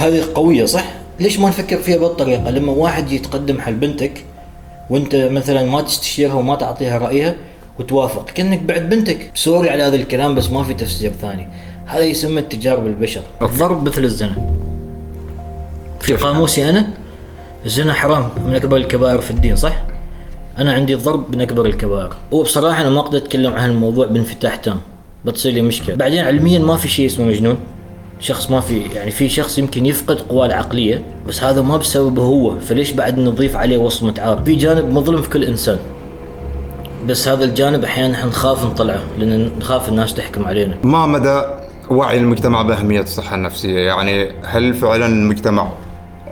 هذه قوية صح؟ ليش ما نفكر فيها بالطريقة؟ لما واحد يتقدم حل بنتك وانت مثلا ما تستشيرها وما تعطيها رأيها وتوافق كأنك بعد بنتك. سوري على هذا الكلام بس ما في تفسير ثاني. هذا يسمى تجارب البشر. الضرب مثل الزنا. في قاموسي أنا الزنا حرام. من أكبر الكبائر في الدين صح؟ أنا عندي الضرب من أكبر الكبائر. وبصراحة أنا ما أقدر أتكلم عن الموضوع بانفتاح تام. بتصير لي مشكلة. بعدين علميا ما في شيء اسمه مجنون. شخص ما في يعني في شخص يمكن يفقد قواه العقلية بس هذا ما بسببه هو. فليش بعد نضيف عليه وصمه عار في جانب مظلم في كل إنسان. بس هذا الجانب أحيانا إحنا نخاف نطلعه لأن نخاف الناس تحكم علينا. ما مدى وعي المجتمع بأهمية الصحة النفسية؟ يعني هل فعلا المجتمع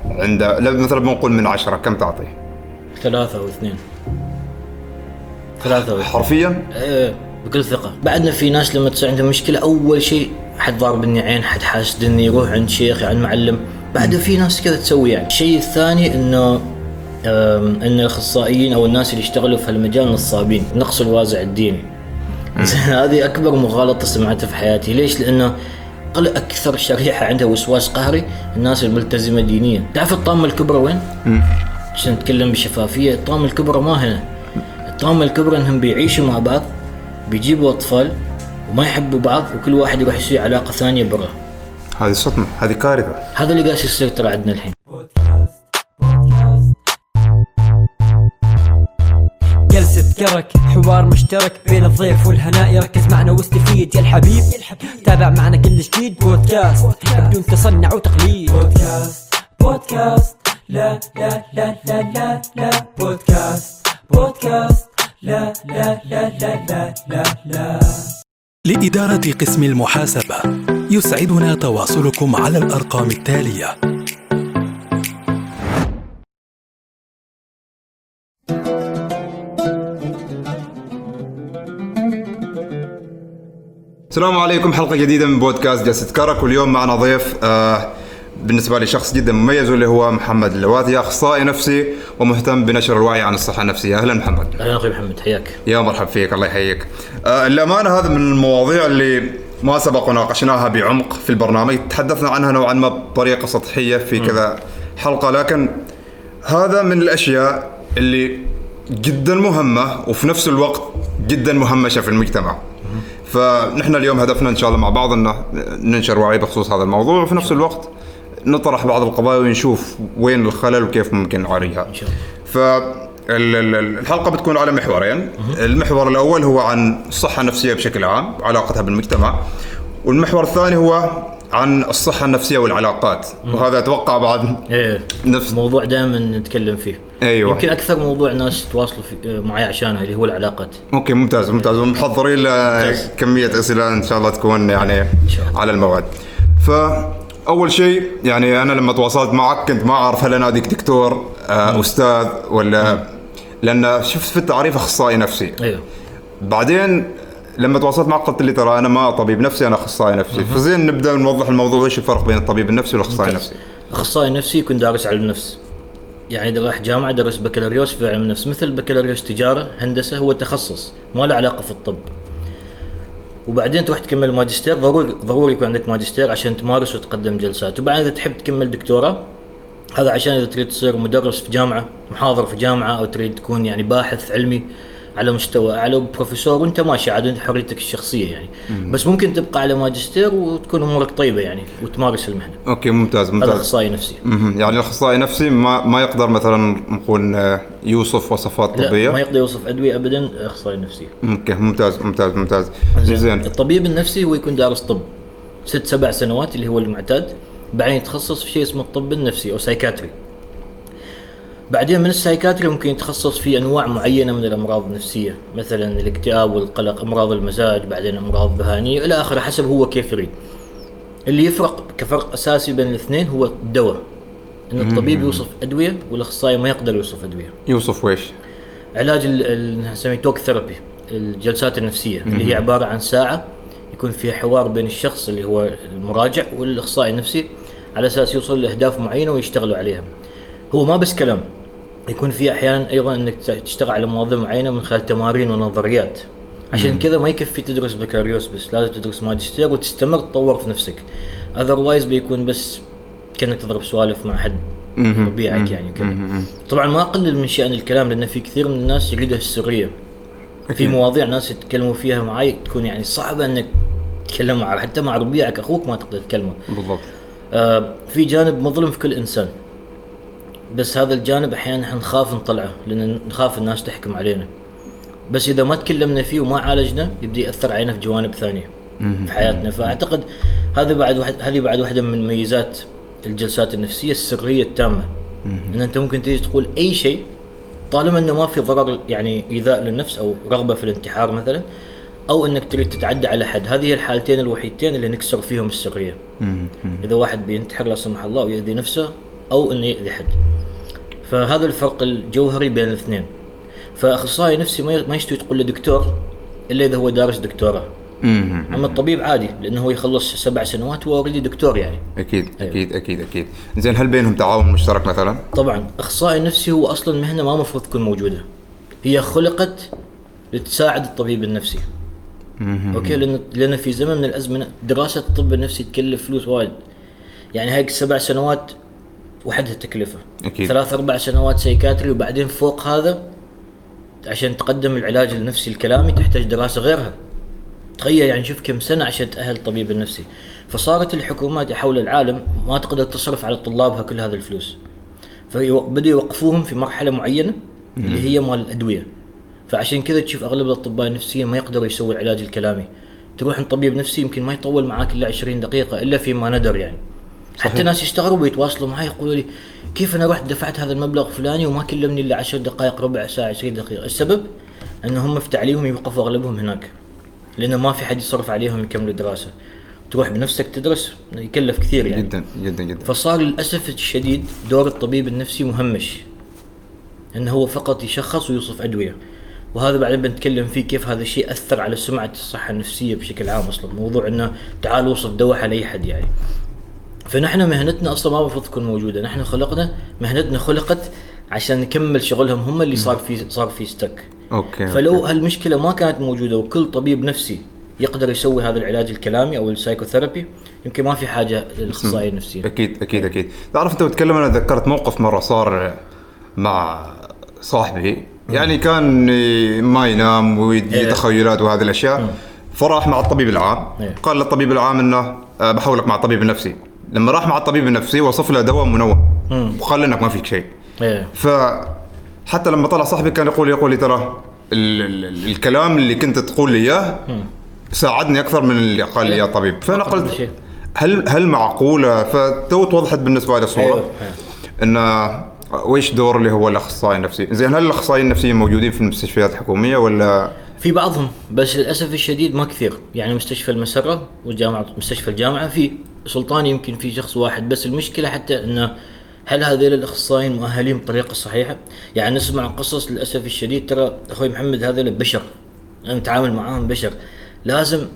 عنده لا مثلا بنقول من عشرة كم تعطيه ثلاثة أو اثنين. ثلاثة حرفيا؟ إيه. بكل ثقة. بعدنا في ناس لما تصير عندهم مشكلة أول شيء حد ضاربني عين حد حاسدني يروح عند شيخ عند معلم. بعده في ناس كذا تسوي يعني. الشيء الثاني إنه إن الأخصائيين أو الناس اللي يشتغلوا في هالمجال نصابين. نقص الوازع الديني. زين هذه أكبر مغالطة سمعتها في حياتي. ليش؟ لأنه قل أكثر شريحة عندها وسواس قهري الناس الملتزمة دينيا. تعرف الطامة الكبرى وين؟ عشان نتكلم بشفافية الطامة الكبرى ما هنا. الطامة الكبرى إنهم بيعيشوا مع بعض بيجيبوا أطفال وما يحبوا بعض وكل واحد يروح يسوي علاقة ثانية برا. هذه صدمة هذه كارثة. هذا اللي قاعد يصير ترى عندنا الحين. جلسة كرك حوار مشترك بين الضيف والهناء يركز معنا واستفيد يا الحبيب تابع معنا كل جديد. بودكاست. بدون تصنع وتقليد. بودكاست. بودكاست. لا لا لا لا لا لا. بودكاست. بودكاست. لا لا لا لا لا لا لا لإدارة قسم المحاسبة يسعدنا تواصلكم على الأرقام التالية. السلام عليكم حلقة جديدة من بودكاست جلسه كرك واليوم معنا ضيف آه بالنسبة لي شخص جدا مميز واللي هو محمد اللواثي أخصائي نفسي ومهتم بنشر الوعي عن الصحة النفسية. أهلا محمد. أهلا أخوي محمد حياك. يا مرحب فيك الله يحييك. آه الأمانة هذا من المواضيع اللي ما سبق وناقشناها بعمق في البرنامج. تحدثنا عنها نوعا ما بطريقة سطحية في كذا حلقة. لكن هذا من الأشياء اللي جدا مهمة وفي نفس الوقت جدا مهمشة في المجتمع. فنحن اليوم هدفنا إن شاء الله مع بعض ان ننشر وعي بخصوص هذا الموضوع وفي نفس الوقت نطرح بعض القضايا ونشوف وين الخلل وكيف ممكن نعالجها. إن شاء الله. فالحلقه بتكون على محورين، المحور الأول هو عن الصحة النفسية بشكل عام وعلاقتها بالمجتمع. والمحور الثاني هو عن الصحة النفسية والعلاقات وهذا أتوقع بعد إيه نفس موضوع دائما نتكلم فيه أيوة. يمكن أكثر موضوع ناس تواصلوا في معي عشانه اللي هو العلاقات أوكي ممتاز ممتاز ومحضرين له ممتاز. كمية أسئلة إن شاء الله تكون يعني شاء الله. على الموعد. فاول شيء يعني أنا لما تواصلت معك كنت ما أعرف هل اناديك دكتور آه أستاذ ولا لأن شفت في التعريف أخصائي نفسي. أيوه. بعدين لما تواصلت معك قلت لي ترى أنا ما طبيب نفسي أنا أخصائي نفسي. فزين نبدأ نوضح الموضوع إيش الفرق بين الطبيب النفسي والأخصائي النفسي أخصائي نفسي يكون دارس علم نفس. يعني إذا راح جامعة درس بكالوريوس في علم النفس مثل بكالوريوس تجارة هندسة هو تخصص ما له علاقة في الطب. وبعدين تروح تكمل ماجستير ضروري ضروري يكون عندك ماجستير عشان تمارس وتقدم جلسات. وبعدين إذا تحب تكمل دكتوراه هذا عشان إذا تريد تصير مدرس في جامعة محاضر في جامعة أو تريد تكون يعني باحث علمي على مستوى اعلى وبروفيسور وانت ماشي عاد انت حريتك الشخصية يعني. بس ممكن تبقى على ماجستير وتكون أمورك طيبة يعني وتمارس المهنة. okay ممتاز هذا ممتاز. اخصائي نفسي. مهم. يعني الاخصائي النفسي ما ما يقدر مثلا نقول يوصف وصفات لا طبية؟ ما يقدر يوصف أدوية ابدا اخصائي نفسي okay ممتاز ممتاز ممتاز. زين. الطبيب النفسي هو يكون دارس طب. ست سبع سنوات اللي هو المعتاد. بعدين يتخصص في شيء اسمه الطب النفسي أو psychiatry بعدين من ال psychiatry ممكن يتخصص في أنواع معينة من الأمراض النفسية مثلا الاكتئاب والقلق أمراض المزاج بعدين أمراض ذهانية إلى آخره حسب هو كيف يريد. اللي يفرق كفرق أساسي بين الاثنين هو الدواء. إن الطبيب يوصف أدوية والأخصائي ما يقدر يوصف أدوية. يوصف ويش؟ علاج ال- ال- نسميه توك ثيرابي الجلسات النفسية اللي هي عبارة عن ساعة يكون فيها حوار بين الشخص اللي هو المراجع والأخصائي النفسي على أساس يوصل لأهداف معينة ويشتغلوا عليها. هو ما بس كلام يكون في أحيانا أيضا إنك تشتغل على مواضيع معينة من خلال تمارين ونظريات. عشان كذا ما يكفي تدرس بكالوريوس بس لازم تدرس ماجستير وتستمر تطور في نفسك. اذروايز بيكون بس كأنك تضرب سوالف مع حد ربيعك يعني كذا طبعا ما أقلل من شأن الكلام لأن في كثير من الناس يريدها السرية. في مواضيع ناس يتكلموا فيها معي تكون يعني صعبة إنك تتكلم مع حتى مع ربيعك أخوك ما تقدر تكلمه بالضبط. آه في جانب مظلم في كل إنسان. بس هذا الجانب أحيانا إحنا نخاف نطلعه لأن نخاف الناس تحكم علينا. بس إذا ما تكلمنا فيه وما عالجنا يبدأ يأثر علينا في جوانب ثانية في حياتنا. فأعتقد هذا بعد واحد هذه بعد واحدة من ميزات الجلسات النفسية السرية التامة. إن أنت ممكن تيجي تقول أي شيء طالما إنه ما في ضرر يعني إيذاء للنفس أو رغبة في الانتحار مثلا أو إنك تريد تتعدى على حد. هذه هي الحالتين الوحيدتين اللي نكسر فيهم السرية. إذا واحد بينتحر لا سمح الله ويؤذي نفسه أو انه يؤذي حد. فهذا الفرق الجوهري بين الاثنين. فأخصائي نفسي ما يستوي تقول له دكتور إلا إذا هو دارس دكتوراه. أما الطبيب عادي لأنه هو يخلص سبع سنوات وهو already دكتور يعني. أكيد أكيد أكيد أكيد. زين هل بينهم تعاون مشترك مثلا؟ طبعا أخصائي نفسي هو أصلا مهنة ما المفروض تكون موجودة. هي خلقت لتساعد الطبيب النفسي. okay لأن لأن في زمن من الأزمنة دراسة الطب النفسي تكلف فلوس وايد. يعني هيك سبع سنوات وحدها تكلفة. أكيد. ثلاث أربع سنوات سيكاتري وبعدين فوق هذا عشان تقدم العلاج النفسي الكلامي تحتاج دراسة غيرها. تخيل يعني شوف كم سنة عشان تاهل الطبيب النفسي. فصارت الحكومات حول العالم ما تقدر تصرف على طلابها كل هذه الفلوس. فبدأوا يوقفوهم في مرحلة معينة اللي هي مال الأدوية. فعشان كذا تشوف أغلب الأطباء النفسيين ما يقدروا يسووا العلاج الكلامي. تروح عند طبيب نفسي يمكن ما يطول معاك إلا 20 دقيقة إلا فيما ندر يعني. حتى ناس يستغربوا يتواصلوا معي يقولوا لي كيف أنا رحت دفعت هذا المبلغ فلاني وما كلمني إلا 10 دقائق ربع ساعة 20 دقيقة. السبب؟ ان هم في تعليمهم يوقفوا أغلبهم هناك لأنه ما في حد يصرف عليهم يكملوا دراسة. تروح بنفسك تدرس يكلف كثير يعني. جدا جدا جدا. فصار للأسف الشديد دور الطبيب النفسي مهمش إنه هو فقط يشخص ويوصف أدوية. وهذا بعدين بنتكلم فيه كيف هذا الشيء أثر على سمعة الصحة النفسية بشكل عام أصلا. موضوع إنه تعال وصف دواء على اي حد يعني. فنحن مهنتنا أصلا ما المفروض تكون موجودة. نحن خلقنا مهنتنا خلقت عشان نكمل شغلهم. هم اللي صار في صار في stuck okay فلو هالمشكلة ما كانت موجودة وكل طبيب نفسي يقدر يسوي هذا العلاج الكلامي أو ال psychotherapy يمكن ما في حاجة للاخصائي النفسي أكيد أكيد أكيد. تعرف أنت بتتكلم أنا تذكرت موقف مرة صار مع صاحبي. يعني كان ما ينام ويجي إيه. تخيلات وهذه الأشياء. فراح مع الطبيب العام. إيه. قال للطبيب العام إنه آه، بحولك مع الطبيب النفسي. لما راح مع الطبيب النفسي وصف له دواء منوم. وقال إنك ما فيك شيء. إيه. فحتى لما طلع صاحبي كان يقول يقول لي ترى ال- ال- الكلام اللي كنت تقول لي إياه ساعدني أكثر من اللي قال لي إياه الطبيب. فأنا قلت. هل هل معقولة؟ فتو توضحت بالنسبة لي الصورة. أيوة. إن ويش دور اللي هو الأخصائي النفسي؟ زين هل الأخصائيين النفسيين موجودين في المستشفيات الحكومية ولا؟ في بعضهم بس للأسف الشديد ما كثير. يعني مستشفى المسرة والجامعة مستشفى الجامعة في سلطان يمكن في شخص واحد بس المشكلة حتى إنه هل هذول الأخصائيين مؤهلين بطريقة صحيحة؟ يعني نسمع قصص للأسف الشديد ترى أخوي محمد هذول بشر نتعامل معاهم بشر لازم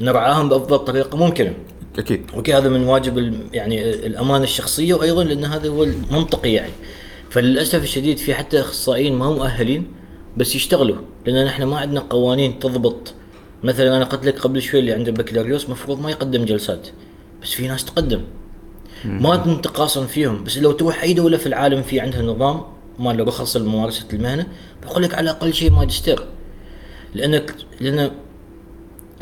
نرعاهم بأفضل طريقة ممكنة. أكيد. أوكي هذا من واجب يعني الأمانة الشخصية وأيضا لأن هذا هو المنطقي يعني. فللأسف الشديد في حتى أخصائيين ما مؤهلين بس يشتغلوا لأن نحن ما عندنا قوانين تضبط. مثلا أنا قلت لك قبل شوي اللي عنده بكالوريوس مفروض ما يقدم جلسات. بس في ناس تقدم. ما نتقاصن فيهم. بس لو تروح اي دوله في العالم في عندها نظام مال رخص لممارسة المهنة بقول لك على أقل شيء ماجستير. لانك لأن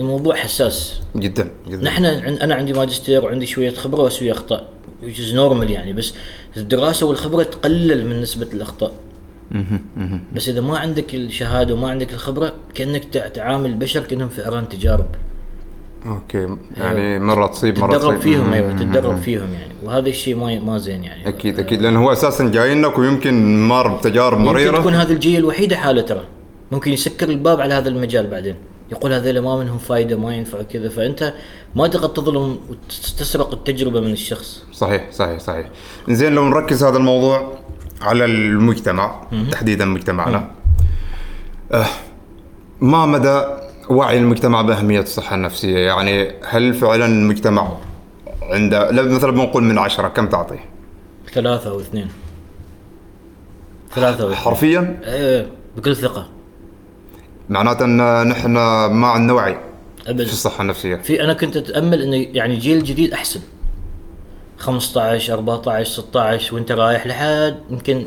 الموضوع حساس. جدا جدا. نحن أنا عندي ماجستير وعندي شوية خبرة واسوي أخطاء which normal يعني بس الدراسة والخبرة تقلل من نسبة الأخطاء. بس إذا ما عندك الشهادة وما عندك الخبرة كأنك تع- تعامل البشر كأنهم فئران تجارب. أوكي. يعني مرة تصيب مرة تتدرب تصيب. فيهم. أيوه تتدرب فيهم يعني. وهذا الشيء ما ما زين يعني. أكيد أكيد. لأنه هو أساسا جايينك ويمكن مر بتجارب ممكن مريرة. تكون هذه الجيه الوحيدة حالة ترى. ممكن يسكر الباب على هذا المجال بعدين. يقول هذول ما منهم فايدة ما ينفع كذا. فأنت ما تقدر تظلم وتسرق التجربة من الشخص. صحيح صحيح صحيح. زين لو نركز هذا الموضوع على المجتمع تحديدا مجتمعنا. آه ما مدى وعي المجتمع بأهمية الصحة النفسية. يعني هل فعلا المجتمع عنده مثلا بنقول من عشرة كم تعطيه؟ ثلاثة أو اثنين. ثلاثة أو اثنين. حرفيا؟ إيه بكل ثقة. معناته إن نحن ما عندنا وعي أبد في الصحة النفسية. في أنا كنت أتأمل إنه يعني جيل جديد أحسن. 15 14 16 وأنت رايح لحد يمكن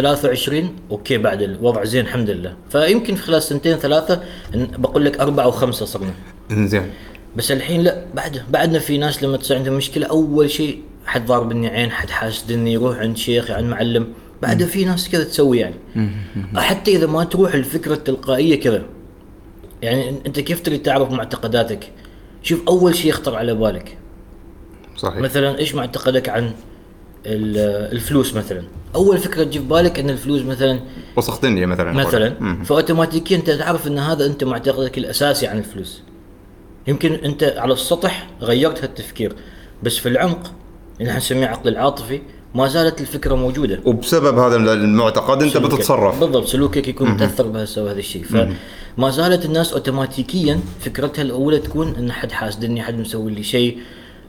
23 أوكي بعد الوضع زين الحمد لله. فيمكن في خلال سنتين ثلاثة بقول لك أربعة وخمسه صرنا. إنزين. بس الحين لا بعد بعدنا في ناس لما تصير عندهم مشكلة أول شيء حد ضاربني عين حد حاسدني يروح عند شيخ عند معلم. بعدها في ناس كذا تسوي يعني. حتى إذا ما تروح الفكرة التلقائية كذا. يعني أنت كيف تريد تعرف معتقداتك؟ شوف أول شيء يخطر على بالك. صحيح. مثلا إيش معتقدك عن الفلوس مثلا. أول فكرة تجي في بالك إن الفلوس مثلا وسخ دنيا مثلا. مثلا. فاوتوماتيكيا أنت تعرف إن هذا أنت معتقدك الأساسي عن الفلوس. يمكن أنت على السطح غيرت هالتفكير. بس في العمق اللي إحنا نسميه العقل العاطفي ما زالت الفكرة موجودة. وبسبب هذا المعتقد أنت سلوكك. بتتصرف. بالضبط سلوكك يكون متأثر بهذا هذا الشيء. فما زالت الناس اوتوماتيكيا فكرتها الأولى تكون إن حد حاسدني حد مسوي لي شيء.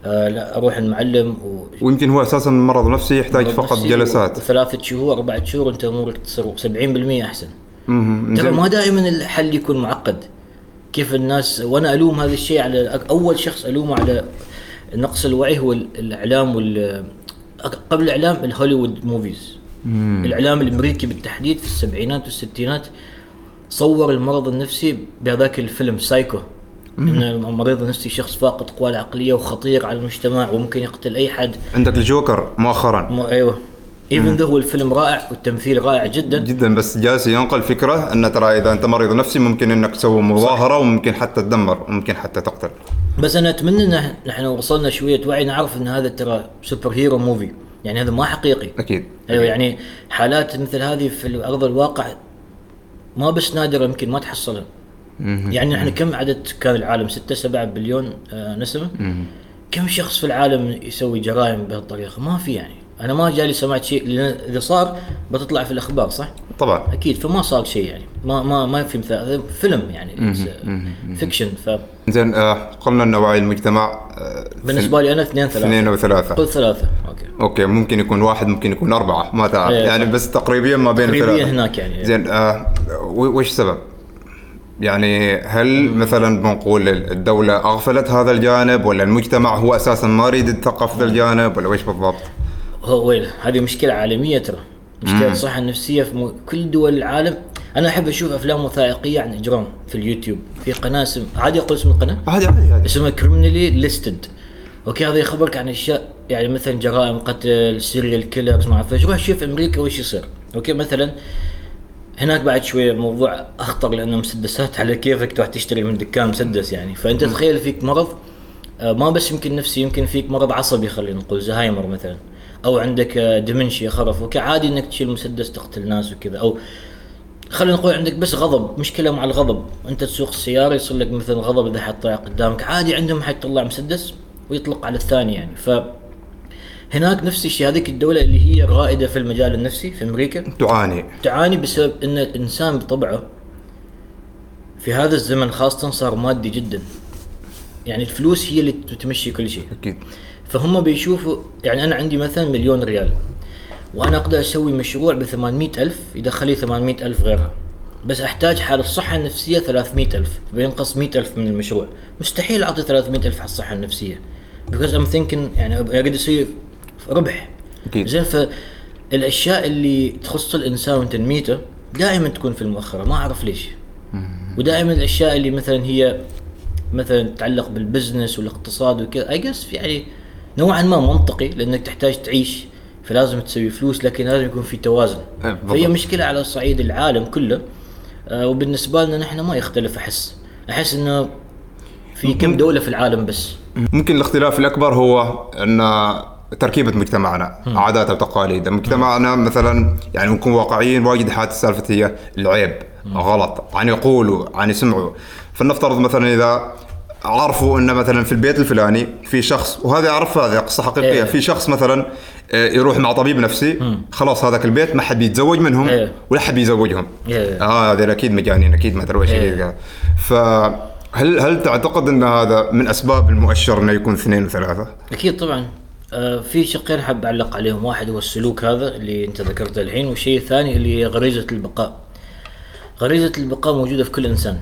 آه لا أروح المعلم و ويمكن هو أساسا مرض نفسي يحتاج فقط نفسي جلسات. ثلاثة شهور أربعة شهور أنت أمورك تصير 70% أحسن. مهم. ترى. ما دائما الحل يكون معقد. كيف الناس وأنا ألوم هذا الشيء على أول شخص ألومه على نقص الوعي هو ال- الإعلام وال قبل الإعلام الهوليوود movies الإعلام الأمريكي بالتحديد في السبعينات والستينات صور المرض النفسي بهذاك الفيلم سايكو. إن المريض النفسي شخص فاقد قوى العقلية وخطير على المجتمع وممكن يقتل أي حد. عندك الجوكر مؤخرا. ما أيوه. even though هو الفيلم رائع والتمثيل رائع جدا. جدا بس جالس ينقل فكرة إن ترى إذا أنت مريض نفسي ممكن إنك تسوي مظاهرة وممكن حتى تدمر وممكن حتى تقتل. بس أنا أتمنى إن نحن وصلنا شوية وعي نعرف إن هذا ترى superhero movie. يعني هذا ما حقيقي. أكيد. أيوه يعني حالات مثل هذه في ارض الواقع ما بس نادرة يمكن ما تحصلها. يعني إحنا كم عدد سكان العالم؟ 6 7 بليون آه نسمة. كم شخص في العالم يسوي جرائم بهالطريقة؟ ما في يعني. أنا ما جالي سمعت شيء لأن إذا صار بتطلع في الأخبار صح؟ طبعا. أكيد. فما صار شيء يعني. ما ما ما في مثال. هذا فيلم يعني. فيكشن ف زين آه قلنا ان وعي المجتمع آه بالنسبة لي أنا اثنين ثلاثة. اثنين وثلاثه قل ثلاثة. okay. okay ممكن يكون واحد ممكن يكون أربعة. ما تعرف إيه، يعني. بس تقريبا ما بين تقريباً الثلاثه هناك يعني. زين آه وش السبب؟ يعني هل مثلا بنقول الدولة أغفلت هذا الجانب ولا المجتمع هو أساسا ما يريد يتثقف ذا الجانب ولا وش بالضبط؟ هو وين هذه مشكلة عالمية ترى. مشكلة الصحة النفسية في م... كل دول العالم. أنا أحب أشوف أفلام وثائقية عن إجرام في اليوتيوب. في قناة اسم عادي أقول اسم القناة؟ عادي عادي عادي اسمها Criminally Listed okay هذا يخبرك عن اشياء يعني مثلا جرائم قتل serial killers ما أعرف إيش. روح شوف أمريكا وش يصير. okay مثلا هناك بعد شوية موضوع أخطر لأنه مسدسات على كيفك تروح تشتري من دكان مسدس يعني. فأنت تخيل فيك مرض آه، ما بس يمكن نفسي يمكن فيك مرض عصبي خلينا نقول زهايمر مثلا أو عندك آه، dementia خرف okay عادي إنك تشيل مسدس تقتل ناس وكذا أو خلينا نقول عندك بس غضب مشكلة مع الغضب. أنت تسوق السيارة يصير لك مثلا غضب إذا حد طلع قدامك عادي عندهم حد يطلع مسدس ويطلق على الثاني يعني. ف هناك نفس الشيء. هذيك الدولة اللي هي رائدة في المجال النفسي في أمريكا. تعاني. تعاني بسبب أن الإنسان بطبعه في هذا الزمن خاصة صار مادي جدا. يعني الفلوس هي اللي تمشي كل شيء. أكيد. فهم بيشوفوا يعني أنا عندي مثلا مليون ريال وأنا أقدر أسوي مشروع ب 800 ألف يدخل لي 800 ألف غيرها. بس أحتاج حال الصحة النفسية 300 ألف بينقص 100 ألف من المشروع. مستحيل أعطي 300 ألف على الصحة النفسية. Because I'm thinking يعني أريد أسوي ربح. أكيد. زين فالأشياء اللي تخص الإنسان وتنميته دائما تكون في المؤخرة. ما أعرف ليش. ودائما الأشياء اللي مثلا هي مثلا تتعلق بال business والاقتصاد وكذا I guess يعني نوعا ما منطقي لأنك تحتاج تعيش فلازم تسوي فلوس لكن لازم يكون في توازن. بالضبط. فهي مشكلة على صعيد العالم كله. آه وبالنسبة لنا نحن ما يختلف أحس. أحس إنه في كم دولة في العالم بس. ممكن الاختلاف الأكبر هو أن تركيبة مجتمعنا عاداته وتقاليده مجتمعنا مثلا يعني نكون واقعيين واجد حالة السالفة هي العيب غلط عن يقولوا عن يسمعوا فلنفترض مثلا إذا عرفوا إن مثلا في البيت الفلاني في شخص وهذا يعرف هذا قصة حقيقية إيه. في شخص مثلا آه، يروح مع طبيب نفسي خلاص هذاك البيت ما حد بيتزوج منهم إيه. ولا حد بيزوجهم إيه. آه هذول أكيد مجانين أكيد ما أدري وش إيه. كذا. فهل هل تعتقد إن هذا من أسباب المؤشر إنه يكون اثنين وثلاثة؟ أكيد طبعا في شقين حاب أعلق عليهم. واحد هو السلوك هذا اللي أنت ذكرته الحين والشيء الثاني اللي هي غريزة البقاء. غريزة البقاء موجودة في كل إنسان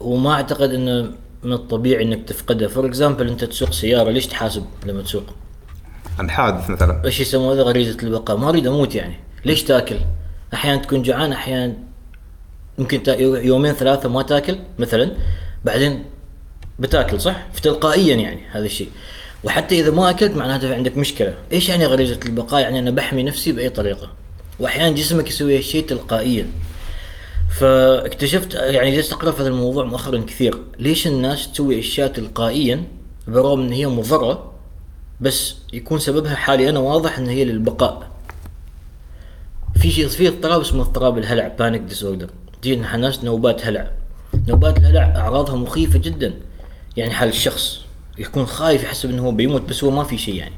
وما أعتقد إنه من الطبيعي إنك تفقدها. for example أنت تسوق سيارة ليش تحاسب لما تسوق؟ ام حادث مثلا. إيش يسموه هذا؟ غريزة البقاء. ما أريد أموت يعني. ليش تاكل؟ أحيانا تكون جوعان أحيانا ممكن تا- يومين ثلاثة ما تاكل مثلا بعدين بتاكل صح؟ فتلقائيا يعني هذا الشيء. وحتى إذا ما أكلت معناته عندك مشكلة، إيش يعني غريزة البقاء؟ يعني أنا بحمي نفسي بأي طريقة. وأحيانا جسمك يسوي هالشيء تلقائيا. فاكتشفت يعني جلست أقرأ في هذا الموضوع مؤخرا كثير، ليش الناس تسوي أشياء تلقائيا برغم إن هي مضرة بس يكون سببها حالي أنا واضح إن هي للبقاء؟ في شيء في اضطراب اسمه اضطراب الهلع panic disorder تجينا ناس نوبات هلع. نوبات الهلع أعراضها مخيفة جدا. يعني حال الشخص. يكون خايف يحسب إنه هو بيموت بس هو ما في شيء يعني.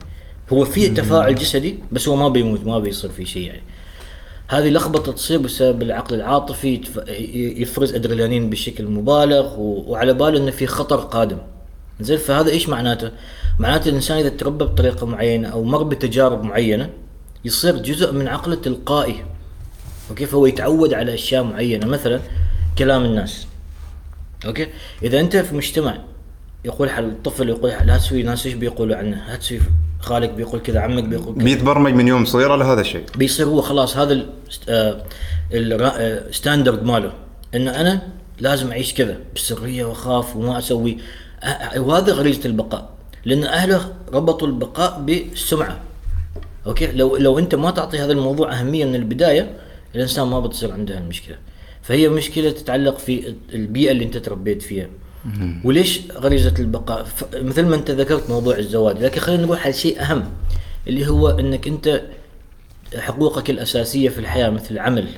هو في تفاعل جسدي بس هو ما بيموت ما بيصير في شيء يعني. هذه لخبطة تصير بسبب العقل العاطفي يفرز أدرينالين بشكل مبالغ وعلى باله إنه في خطر قادم. زين فهذا إيش معناته؟ معناته الإنسان إذا تربى بطريقة معينة أو مر بتجارب معينة يصير جزء من عقله تلقائي. okay؟ فهو يتعود على أشياء معينة مثلا كلام الناس. okay؟ إذا أنت في مجتمع يقول حال الطفل يقول حال لا تسوي ناس إيش بيقولوا عنه؟ لا تسوي خالك بيقول كذا عمك بيقول كذا. بيتبرمج من يوم صغير على هذا الشيء. بيصير هو خلاص هذا ال standard ماله. ان أنا لازم أعيش كذا بسرية وأخاف وما أسوي. وهذا غريزة البقاء. لأن أهله ربطوا البقاء بالسمعة. okay؟ لو لو أنت ما تعطي هذا الموضوع أهمية من البداية الإنسان ما بتصير عنده هالمشكلة. فهي مشكلة تتعلق في البيئة اللي أنت تربيت فيها. وليش غريزه البقاء؟ مثل ما انت ذكرت موضوع الزواج لكن خلينا نروح على شيء أهم اللي هو إنك أنت حقوقك الأساسية في الحياة مثل العمل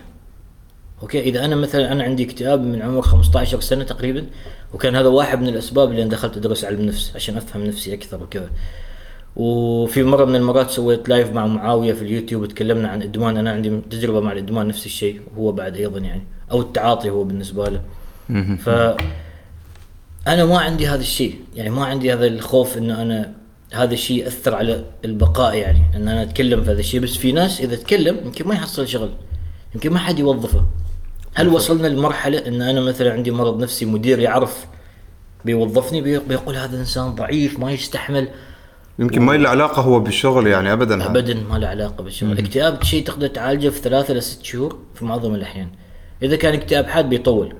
okay؟ إذا أنا مثلا أنا عندي اكتئاب من عمر 15 سنة تقريبا وكان هذا واحد من الأسباب اللي أنا دخلت أدرس علم نفس عشان أفهم نفسي أكثر وكذا. وفي مرة من المرات سويت live مع معاوية في اليوتيوب وتكلمنا عن إدمان. أنا عندي تجربة مع الإدمان نفس الشيء وهو بعد أيضا يعني أو التعاطي هو بالنسبة له. ف أنا ما عندي هذا الشيء. يعني ما عندي هذا الخوف إنه أنا هذا الشيء يأثر على البقاء يعني. إن أنا أتكلم في هذا الشيء. بس في ناس إذا تكلم يمكن ما يحصل شغل. يمكن ما حد يوظفه. هل وصلنا لمرحلة إن أنا مثلا عندي مرض نفسي مدير يعرف بيوظفني بي- بيقول هذا إنسان ضعيف ما يستحمل. يمكن ما له علاقة هو بالشغل يعني ابدا. ابدا ما له علاقة بالشغل. الاكتئاب شيء تقدر تعالجه في ثلاثة إلى ست شهور في معظم الأحيان. إذا كان اكتئاب حاد بيطول.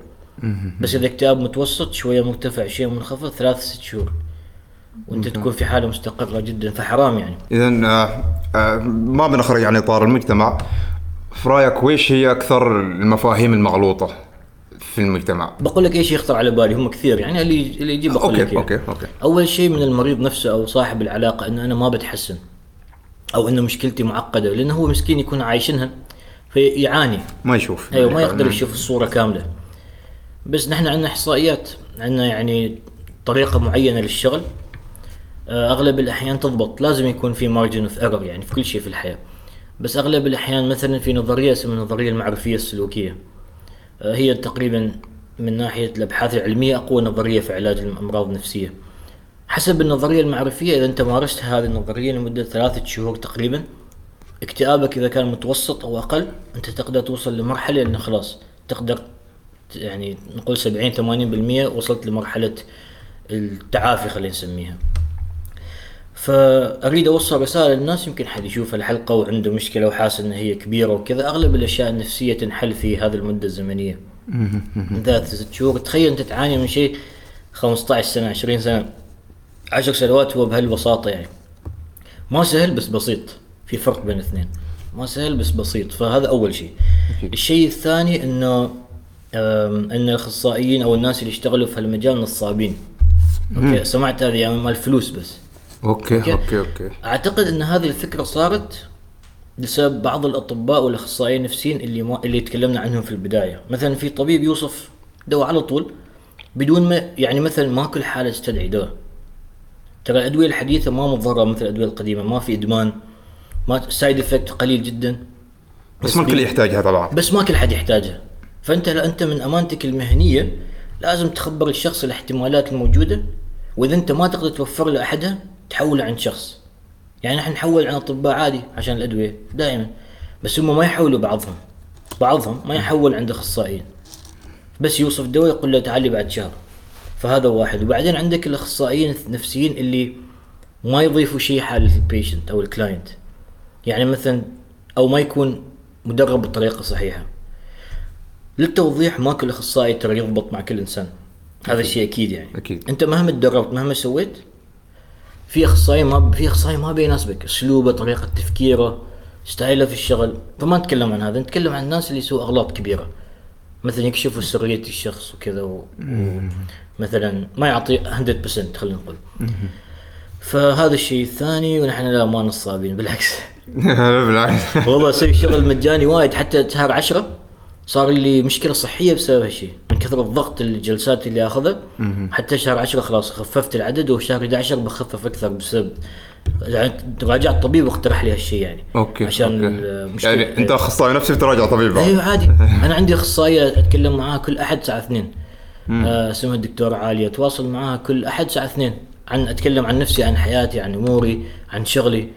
بس إذا اكتئاب متوسط شوية مرتفع شوية منخفض ثلاث ست شهور. وأنت تكون في حالة مستقرة جدا فحرام يعني. اذا آه آه ما بنخرج عن إطار المجتمع. في رأيك ويش هي أكثر المفاهيم المغلوطة في المجتمع؟ بقول لك إيش يخطر على بالي؟ هم كثير يعني اللي اللي يجي بقول okay لك إياه. okay okay. أول شيء من المريض نفسه أو صاحب العلاقة إنه أنا ما بتحسن أو إنه مشكلتي معقدة لأنه هو مسكين يكون عايشنها فيعاني. ما يشوف. أيوه ما يقدر يشوف الصورة كاملة. بس نحن عندنا إحصائيات عندنا يعني طريقة معينة للشغل. آه، أغلب الأحيان تضبط لازم يكون في margin of error يعني في كل شيء في الحياة. بس أغلب الأحيان مثلا في نظرية اسمها النظرية المعرفية السلوكية. آه، هي تقريبا من ناحية الأبحاث العلمية أقوى نظرية في علاج الأمراض النفسية. حسب النظرية المعرفية إذا أنت مارست هذه النظرية لمدة ثلاثة شهور تقريبا اكتئابك إذا كان متوسط أو أقل أنت تقدر توصل لمرحلة إنه خلاص تقدر يعني نقول 70 80% وصلت لمرحلة التعافي خلينا نسميها. فأريد أوصل رسالة للناس يمكن حد يشوف الحلقة وعنده مشكلة وحاسس ان هي كبيرة وكذا. أغلب الأشياء النفسية تنحل في هذه المدة الزمنية. من ثلاث ست شهور. تخيل أنت تعاني من شيء 15 سنة 20 سنة 10 سنوات هو بهالبساطة يعني. ما سهل بس بسيط. في فرق بين الاثنين. ما سهل بس بسيط. فهذا أول شيء. الشيء الثاني إنه إن الأخصائيين أو الناس اللي يشتغلوا في هالمجال نصابين. okay؟ سمعت هذه يعني مال الفلوس بس. okay okay. okay okay. أعتقد إن هذه الفكرة صارت بسبب بعض الأطباء والأخصائيين النفسيين اللي ما اللي تكلمنا عنهم في البداية، مثلا في طبيب يوصف دواء على طول بدون ما يعني مثلا ما كل حالة تستدعي دواء. ترى الأدوية الحديثة ما مضره مثل الأدوية القديمة، ما في إدمان ما side effect قليل جدا. بس ما الكل يحتاجها طبعا. بس ما كل حد يحتاجها. فأنت أنت من أمانتك المهنية لازم تخبر الشخص الاحتمالات الموجودة وإذا أنت ما تقدر توفر له أحدها تحوله عند شخص. يعني نحن نحول عن أطباء عادي عشان الأدوية دائما بس هم ما يحولوا بعضهم. بعضهم ما يحول عند أخصائيين. بس يوصف دواء يقول له تعال لي بعد شهر. فهذا واحد. وبعدين عندك الأخصائيين النفسيين اللي وما يضيفوا شيء حال ال patient أو ال client يعني مثلا أو ما يكون مدرب بطريقة صحيحة. للتوضيح ما كل أخصائي ترى يضبط مع كل إنسان. هذا الشيء أكيد يعني. أكيد. أنت مهما تدربت مهما سويت في أخصائي ما في أخصائي ما بيناسبك. أسلوبه طريقة تفكيره ستايله في الشغل. فما نتكلم عن هذا نتكلم عن الناس اللي يسووا أغلاط كبيرة. مثلا يكشفوا سريه الشخص وكذا و... مثلا ما يعطي 100% خلينا نقول. فهذا الشيء الثاني ونحن لا ما نصابين بالعكس. بالعكس. والله أسوي شغل مجاني وايد حتى شهر عشرة صار لي مشكلة صحية بسبب هالشيء من كثر الضغط الجلسات اللي اخذها حتى شهر عشرة خلاص خففت العدد وشهر 11 بخفف أكثر بسبب يعني راجعت طبيب واقترح لي هالشيء يعني. okay عشان okay. المشكلة يعني أنت أخصائي نفسي بتراجع طبيب. أيوه عادي. أنا عندي أخصائية أتكلم معاها كل أحد الساعة 2 آه اسمها الدكتورة عالية. أتواصل معاها كل أحد الساعة 2 عن أتكلم عن نفسي عن حياتي عن أموري عن شغلي.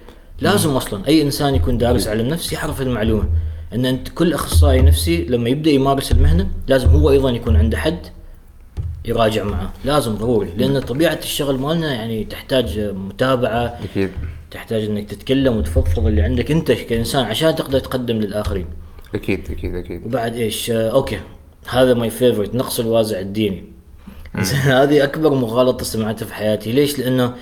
لازم أصلا أي إنسان يكون دارس علم نفس يعرف المعلومة. إن أنت كل أخصائي نفسي لما يبدأ يمارس المهنة لازم هو أيضا يكون عنده حد يراجع معاه لازم ضروري لأن طبيعة الشغل مالنا يعني تحتاج متابعة أكيد. تحتاج إنك تتكلم وتفضفض اللي عندك أنت كإنسان عشان تقدر تقدم للآخرين. أكيد أكيد أكيد. وبعد إيش؟ آه okay. هذا my favorite نقص الوازع الديني. هذه أكبر مغالطة سمعتها في حياتي. ليش؟ لأنه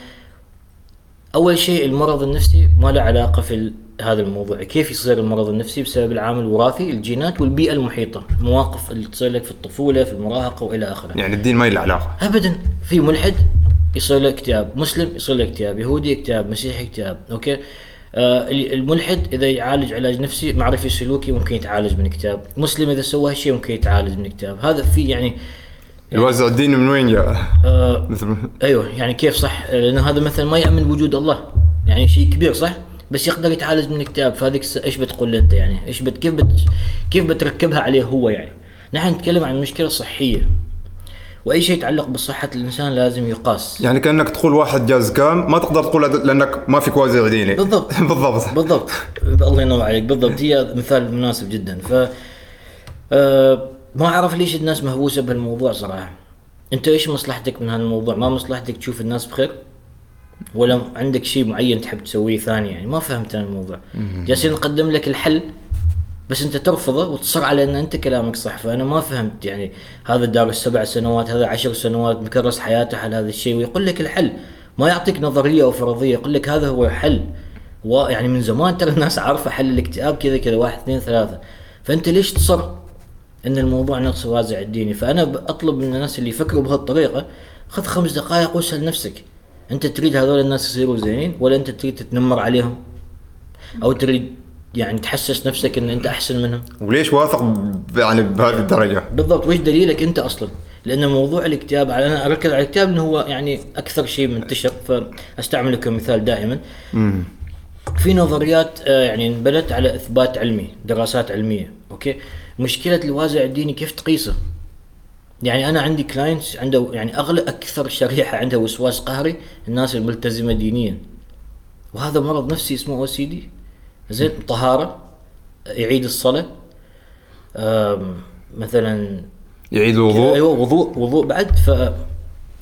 أول شيء المرض النفسي ما له علاقة في هذا الموضوع. كيف يصير المرض النفسي بسبب العامل الوراثي الجينات والبيئة المحيطة المواقف اللي تصير لك في الطفولة في المراهقة وإلى آخره. يعني الدين ما له علاقة. ابدا. في ملحد يصير له اكتئاب مسلم يصير له اكتئاب يهودي اكتئاب مسيحي اكتئاب. أوكي؟ آه ال- الملحد إذا يعالج علاج نفسي معرفي سلوكي ممكن يتعالج من اكتئاب. مسلم إذا سوى هالشيء ممكن يتعالج من اكتئاب. هذا في يعني الوازع الديني من وين جاء؟ آه مثل أيوه يعني كيف صح؟ لأن هذا مثلا ما يأمن بوجود الله. يعني شيء كبير صح؟ بس يقدر يتعالج من الاكتئاب فهذيك إيش بتقول أنت يعني؟ إيش بت كيف بت كيف بتركبها عليه هو يعني؟ نحن نتكلم عن مشكلة صحية. وأي شيء يتعلق بصحة الإنسان لازم يقاس. يعني كأنك تقول واحد جاز كام ما تقدر تقول لأنك ما فيك وازع ديني. بالضبط. بالضبط. بالضبط. الله ينور عليك. بالضبط. هي مثال مناسب جدا. ف آه، ما أعرف ليش الناس مهووسة بهالموضوع صراحة. أنت إيش مصلحتك من هذا الموضوع ما مصلحتك تشوف الناس بخير؟ ولا عندك شيء معين تحب تسويه ثاني يعني ما فهمت أنا الموضوع. جالسين نقدم لك الحل بس أنت ترفضه وتصر على إن أنت كلامك صح. فأنا ما فهمت يعني هذا دارس سبع سنوات هذا عشر سنوات مكرس حياته على هذا الشيء ويقول لك الحل. ما يعطيك نظرية أو فرضية يقول لك هذا هو الحل يعني من زمان ترى الناس عارفة حل الاكتئاب كذا كذا واحد اثنين ثلاثة. فأنت ليش تصر إن الموضوع نقص وازع الديني فأنا بطلب من الناس اللي يفكروا بهالطريقة خذ خمس دقائق واسأل نفسك. أنت تريد هذول الناس يصيروا زينين ولا أنت تريد تتنمر عليهم؟ أو تريد يعني تحسس نفسك إن أنت أحسن منهم؟ وليش واثق ب- يعني بهذه الدرجة؟ بالضبط. وش دليلك أنت أصلا؟ لأن موضوع الاكتئاب أنا أركز على الاكتئاب إنه هو يعني أكثر شيء منتشر فأستعمله كمثال دائما. في نظريات آه، يعني انبنت على إثبات علمي دراسات علمية okay؟ مشكلة الوازع الديني كيف تقيسه؟ يعني أنا عندي clients عنده يعني اغلب أكثر شريحة عندها وسواس قهري الناس الملتزمة دينيا. وهذا مرض نفسي اسمه OCD زين طهارة يعيد الصلاة مثلا يعيد الوضوء أيوه وضوء وضوء بعد. ف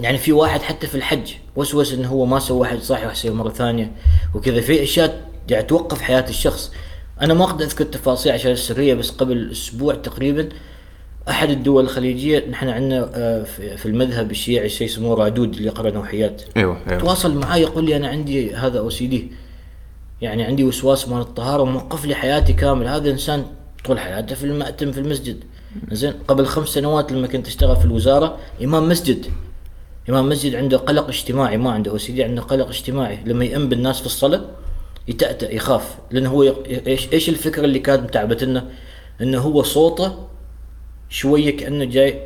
يعني في واحد حتى في الحج وسوس إنه هو ما سوى حج صحيح يصير مرة ثانية وكذا. في أشياء يعني توقف حياة الشخص. أنا ما أقدر أذكر التفاصيل عشان السرية بس قبل أسبوع تقريبا أحد الدول الخليجية نحن عندنا آه، في المذهب الشيعي شيء اسمه رادود اللي يقرأ نوحيات أيوه أيوه. تواصل معي يقول لي أنا عندي هذا OCD. يعني عندي وسواس مال الطهارة وموقف لي حياتي كامل. هذا إنسان طول حياته في المأتم في المسجد. زين قبل خمس سنوات لما كنت أشتغل في الوزارة إمام مسجد. إمام مسجد عنده قلق اجتماعي ما عنده OCD عنده قلق اجتماعي. لما يأم بالناس في الصلاة يتأتأ يخاف. لأنه هو إيش إيش الفكرة اللي كانت متعبت لنا؟ إنه هو صوته شوية كأنه جاي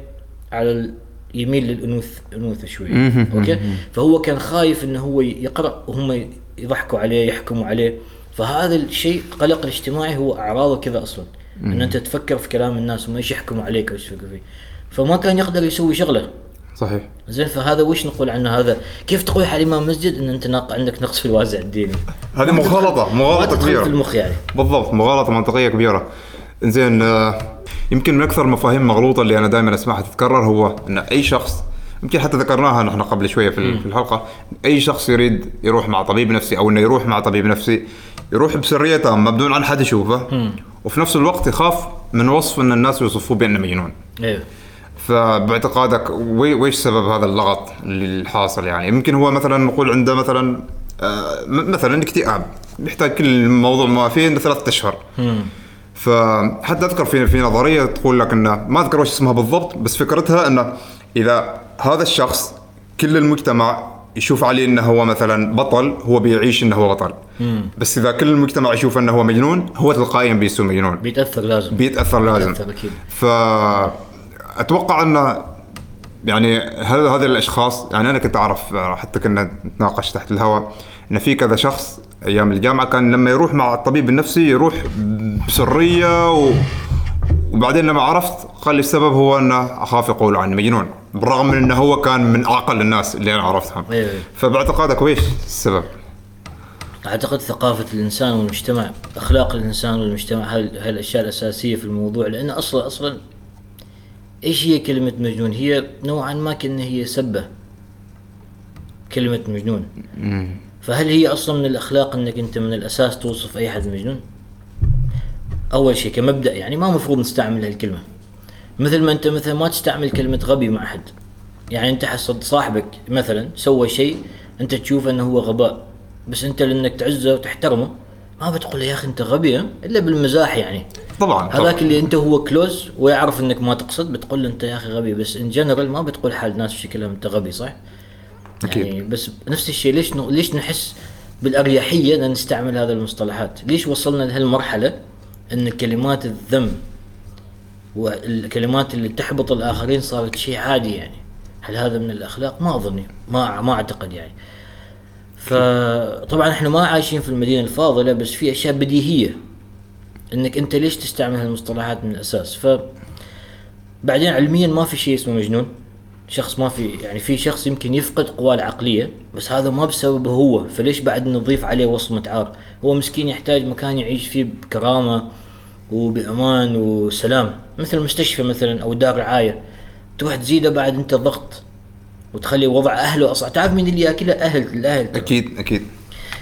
على يميل للانوث أنوثة شوية. أوكي؟ فهو كان خايف إنه هو يقرأ وهم يضحكوا عليه يحكموا عليه. فهذا الشيء قلق الاجتماعي هو أعراضه كذا أصلا. إن أنت تفكر في كلام الناس وما إيش يحكموا عليك أو إيش يفكروا فيه فما كان يقدر يسوي شغله. صحيح. زين فهذا وش نقول عنه هذا؟ كيف تقول على إمام مسجد إن أنت ناق عندك نقص في الوازع الديني؟ هذه مغالطة مغالطة كبيرة. في المخ يعني. بالضبط مغالطة منطقية كبيرة. زين آه، يمكن من أكثر المفاهيم المغلوطة اللي أنا دائما أسمعها تتكرر هو إن أي شخص يمكن حتى ذكرناها نحن قبل شوية في في الحلقة أي شخص يريد يروح مع طبيب نفسي أو إنه يروح مع طبيب نفسي يروح بسريه تامه بدون عن حد يشوفه وفي نفس الوقت يخاف من وصف إن الناس يوصفوه بأنه مجنون. أيوه فباعتقادك وي- ويش سبب هذا اللغط اللي حاصل يعني؟ يمكن هو مثلا نقول عنده مثلا آه، مثلا اكتئاب يحتاج كل الموضوع ما فيه ثلاثة أشهر. فحتى أذكر في في نظرية تقول لك إنه ما أذكر وش اسمها بالضبط بس فكرتها إنه إذا هذا الشخص كل المجتمع يشوف عليه إنه هو مثلا بطل هو بيعيش إنه هو بطل. بس إذا كل المجتمع يشوف إنه هو مجنون هو تلقائيا بيسوي مجنون. بيتأثر لازم. بيتأثر لازم. بيتأثر أكيد. فأتوقع ان يعني هذا هذه الأشخاص يعني أنا كنت أعرف حتى كنا نتناقش تحت الهواء ان في كذا شخص أيام الجامعة كان لما يروح مع الطبيب النفسي يروح بسرية و وبعدين لما عرفت قال لي السبب هو انه أخاف يقولوا عني مجنون. بالرغم من أنه هو كان من أعقل الناس اللي أنا عرفتهم. أيوة، أيوة. فباعتقادك ويش السبب؟ أعتقد ثقافة الإنسان والمجتمع أخلاق الإنسان والمجتمع هاي هاي الاشياء الأساسية في الموضوع؟ لأن أصلا أصلا إيش هي كلمة مجنون؟ هي نوعا ما كأن هي سبة. كلمة مجنون. فهل هي أصلا من الأخلاق أنك أنت من الأساس توصف أي حد مجنون أول شيء كمبدأ يعني ما مفروض نستعمل هالكلمة مثل ما أنت مثلا ما تستعمل كلمة غبي مع حد يعني أنت حصد صاحبك مثلا سوى شيء أنت تشوف أنه هو غباء بس أنت لأنك تعزه وتحترمه ما بتقول له يا أخي أنت غبي؟ إلا بالمزاح يعني طبعا. هذاك اللي أنت هو كلوز ويعرف أنك ما تقصد بتقول له أنت يا أخي غبي بس ان جنرال ما بتقول حال ناس بشكلهم أنت غبي صح؟ أكيد. يعني بس نفس الشيء ليش ن... ليش نحس بالأريحية إن نستعمل هذه المصطلحات؟ ليش وصلنا لهالمرحلة إن كلمات الذم والكلمات اللي تحبط الآخرين صارت شيء عادي يعني هل هذا من الأخلاق؟ ما اظني ما ما أعتقد يعني فطبعا إحنا ما عايشين في المدينة الفاضلة بس في أشياء بديهية إنك أنت ليش تستعمل هالمصطلحات من الأساس ف بعدين علميا ما في شيء اسمه مجنون شخص ما في يعني في شخص يمكن يفقد قواه العقلية بس هذا ما بسببه هو. فليش بعد نضيف عليه وصمة عار هو مسكين يحتاج مكان يعيش فيه بكرامة وبأمان وسلام. مثل مستشفى مثلا أو دار رعاية. تروح تزيده بعد أنت ضغط وتخلي وضع أهله أصعب. تعرف مين اللي ياكلها أهل الأهل. أكيد أكيد.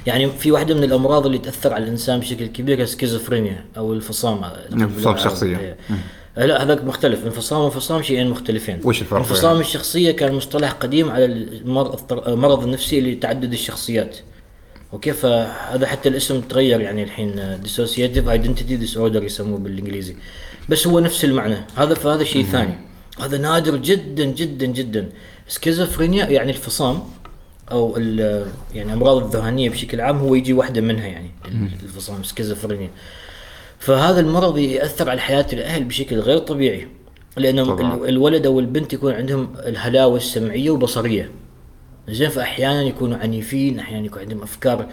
يعني في واحدة من الأمراض اللي تأثر على الإنسان بشكل كبير السكيزوفرينيا أو الفصام. انفصام الشخصية. إيه. لا هذاك مختلف. انفصام وفصام شيئين مختلفين. وش الفرق انفصام يعني؟ الشخصية كان مصطلح قديم على المرض النفسي اللي تعدد الشخصيات. okay فهذا حتى الاسم تغير يعني الحين dissociative identity disorder يسموه بالإنجليزي. بس هو نفس المعنى. هذا فهذا شيء ثاني. هذا نادر جدا جدا جدا. سكيزوفرينيا يعني الفصام أو ال- يعني أمراض الذهانيه بشكل عام هو يجي واحدة منها يعني. الفصام سكيزوفرينيا فهذا المرض يأثر على حياة الأهل بشكل غير طبيعي لأن طبعاً. ال- الولد أو البنت يكون عندهم الهلاوس السمعية والبصريه زين فاحيانا يكونوا عنيفين أحيانا يكون عندهم أفكار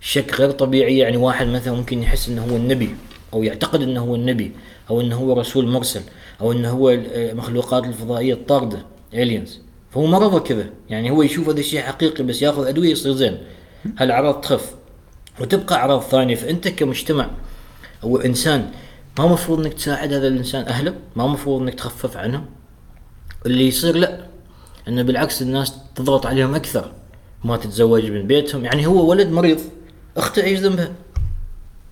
شك غير طبيعية. يعني واحد مثلا ممكن يحس إنه هو النبي أو يعتقد إنه هو النبي أو إنه هو رسول مرسل أو إنه هو المخلوقات الفضائية الطاردة الينز فهو مرضه كذا. يعني هو يشوف هذا الشيء حقيقي بس ياخذ أدوية يصير زين. هالاعراض تخف؟ وتبقى أعراض ثانية. فأنت كمجتمع أو إنسان ما مفروض إنك تساعد هذا الإنسان أهله ما مفروض إنك تخفف عنه. اللي يصير لا إنه بالعكس الناس تضغط عليهم أكثر ما تتزوج من بيتهم. يعني هو ولد مريض أخته إيش ذنبها.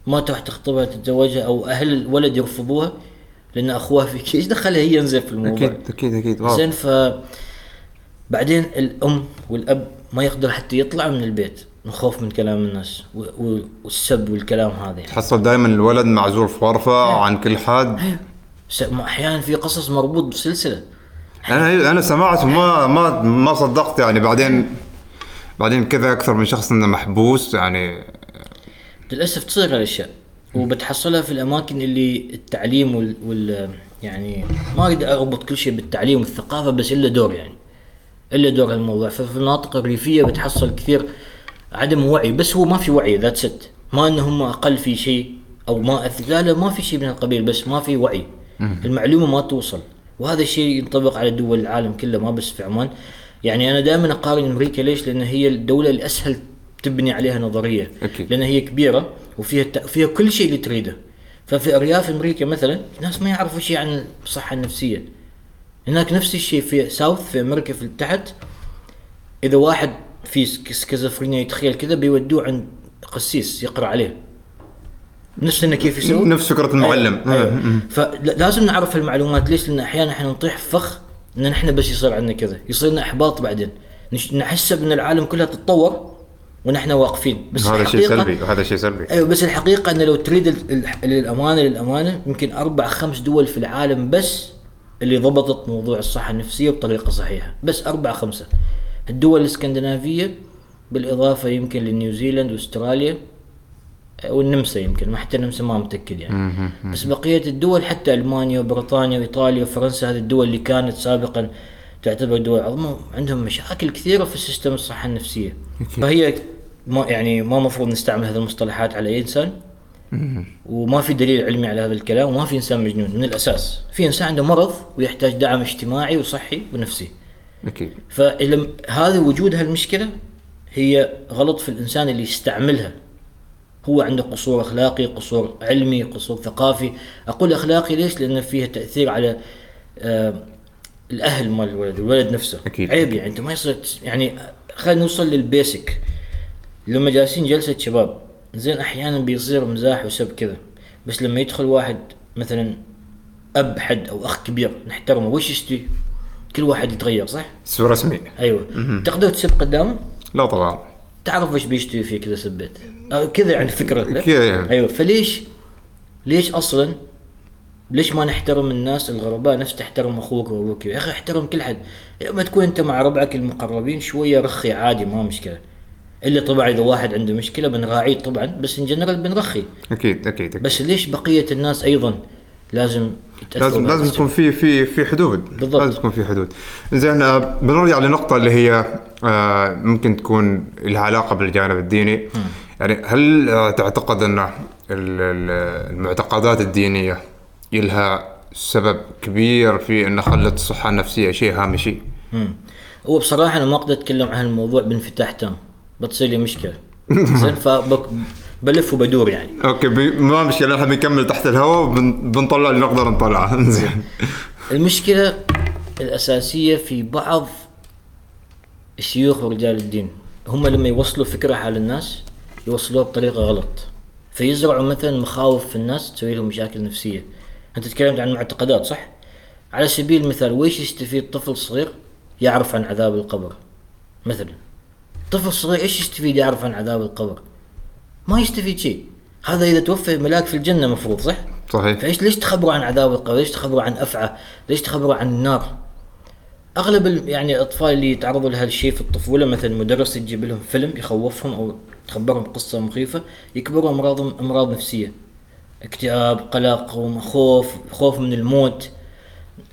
ما تروح تخطبها تتزوجها أو أهل الولد يرفضوها لأن أخوها فيك. إيش دخلها هي ينزل في الموضوع؟ أكيد أكيد أكيد. زين ف بعدين الأم والأب ما يقدر حتى يطلع من البيت. من خوف من كلام الناس والسب والكلام هذا يعني تحصل دائما الولد معزول في غرفه عن كل حد. أحيانا في قصص مربوط بسلسلة. أنا أنا سمعت وما ما ما صدقت يعني. بعدين بعدين كذا أكثر من شخص إنه محبوس يعني. للأسف تصير هالاشياء وبتحصلها في الأماكن اللي التعليم وال, وال يعني ما أريد أربط كل شيء بالتعليم والثقافة بس إلا دور يعني. إلا دور هالموضوع ففي المناطق الريفية بتحصل كثير عدم وعي بس هو ما في وعي ذات ست ما ان هم أقل في شيء أو ما أث... لا لا ما في شيء من القبيل بس ما في وعي. المعلومة ما توصل. وهذا الشيء ينطبق على دول العالم كله ما بس في عمان. يعني أنا دائما أقارن أمريكا ليش؟ لأن هي الدولة الأسهل تبني عليها نظرية. أكيد. لأن هي كبيرة وفيها الت... فيها كل شيء اللي تريده. ففي أرياف أمريكا مثلا ناس ما يعرفوا شيء عن الصحة النفسية. هناك نفس الشيء في south في أمريكا في تحت إذا واحد في schi- schizophrenia يتخيل كذا بيودوه عند قسيس يقرأ عليه نفس إنه كيف يسوي نفس فكرة المعلم. أيوة. أيوة. أيوة. فلازم نعرف المعلومات ليش؟ لأن أحيانا إحنا نطيح في فخ إن نحن بس يصير عندنا كذا يصير لنا إحباط بعدين نحسب إن العالم كلها تتطور ونحن واقفين بس هذا شيء سلبي وهذا شيء سلبي أيوه بس الحقيقة انه لو تريد للأمانة للأمانة يمكن أربع خمس دول في العالم بس اللي ضبطت موضوع الصحة النفسية بطريقة صحيحة بس أربع خمسة الدول الإسكندنافية بالإضافة يمكن لنيوزيلاند واستراليا والنمسا يمكن ما حتى النمسا ما متأكد يعني. بس بقية الدول حتى ألمانيا وبريطانيا وإيطاليا وفرنسا هذه الدول اللي كانت سابقا تعتبر دول عظمى عندهم مشاكل كثيرة في السيستم الصحة النفسية. فهي ما يعني ما مفروض نستعمل هذه المصطلحات على أي إنسان. وما في دليل علمي على هذا الكلام وما في إنسان مجنون. من الأساس في إنسان عنده مرض ويحتاج دعم اجتماعي وصحي ونفسي. أكيد. فإذا هذا وجود هالمشكلة هي غلط في الإنسان اللي يستعملها. هو عنده قصور أخلاقي قصور علمي قصور ثقافي. أقول أخلاقي ليش؟ لأن فيها تأثير على آه الأهل مال الولد الولد نفسه. أكيد. عيب يعني أنت ما يصير يعني خلينا نوصل للبيسك. لما جالسين جلسة شباب زين أحيانا بيصير مزاح وسب كذا. بس لما يدخل واحد مثلا أب حد أو أخ كبير نحترمه وش يشتي كل واحد يتغير صح؟ اسم رسمي. أيوه. تقدر تسب قدامه لا طبعا. تعرف إيش بيشتري فيك اذا سبيت كذا يعني فكرة لا؟ كذا يعني. أيوه. فليش؟ ليش أصلا؟ ليش ما نحترم الناس الغرباء؟ نفس تحترم أخوك وأبوك. يا أخي احترم كل حد. لما تكون أنت مع ربعك المقربين شوية رخي عادي ما مشكلة. إلا طبعا إذا واحد عنده مشكلة بنراعيه طبعا بس ان جنرال بنرخي. أكيد أكيد, أكيد. بس ليش بقية الناس أيضا لازم لازم لازم؟ تكون في في في حدود. بالضبط. لازم تكون في حدود. زين آه، بنرجع لنقطة اللي هي آه، ممكن تكون لها علاقة بالجانب الديني. يعني هل آه، تعتقد أن ال- ال- المعتقدات الدينية لها سبب كبير في أن خلت الصحة النفسية شيء هامشي. هو بصراحة أنا ما أقدر أتكلم عن الموضوع بانفتاح تام. بتصير لي مشكلة. زين فبلف وبدور يعني. أوكي بي- ما مشكلة إحنا بنكمل تحت الهواء وبنطلع اللي نقدر نطلعه. زين. المشكلة الأساسية في بعض الشيوخ ورجال الدين. هم لما يوصلوا فكرة على الناس يوصلوها بطريقة غلط. فيزرعوا مثلا مخاوف في الناس تسوي لهم مشاكل نفسية. أنت تكلمت عن معتقدات صح؟ على سبيل المثال ويش يستفيد طفل صغير يعرف عن عذاب القبر؟ مثلا. طفل صغير إيش يستفيد يعرف عن عذاب القبر؟ ما يستفيد شيء هذا إذا توفى ملاك في الجنة مفروض صح؟ صحيح فايش ليش تخبروا عن عذاب القبر؟ ليش تخبروا عن أفعى؟ ليش تخبروا عن النار؟ أغلب يعني الاطفال اللي يتعرضوا لهالشيء في الطفولة مثلا مدرس يجيب لهم فيلم يخوفهم أو تخبرهم قصة مخيفة يكبروا امراض أمراض نفسية اكتئاب قلق خوف خوف من الموت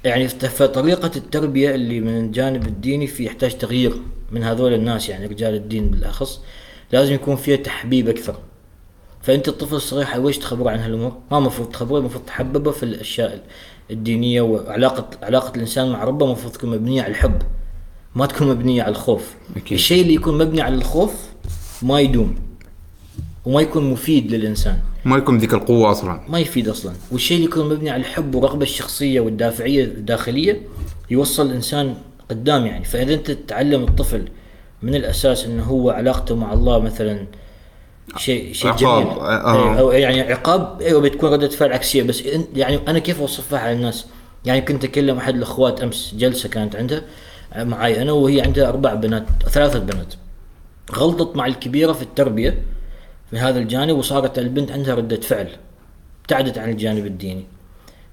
يعني فطريقة التربية اللي من الجانب الديني في يحتاج تغيير من هذول الناس يعني رجال الدين بالأخص لازم يكون فيها تحبيب أكثر. فأنت الطفل الصغير ويش تخبره عن هالأمور؟ ما المفروض تخبره المفروض تحببه في الأشياء الدينية وعلاقة علاقة الإنسان مع ربه المفروض تكون مبنية على الحب ما تكون مبنية على الخوف. أكيد. الشيء اللي يكون مبني على الخوف ما يدوم وما يكون مفيد للإنسان. ما يكون ذيك القوة أصلا. ما يفيد أصلا. والشيء اللي يكون مبني على الحب والرغبه الشخصية والدافعية الداخلية يوصل الإنسان قدام يعني. فإذا أنت تعلم الطفل من الأساس إنه هو علاقته مع الله مثلا شيء شيء جميل. آه. أو يعني عقاب أيوه بتكون ردة فعل عكسية. بس يعني أنا كيف أوصفها على الناس؟ يعني كنت أكلم أحد الأخوات أمس جلسة كانت عندها معي أنا وهي عندها أربع بنات ثلاثة بنات. غلطت مع الكبيرة في التربية في هذا الجانب وصارت البنت عندها ردة فعل ابتعدت عن الجانب الديني.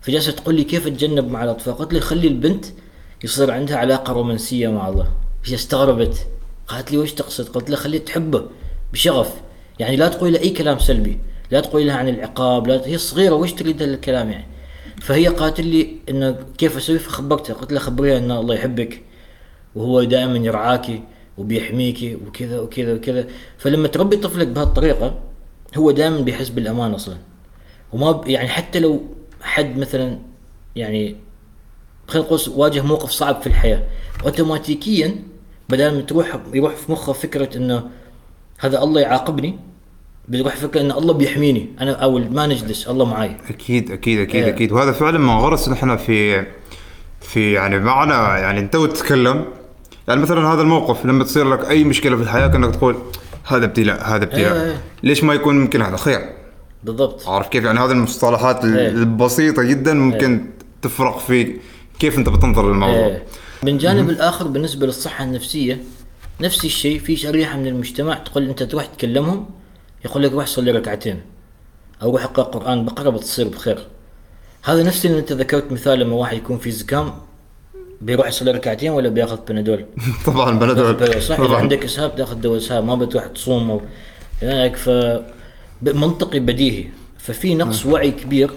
فجالسة تقول لي كيف أتجنب مع الأطفال؟ قلت لي خلي البنت يصير عندها علاقة رومانسية مع الله. هي استغربت. قالت لي وش تقصد؟ قلت لها خليها تحبه بشغف. يعني لا تقول لها أي كلام سلبي لا تقول لها عن العقاب لا هي صغيرة وش تريد الكلام يعني؟ فهي قالت لي انه كيف أسوي؟ فخبرتها. قلت لها خبريها إن الله يحبك وهو دائما يرعاكي وبيحميكي وكذا وكذا وكذا. فلما تربي طفلك بهالطريقة هو دائما بيحس بالامان أصلا. وما ب... يعني حتى لو حد مثلا يعني خلينا نقول واجه موقف صعب في الحياة اوتوماتيكيا بدل ما تروح يروح في مخه فكرة إنه هذا الله يعاقبني بيروح فكرة إن الله بيحميني أنا أو ما نجلس الله معاي. أكيد أكيد أكيد إيه. أكيد. وهذا فعلا ما غرس نحن في في يعني معنى يعني أنت وتتكلم يعني مثلا هذا الموقف لما تصير لك أي مشكلة في الحياة كأنك تقول هذا ابتلاء هذا ابتلاء. إيه. ليش ما يكون ممكن هذا؟ خير. بالضبط. عارف كيف؟ يعني هذه المصطلحات إيه. البسيطة جدا ممكن تفرق في كيف أنت بتنظر للموضوع. إيه. من جانب الآخر بالنسبة للصحة النفسية نفس الشيء في شريحة من المجتمع تقول أنت تروح تكلمهم يقول لك روح صلي ركعتين أو روح اقرأ قرآن بقرة بتصير بخير. هذا نفس اللي أنت ذكرت مثال لما واحد يكون في زكام بيروح يصلي ركعتين ولا بيأخذ بنادول. طبعا بنادول. صح؟ إذا عندك إسهاب تأخذ دواء إسهاب ما بتروح تصوم أو هناك ف منطقي بديهي. ففي نقص وعي كبير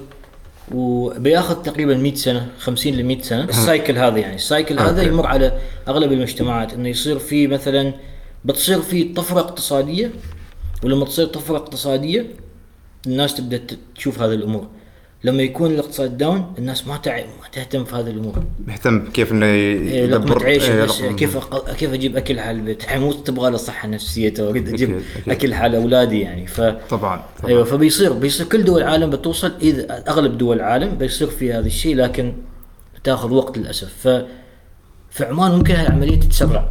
وبياخذ تقريبا 100 سنة 50 ل 100 سنه ال cycle هذا يعني ال cycle هذا. يمر على أغلب المجتمعات إنه يصير في مثلا بتصير في طفرة اقتصادية ولما تصير طفرة اقتصادية الناس تبدأ تشوف هذه الأمور. لما يكون الاقتصاد down الناس ما تع... ما تهتم في هذه الأمور. مهتم كيف إنه إيه، عيش إيه، كيف أق... كيف أجيب أكل حال البيت؟ حموت تبغى له صحة نفسية اريد أجيب أكيد، أكيد. أكل حال أولادي يعني. ف طبعا طبعا. أيوه فبيصير بيصير كل دول العالم بتوصل اذا أغلب دول العالم بيصير في هذا الشيء لكن تاخذ وقت للأسف. ف في عمان ممكن هالعمليه تتسرع.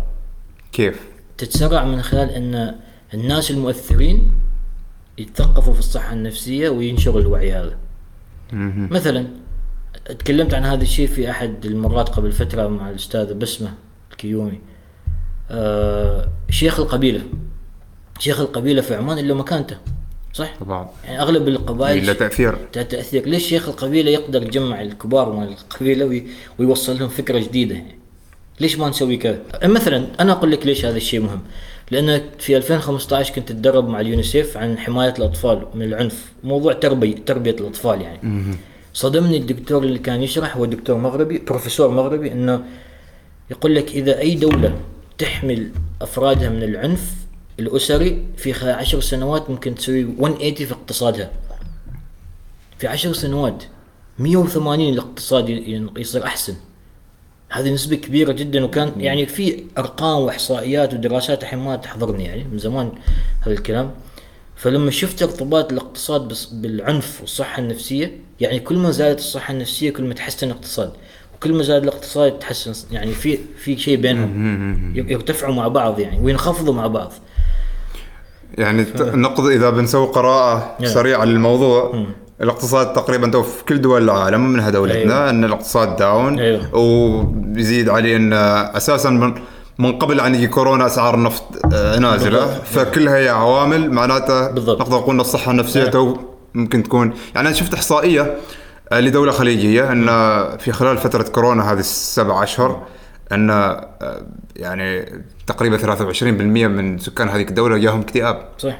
كيف؟ تتسرع من خلال إن الناس المؤثرين يتثقفوا في الصحة النفسية وينشروا الوعي هذا. مثلا تكلمت عن هذا الشيء في أحد المرات قبل فترة مع الأستاذة بسمة الكيومي. آه شيخ القبيلة. شيخ القبيلة في عمان إلا مكانته صح؟ طبعا. يعني أغلب القبائل له تأثير. تأثير. ليش شيخ القبيلة يقدر يجمع الكبار مال القبيلة وي- ويوصل لهم فكرة جديدة؟ يعني ليش ما نسوي كذا؟ مثلا أنا أقول لك ليش هذا الشيء مهم. لأن في 2015 كنت أتدرب مع اليونيسيف عن حماية الأطفال من العنف. موضوع تربيه تربية الأطفال يعني. صدمني الدكتور اللي كان يشرح هو دكتور مغربي بروفيسور مغربي إنه يقول لك إذا أي دولة تحمل أفرادها من العنف الأسري في خلال عشر سنوات ممكن تسوي 180 في اقتصادها. في عشر سنوات 180 الاقتصاد يصير أحسن. هذه نسبة كبيرة جدا وكان يعني في أرقام وإحصائيات ودراسات الحين ما تحضرني يعني من زمان هذا الكلام. فلما شفت ارتباط الاقتصاد بالعنف والصحة النفسية يعني كل ما زادت الصحة النفسية كل ما تحسن الاقتصاد. وكل ما زاد الاقتصاد يتحسن يعني في في شيء بينهم يرتفعوا مع بعض يعني وينخفضوا مع بعض. يعني ت- نقض إذا بنسوي قراءة نعم. سريعة للموضوع الاقتصاد تقريبا تو في كل دول العالم منها دولتنا أيوة. إن الاقتصاد داون أيوة. ويزيد عليه إن أساسا من من قبل ان يجي كورونا أسعار النفط آه، نازلة بالضبط. فكلها هي عوامل معناتها بالضبط. نقدر نقول إن الصحة النفسية نعم. تو ممكن تكون يعني أنا شفت إحصائية آه، لدولة خليجية إن في خلال فترة كورونا هذه السبع أشهر إن آه، يعني تقريبا 23% من سكان هذيك الدولة جاهم اكتئاب صح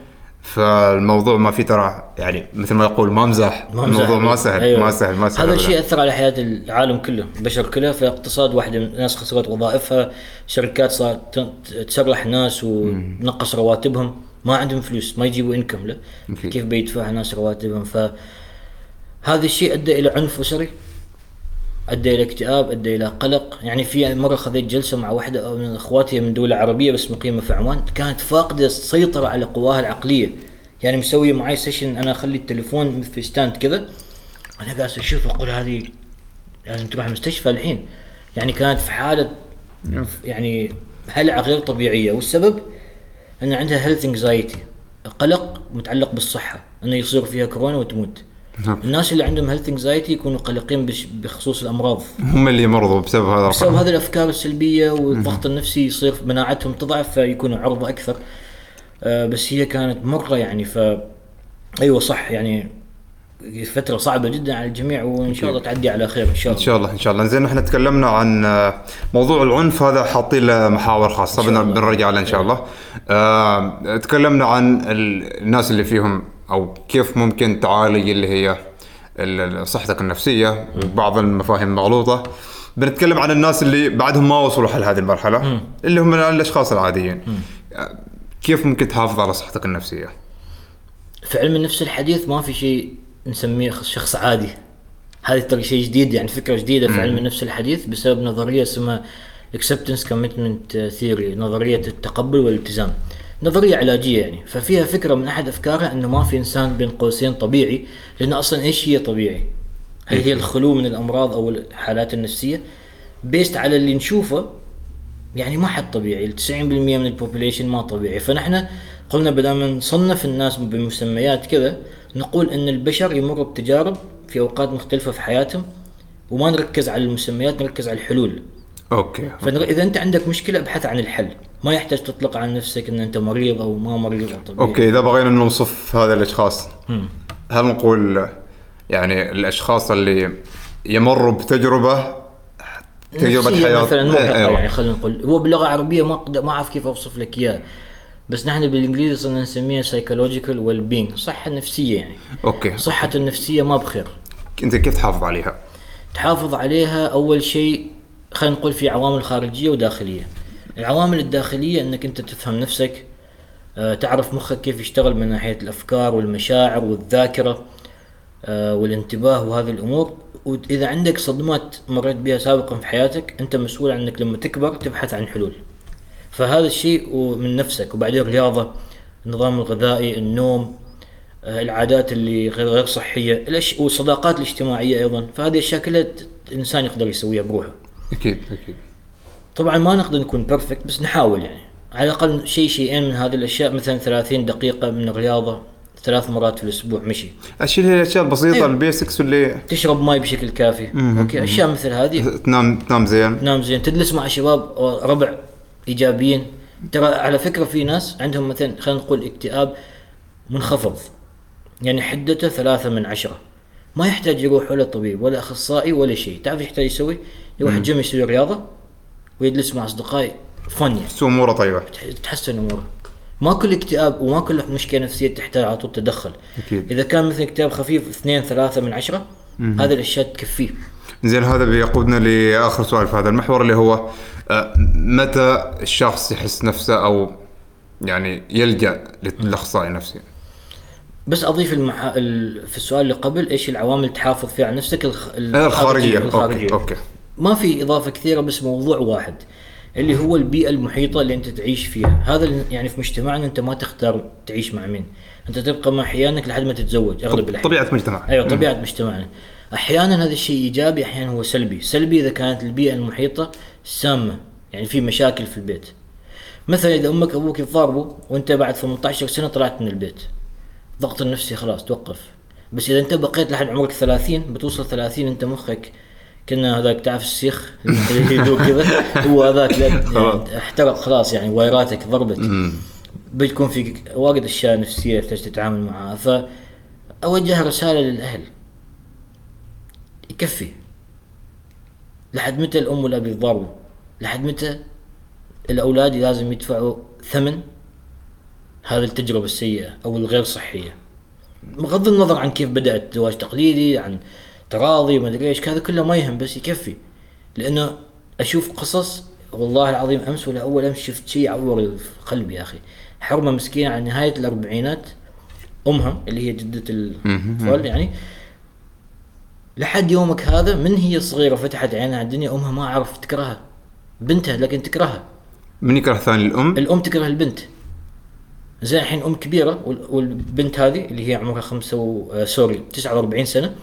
فالموضوع ما في ترى يعني مثل ما يقول ما مزح الموضوع. ما سهل أيوة. ما سهل ما سهل هذا. الشيء اثر على حياة العالم كله البشر كلها في اقتصاد واحدة من الناس خسرت وظائفها شركات صارت تسرح ناس ونقص رواتبهم ما عندهم فلوس ما يجيبوا income أكيد. كيف بيدفع ناس رواتبهم ف هذا الشيء أدى إلى عنف اسري ادى إلى اكتئاب ادى إلى قلق. يعني في مرة خذيت جلسة مع واحدة من إخواتي من دولة عربية بس مقيمة في عمان كانت فاقدة السيطرة على قواها العقلية. يعني مسوية معي session أنا أخلي التليفون في stand كذا. أنا قاعد أشوف أقول هذه لازم تروح المستشفى الحين. يعني كانت في حالة يعني هلع غير طبيعية. والسبب؟ أن عندها health anxiety قلق متعلق بالصحة. أنه يصير فيها كورونا وتموت. نعم. الناس اللي عندهم health anxiety يكونوا قلقين بخصوص الأمراض. هم اللي مرضوا بسبب هذا بسبب هذه الأفكار السلبية والضغط النفسي يصير مناعتهم تضعف فيكونوا عرضة أكثر. آه، بس هي كانت مرة يعني ف أيوه صح يعني فترة صعبة جدا على الجميع وإن شاء الله تعدي على خير إن شاء إن الله. شاء الله إن شاء الله. زين إحنا تكلمنا عن آه، موضوع العنف هذا حاطين له محاور الله. بنرجع له إن شاء الله. آه، تكلمنا عن ال- الناس اللي فيهم أو كيف ممكن تعالج اللي هي صحتك النفسية. وبعض المفاهيم المغلوطه بنتكلم عن الناس اللي بعدهم ما وصلوا حل هذه المرحله اللي هم الأشخاص العاديين. كيف ممكن تحافظ على صحتك النفسية؟ في علم النفس الحديث ما في شيء نسميه شخص عادي. هذه ترى شيء جديد يعني فكرة جديدة في علم النفس الحديث بسبب نظرية اسمها acceptance commitment theory نظرية التقبل والالتزام. نظرية علاجية يعني. ففيها فكرة من أحد أفكارها إنه ما في إنسان بين قوسين طبيعي لأن أصلا إيش هي طبيعي؟ هل هي الخلو من الأمراض أو الحالات النفسية؟ بيست على اللي نشوفه يعني ما حد طبيعي. 90% من ال population ما طبيعي. فنحن قلنا بدل ما نصنف الناس بمسميات كذا نقول إن البشر يمروا بتجارب في أوقات مختلفة في حياتهم وما نركز على المسميات نركز على الحلول. أوكي. فاذا أنت عندك مشكلة ابحث عن الحل. ما يحتاج تطلق عن نفسك إن أنت مريض أو ما مريض أو طبيعي. أوكي إذا بغينا نوصف هذا الأشخاص هل نقول يعني الأشخاص اللي يمروا بتجربة تجربة حياة؟ مثلا أيوة. يعني خلينا نقول. هو باللغة العربية ما ما أعرف كيف أوصف لك إياه. بس نحن بالإنجليزي صرنا نسميها psychological well-being صحة نفسية يعني. أوكي. صحة النفسية ما بخير. أنت كيف تحافظ عليها؟ تحافظ عليها أول شيء خلينا نقول في عوامل خارجية وداخلية. العوامل الداخلية إنك أنت تفهم نفسك آه، تعرف مخك كيف يشتغل من ناحية الأفكار والمشاعر والذاكرة آه، والانتباه وهذه الأمور. وإذا عندك صدمات مريت بها سابقا في حياتك أنت مسؤول عن انك لما تكبر تبحث عن حلول. فهذا الشيء من نفسك. وبعدين الرياضه النظام الغذائي النوم آه، العادات اللي غير الأش... والصداقات الاجتماعية أيضا. فهذه أشياء كلها الانسان يقدر يسويها بروحه. أكيد أكيد. طبعا ما نقدر نكون بيرفكت بس نحاول يعني. على الأقل شيء شيئين من هذه الأشياء مثلا 30 دقيقة من الرياضة ثلاث مرات في الأسبوع مشي. اشيل هي الاشياء البسيطه أيوة. ال basics اللي تشرب ماي بشكل كافي. أوكي أشياء مثل هذه. تنام تنام زين. تنام زين. تجلس مع شباب ربع إيجابيين. ترى على فكرة في ناس عندهم مثلا خلينا نقول اكتئاب منخفض. يعني حدته ثلاثة من عشرة. ما يحتاج يروح ولا طبيب ولا أخصائي ولا شيء. تعرف يحتاج يسوي؟ يروح الجيم يسوي رياضة. ويجلس مع أصدقائه. fun يعني أموره طيبة. تحسن أموره. ما كل اكتئاب وما كل مشكلة نفسية تحتاج على طول تدخل. أكيد. إذا كان مثلا اكتئاب خفيف اثنين ثلاثة من عشرة هذه الأشياء تكفيه زين هذا بيقودنا لآخر سؤال في هذا المحور اللي هو آه، متى الشخص يحس نفسه أو يعني يلجأ للأخصائي النفسي بس أضيف المح... ال... في السؤال اللي قبل إيش العوامل تحافظ فيها على نفسك؟ الخ... الخارجية. الخارجية. أوكي أوكي. ما في إضافة كثيرة بس موضوع واحد اللي هو البيئة المحيطة اللي أنت تعيش فيها. هذا يعني في مجتمعنا أنت ما تختار تعيش مع مين. أنت تبقى مع أحيانك لحد ما تتزوج أغلب الأحيان. طبيعة مجتمع أيوه طبيعة مجتمعنا. أحيانا هذا الشيء إيجابي أحيانا هو سلبي. سلبي إذا كانت البيئة المحيطة سامة يعني في مشاكل في البيت. مثلا إذا أمك أبوك يتضاربوا وأنت بعد 18 سنة طلعت من البيت. الضغط النفسي خلاص توقف. بس إذا أنت بقيت لحد عمرك 30 بتوصل 30 أنت مخك كنا هذاك تعرف السيخ اللي يدوق كذا؟ هو هذاك احترق خلاص يعني وايراتك ضربت. بيكون في واجد أشياء نفسية تحتاج تتعامل معها. فاوجه رسالة للأهل. يكفي. لحد متى الأم والأب يتضاربوا؟ لحد متى الأولاد لازم يدفعوا ثمن؟ هذه التجربة السيئة أو الغير صحية. بغض النظر عن كيف بدأت زواج تقليدي عن تراضي ما أدري إيش هذا كله ما يهم بس يكفي. لأنه أشوف قصص والله العظيم أمس ولا أول أمس شفت شيء يعور قلبي يا أخي. حرمة مسكينة على نهاية الأربعينات أمها اللي هي جدة الطفل يعني. لحد يومك هذا من هي صغيرة فتحت عينها على الدنيا أمها ما عرفت تكرهها. بنتها لكن تكرهها. من يكره ثاني الأم؟ الأم تكره البنت. زين الحين أم كبيرة وال- والبنت هذه اللي هي عمرها خمسة و... آه سوري 49 سنة.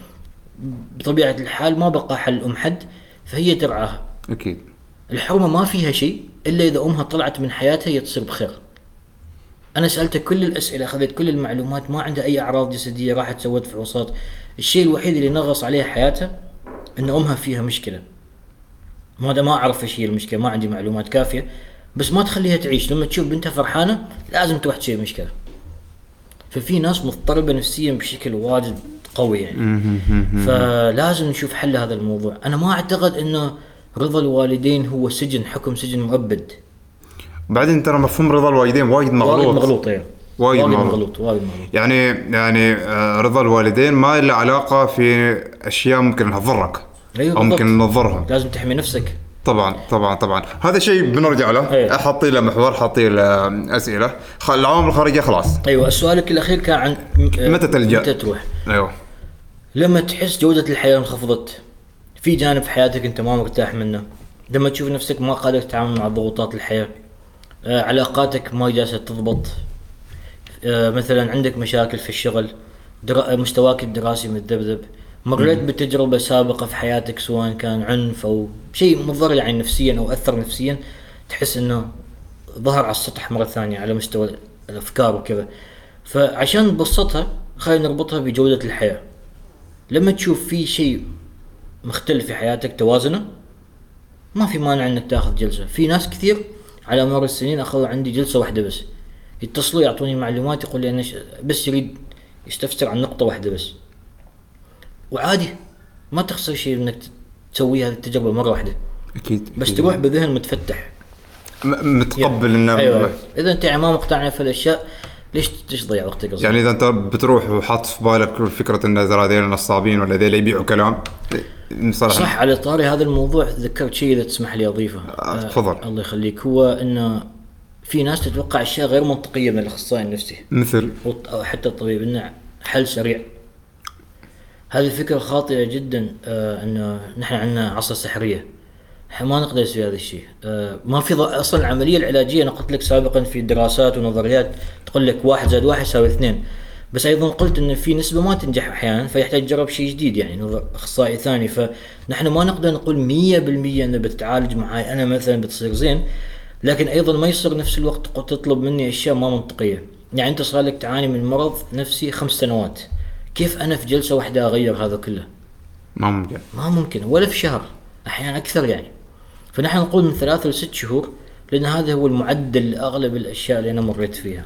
بطبيعة الحال ما بقى حل أم حد فهي ترعاها. أكيد. الحرمة ما فيها شيء إلا إذا أمها طلعت من حياتها هي تصير بخير. أنا سالتها كل الأسئلة أخذت كل المعلومات ما عندها أي أعراض جسدية راحت سوت فحوصات الشيء الوحيد اللي نغص عليها حياتها إن أمها فيها مشكلة. ما ما أعرف إيش هي المشكلة ما عندي معلومات كافية بس ما تخليها تعيش. لما تشوف بنتها فرحانة لازم تروح تسوي مشكلة. ففي ناس مضطربة نفسيا بشكل واجد قوي يعني. فلازم نشوف حل لهذا الموضوع. أنا ما أعتقد انه رضا الوالدين هو سجن حكم سجن مؤبد. بعدين ترى مفهوم رضا الوالدين وايد مغلوط وايد مغلوط. أيوه وايد وايد مغلوط. وايد مغلوط. يعني يعني آه، رضا الوالدين ما له علاقة في أشياء ممكن إنها تضرك أيوة أو ممكن. تضرهم لازم تحمي نفسك. طبعا طبعا طبعا. هذا شيء بنرجع له. أيوة. احطي له محور حطي له أسئلة. العوامل الخارجية خلاص. أيوه سؤالك الأخير كان عن متى تلجأ؟ متى تروح؟ أيوه. لما تحس جودة الحياة انخفضت في جانب في حياتك انت ما مرتاح منه. لما تشوف نفسك ما قادر تتعامل مع ضغوطات الحياة آه علاقاتك ما جالسة تضبط. آه مثلا عندك مشاكل في الشغل درا... مستواك الدراسي متذبذب. مريت بتجربة سابقة في حياتك سواء كان عنف أو شيء مضر يعني نفسيا أو أثر نفسيا تحس إنه ظهر على السطح مرة ثانية على مستوى الأفكار وكذا. فعشان نبسطها خلينا نربطها بجودة الحياة. لما تشوف في شيء مختلف في حياتك توازنه. ما في مانع إنك تأخذ جلسة. في ناس كثير على مر السنين أخذوا عندي جلسة واحدة بس. يتصلوا يعطوني معلومات يقول لي أنا بس يريد يستفسر عن نقطة واحدة بس. وعادي ما تخسر شيء إنك تسوي هذه التجربة مرة واحدة. أكيد بس أكيد. تروح بذهن متفتح. متقبل انه أيوه. إذا أنت يعني ما مقتنع في الأشياء ليش ليش تضيع وقتك أصلا؟ يعني إذا أنت بتروح وحاط في بالك فكرة إن ترى ذيل نصابين ولا ذيل يبيعوا كلام صراحة صح على طاري هذا الموضوع تذكرت شيء إذا تسمح لي أضيفه. آه، تفضل. الله يخليك. هو إنه في ناس تتوقع أشياء غير منطقية من الاخصائي النفسي. مثل؟ أو حتى الطبيب إنه حل سريع. هذه الفكرة خاطئة جدا آه إنه نحن عندنا عصا سحرية. إحنا ما نقدر نسوي هذا الشيء. آه ما في أصلا العملية العلاجية أنا قلت لك سابقا في دراسات ونظريات تقول لك واحد زائد واحد يساوي اثنين. بس أيضا قلت إن في نسبة ما تنجح أحيانا فيحتاج تجرب شيء جديد يعني نظر أخصائي ثاني. فنحن ما نقدر نقول 100% إنه بتتعالج معي أنا مثلا بتصير زين لكن أيضا ما يصير نفس الوقت تطلب مني أشياء ما منطقية. يعني أنت صار لك تعاني من مرض نفسي خمس سنوات. كيف أنا في جلسة واحدة أغير هذا كله؟ ما ممكن. ما ممكن ولا في شهر. أحيانا أكثر يعني. فنحن نقول من ثلاثة لست شهور لأن هذا هو المعدل لاغلب الأشياء اللي أنا مريت فيها.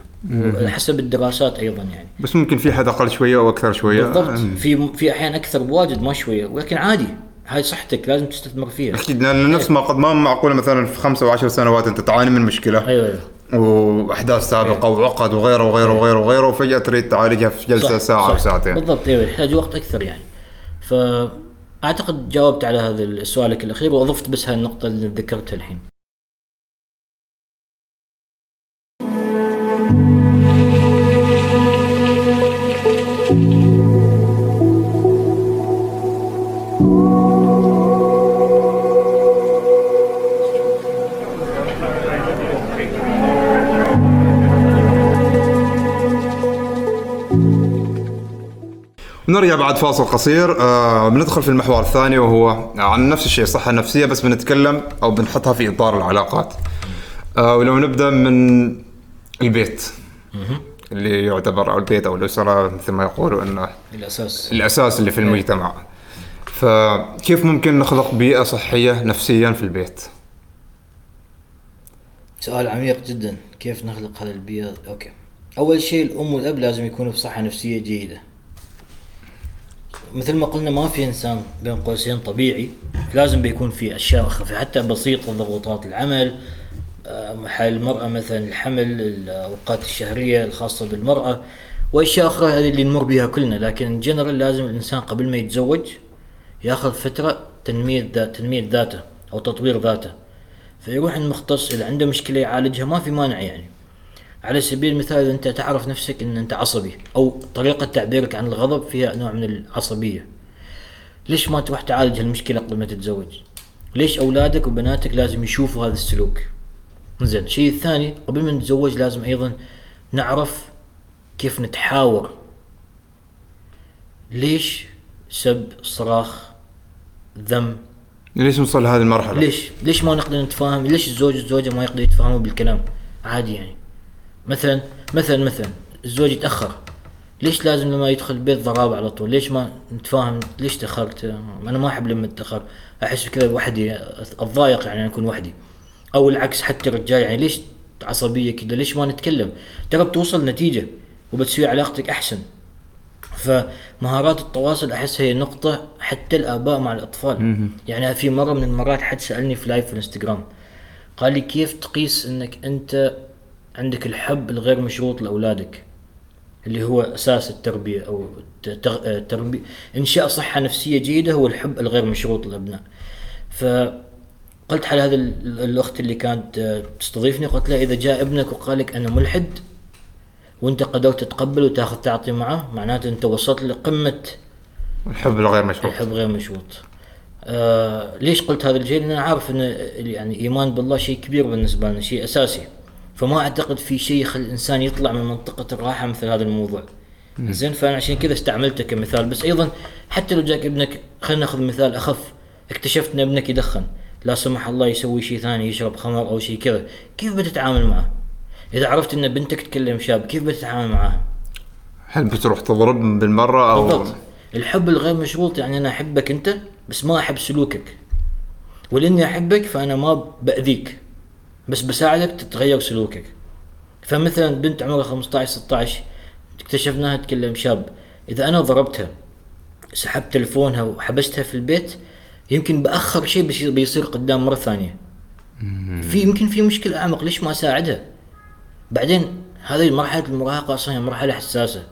حسب الدراسات أيضا يعني. بس ممكن في حد أقل شوية أو أكثر شوية. بالضبط. أم. في في احيان أكثر بواجد ما شوية. ولكن عادي. هاي صحتك لازم تستثمر فيها. أكيد لأن نفس ما قد ما معقولة مثلا في خمسة أو عشر سنوات أنت تعاني من مشكلة. أيوه أيوه. وأحداث سابقة وعقد وغيره وغيره وغيره وغيره وفجأة تريد تعالجها في جلسة صح، ساعة صح. أو ساعتين. بالضبط. أيوه يحتاج وقت أكثر يعني. فاعتقد جاوبت على هذا سؤالك الأخير وأضفت بس هالنقطة اللي ذكرتها الحين. نرجع بعد فاصل قصير. آه بندخل في المحور الثاني وهو عن نفس الشيء الصحة النفسية بس بنتكلم أو بنحطها في إطار العلاقات. آه ولو نبدأ من البيت اللي يعتبر أو البيت أو الأسرة مثل ما يقولوا أنه الأساس. الأساس اللي في المجتمع. فكيف ممكن نخلق بيئة صحية نفسيا في البيت؟ سؤال عميق جدا. كيف نخلق هذا البيئة؟ أوكي. أول شيء الأم والأب لازم يكونوا بصحة نفسية جيدة. مثل ما قلنا ما في إنسان بين قوسين طبيعي. لازم بيكون في أشياء خفيفة حتى بسيطة ضغوطات العمل آه، حال المرأة مثلا الحمل الأوقات الشهرية الخاصة بالمرأة وأشياء أخرى هذه اللي نمر بها كلنا. لكن جنرال لازم الإنسان قبل ما يتزوج يأخذ فترة تنمية ذات تنمية ذاته أو تطوير ذاته. فيروح المختص إذا عنده مشكلة يعالجها ما في مانع يعني. على سبيل المثال إذا أنت تعرف نفسك أن أنت عصبي أو طريقة تعبيرك عن الغضب فيها نوع من العصبية. ليش ما تروح تعالج هالمشكلة قبل ما تتزوج؟ ليش أولادك وبناتك لازم يشوفوا هذا السلوك؟ زين الشيء الثاني قبل ما نتزوج لازم أيضا نعرف كيف نتحاور. ليش سب صراخ ذم؟ ليش نوصل لهذه المرحلة؟ ليش؟ ليش ما نقدر نتفاهم؟ ليش الزوج والزوجة ما يقدروا يتفاهموا بالكلام؟ عادي يعني. مثلا مثلا مثلا الزوج يتأخر. ليش لازم لما يدخل البيت ضرابة على طول؟ ليش ما نتفاهم؟ ليش تأخرت؟ أنا ما أحب لما أتأخر أحس كذا وحدي أتضايق يعني أنا أكون وحدي. أو العكس حتى الرجال يعني ليش عصبية كذا؟ ليش ما نتكلم؟ ترى بتوصل نتيجة وبتسوي علاقتك أحسن. فمهارات التواصل أحس هي نقطة حتى الآباء مع الأطفال. يعني في مرة من المرات حد سألني في لايف في الإنستغرام قال لي كيف تقيس إنك أنت عندك الحب الغير مشروط لأولادك اللي هو أساس التربية أو تغ... تربية إنشاء صحة نفسية جيدة هو الحب الغير مشروط للابناء فقلت على هذا ال- الأخت اللي كانت آه، تستضيفني قلت لها إذا جاء ابنك وقال لك أنا ملحد وأنت قدرت تتقبل وتاخذ تعطي معه معناته أنت وصلت لقمة الحب الغير مشروط الحب غير مشروط. آه ليش قلت هذا الشيء؟ لأن أنا عارف إن يعني إيمان بالله شيء كبير بالنسبة لنا شيء أساسي. فما أعتقد في شيء يخلي الإنسان يطلع من منطقة الراحة مثل هذا الموضوع. زين فأنا عشان كذا استعملته كمثال. بس أيضا حتى لو جاك ابنك خلينا نأخذ مثال أخف. اكتشفت إن ابنك يدخن. لا سمح الله يسوي شيء ثاني يشرب خمر أو شيء كذا. كيف بتتعامل معه؟ إذا عرفت إن بنتك تكلم شاب كيف بتتعامل معاه هل بتروح تضرب بالمرة أو بالضبط. الحب الغير مشروط يعني أنا أحبك أنت بس ما أحب سلوكك. ولأني أحبك فأنا ما بأذيك. بس بساعدك تتغير سلوكك. فمثلا بنت عمرها 15 16 اكتشفناها تكلم شاب. إذا أنا ضربتها سحبت تلفونها وحبستها في البيت يمكن بأخر شيء بيصير, قدام مرة ثانية. في يمكن في مشكلة أعمق ليش ما أساعدها؟ بعدين هذه مرحله المراهقة أصلا هي مرحلة حساسة.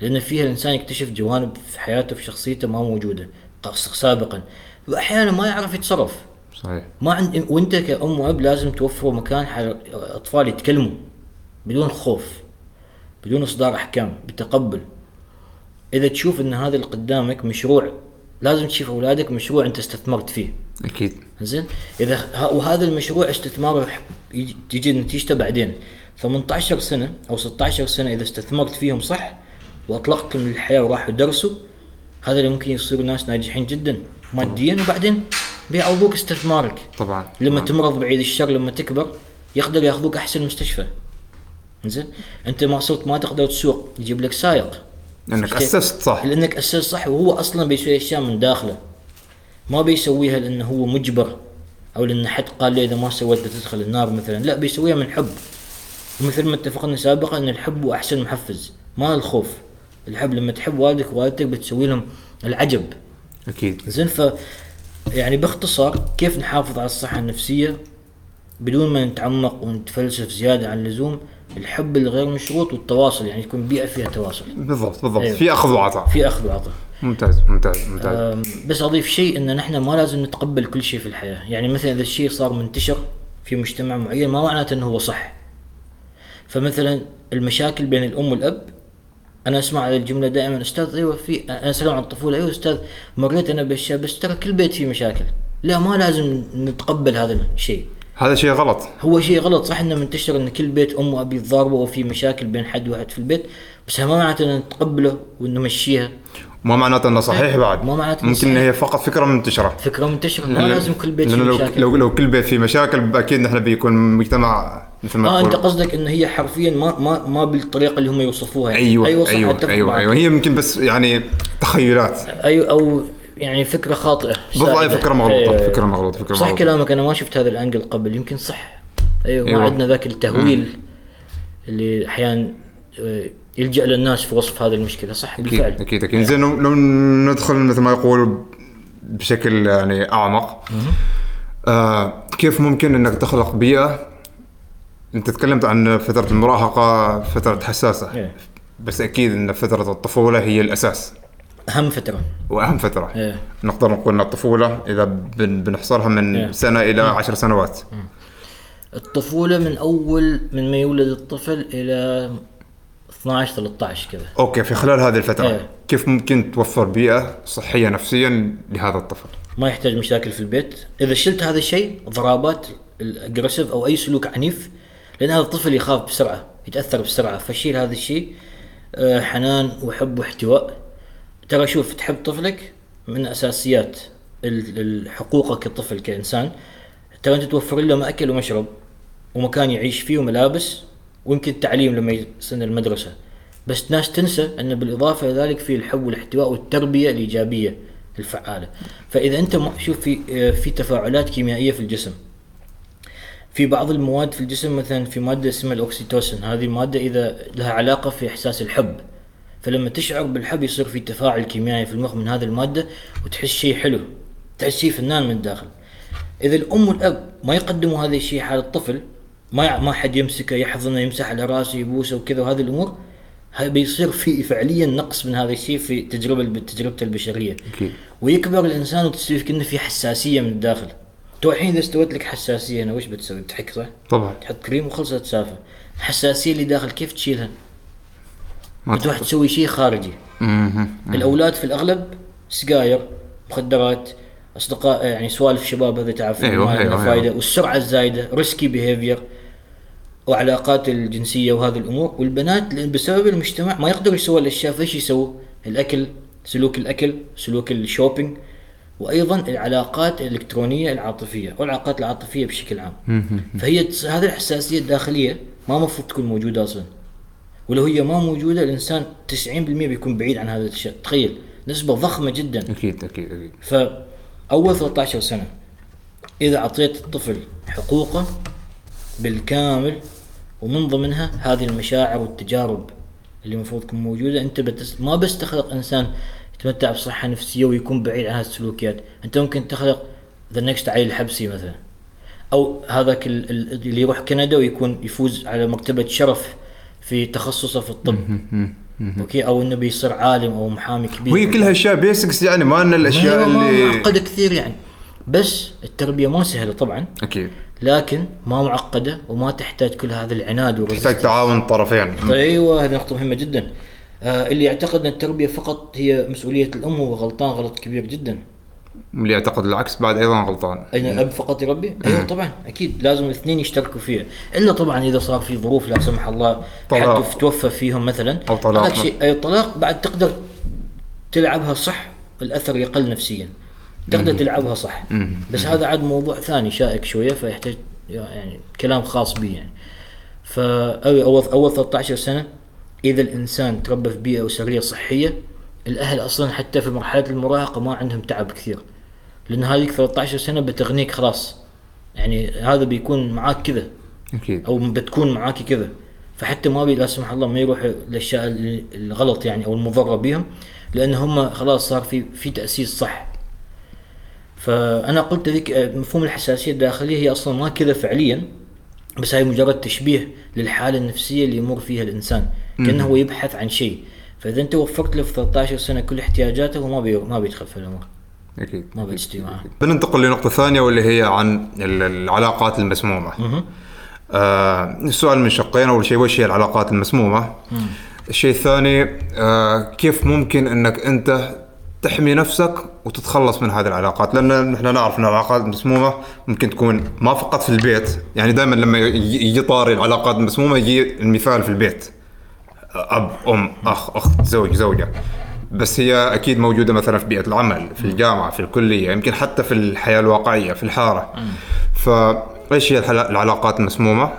لأن فيها الإنسان يكتشف جوانب في حياته في شخصيته ما موجودة سابقا. واحيانا ما يعرف يتصرف. صحيح. ما عند وانت كأم وأب لازم توفروا مكان حق أطفال يتكلموا بدون خوف بدون إصدار أحكام بتقبل. إذا تشوف إن هذا اللي قدامك مشروع لازم تشوف أولادك مشروع أنت استثمرت فيه. أكيد. زين؟ إذا ه- وهذا المشروع استثماره تجي نتيجته بعدين. 18 سنة أو 16 سنة إذا استثمرت فيهم صح واطلقتهم للحياه وراحوا درسوا هذا اللي ممكن يصيروا ناس ناجحين جدا ماديا وبعدين بيعوضوك استثمارك طبعا. لما طبعاً. تمرض بعيد الشر لما تكبر يقدر ياخذوك أحسن مستشفى. زين أنت ما صرت ما تقدر تسوق يجيب لك سائق. لأنك أسست صح. لأنك أسست صح وهو أصلا بيسوي أشياء من داخله. ما بيسويها لأنه هو مجبر أو لأن حد قال له إذا ما سويت بتدخل النار مثلا. لا بيسويها من حب. ومثل ما اتفقنا سابقا إن الحب هو أحسن محفز ما الخوف. الحب لما تحب والدك ووالدتك بتسوي لهم العجب. أكيد. زين ف يعني باختصار كيف نحافظ على الصحة النفسية بدون ما نتعمق ونتفلسف زيادة عن اللزوم؟ الحب الغير مشروط والتواصل يعني تكون بيئة فيها تواصل. بالضبط بالضبط. أيوة. في أخذ وعطاء. في أخذ وعطاء. ممتاز ممتاز ممتاز. بس أضيف شيء أن نحن ما لازم نتقبل كل شيء في الحياة. يعني مثلا إذا الشيء صار منتشر في مجتمع معين ما معناته أنه هو صح. فمثلا المشاكل بين الأم والأب أنا أسمع هذه الجملة دائما أستاذ أيوه في أنا أسأل عن الطفولة. أيوه أستاذ مريت أنا باشياء بس ترى كل بيت فيه مشاكل. لا ما لازم نتقبل هذا الشيء. هذا شيء غلط. هو شيء غلط. صح إنه منتشر إن كل بيت ام واب يتضاربوا وفي مشاكل بين حد واحد في البيت بس ما معناته إن نتقبله ونمشيها. ما معناته إنه صحيح بعد ما معناته ممكن. هي فقط فكرة منتشره فكرة منتشره ما لازم كل بيت فيه لو, مشاكل لو لو كل بيت فيه مشاكل أكيد نحن بيكون مجتمع مثل ما آه أنت قصدك إن هي حرفيا ما ما ما بالطريقة اللي هم يوصفوها يعني. أيوه أيوه صح أيوه أيوه. أيوة. هي يمكن بس يعني تخيلات أيوه أو يعني فكرة خاطئة بالضبط سائدة. فكرة مغلوطة أيوة. فكرة مغلوطة فكرة صح مغلوطة كلامك أنا ما شفت هذا الأنجل قبل يمكن صح أيوه ما أيوة. عندنا ذاك التهويل اللي أحيانا آه، يلجأ للناس في وصف هذه المشكلة صح؟ أكيد بالفعل. أكيد أكيد. زين لو لو ندخل مثل ما يقولوا بشكل يعني أعمق آه كيف ممكن إنك تخلق بيئة؟ أنت تكلمت عن فترة المراهقة فترة حساسة. إيه. بس أكيد إن فترة الطفولة هي الأساس. أهم فترة. وأهم فترة. إيه. نقدر نقول إن الطفولة إذا بن بنحصرها من إيه. سنة إلى عشر سنوات. الطفولة من أول من ما يولد الطفل إلى 12 13 كذا. أوكي في خلال هذه الفترة إيه. كيف ممكن توفر بيئة صحية نفسيا لهذا الطفل؟ ما يحتاج مشاكل في البيت. إذا شلت هذا الشيء ضربات ال aggressive أو أي سلوك عنيف لأن هذا الطفل يخاف بسرعة يتأثر بسرعة فشيل هذا الشيء آه، حنان وحب واحتواء. ترى شوف تحب طفلك من أساسيات ال- ال- حقوقك كطفل كإنسان. ترى أنت توفر له مأكل ومشرب ومكان يعيش فيه وملابس ويمكن تعليم لما يسن المدرسة. بس ناس تنسى أن بالإضافة إلى ذلك في الحب والاحتواء والتربية الإيجابية الفعاله فإذا أنت ما- شوف في آه، في تفاعلات كيميائية في الجسم. في بعض المواد في الجسم مثلا في مادة اسمها الاكسيتوسين هذه الماده إذا لها علاقة في إحساس الحب. فلما تشعر بالحب يصير في تفاعل كيميائي في المخ من هذه المادة وتحس شيء حلو تحس شيء فنان من الداخل. إذا الأم والأب ما يقدموا هذا الشيء حال الطفل ما ما حد يمسكه يحضنه يمسح على راسه يبوسه وكذا وهذه الأمور بيصير في فعليا نقص من هذا الشيء في تجربة تجربته البشرية أكيد. ويكبر الإنسان وتصير كأنه في حساسية من الداخل تو الحين إذا استوت لك حساسية هنا وش بتسوي بتحك صح؟ طبعا تحط كريم وخلصت سالفه الحساسية اللي داخل كيف تشيلها؟ ما بتروح تسوي شيء خارجي. الأولاد في الأغلب سجاير مخدرات أصدقاء يعني سوالف شباب هذا تعرف أيوة، ما لها أيوة، فايدة أيوة. والسرعة الزايدة risky behavior وعلاقات الجنسية وهذه الأمور والبنات لأن بسبب المجتمع ما يقدروا يسووا الأشياء. فإيش يسووا؟ الأكل سلوك الأكل سلوك الشوبينج وأيضا العلاقات الإلكترونية العاطفية والعلاقات العاطفية بشكل عام. فهي هذه الحساسية الداخلية ما المفروض تكون موجودة أصلا. ولو هي ما موجودة الإنسان 90% بيكون بعيد عن هذا الشيء تخيل نسبة ضخمة جدا. أكيد أكيد أكيد. فاول 13 سنة إذا أعطيت الطفل حقوقه بالكامل ومن ضمنها هذه المشاعر والتجارب اللي المفروض تكون موجودة. أنت بتس ما بس تخلق إنسان يتمتع بصحة نفسية ويكون بعيد عن هذه السلوكيات أنت ممكن تخلق the next علي الحبسي مثلا. أو هذاك ال- ال- اللي يروح كندا ويكون يفوز على مرتبه شرف في تخصصه في الطب. أوكي؟ أو إنه بيصير عالم أو محامي كبير. وهي كلها أشياء basics يعني ما إن الأشياء اللي معقدة كثير يعني. بس التربية ما سهلة طبعا. أكيد. لكن ما معقدة وما تحتاج كل هذا العناد تحتاج تعاون الطرفين أيوه هذه نقطة مهمة جدا. آه اللي يعتقد أن التربية فقط هي مسؤولية الأم هو غلطان غلط كبير جدا. اللي يعتقد العكس بعد أيضا غلطان. أين الاب فقط يربي؟ أيوه طبعا أكيد لازم الاثنين يشتركوا فيها. إلا طبعا إذا صار في ظروف لا سمح الله طلاق. حد توفى فيهم مثلا. أو طلاق. شيء اي طلاق بعد تقدر تلعبها صح الأثر يقل نفسيا. تقدر تلعبها صح. بس هذا عاد موضوع ثاني شائك شوية فيحتاج يعني كلام خاص به يعني. فاول اول أول 13 سنة إذا الإنسان تربى في بيئة أسرية صحية الأهل أصلا حتى في مرحلة المراهقة ما عندهم تعب كثير. لأن هذيك 13 سنة بتغنيك خلاص. يعني هذا بيكون معاك كذا. أكيد. أو بتكون معاك كذا. فحتى ما بي لا سمح الله ما يروح الأشياء ال- الغلط يعني أو المضرة بهم لأن هم خلاص صار في في تأسيس صح. فأنا قلت ذيك آه، مفهوم الحساسية الداخلية هي أصلا ما كذا فعليا بس هاي مجرد تشبيه للحالة النفسية اللي يمر فيها الإنسان كأنه هو يبحث عن شيء. فإذا أنت وفرت له في 13 سنة كل احتياجاته هو ما بي ما بيدخل في الأمور. أكيد. ما بيستوي معاه بننتقل لنقطة ثانية واللي هي عن ال- العلاقات المسمومة. آه السؤال من شقين أول شيء وش هي العلاقات المسمومة؟ الشيء الثاني آه كيف ممكن أنك أنت تحمي نفسك وتتخلص من هذه العلاقات لأن نحن نعرف أن العلاقات المسمومة ممكن تكون ما فقط في البيت يعني دائما لما يجي طاري العلاقات المسمومة يجي المثال في البيت أب أم أخ أخت زوج زوجة. بس هي أكيد موجودة مثلا في بيئة العمل في الجامعة في الكلية يمكن حتى في الحياة الواقعية في الحارة. فايش هي العلاقات المسمومه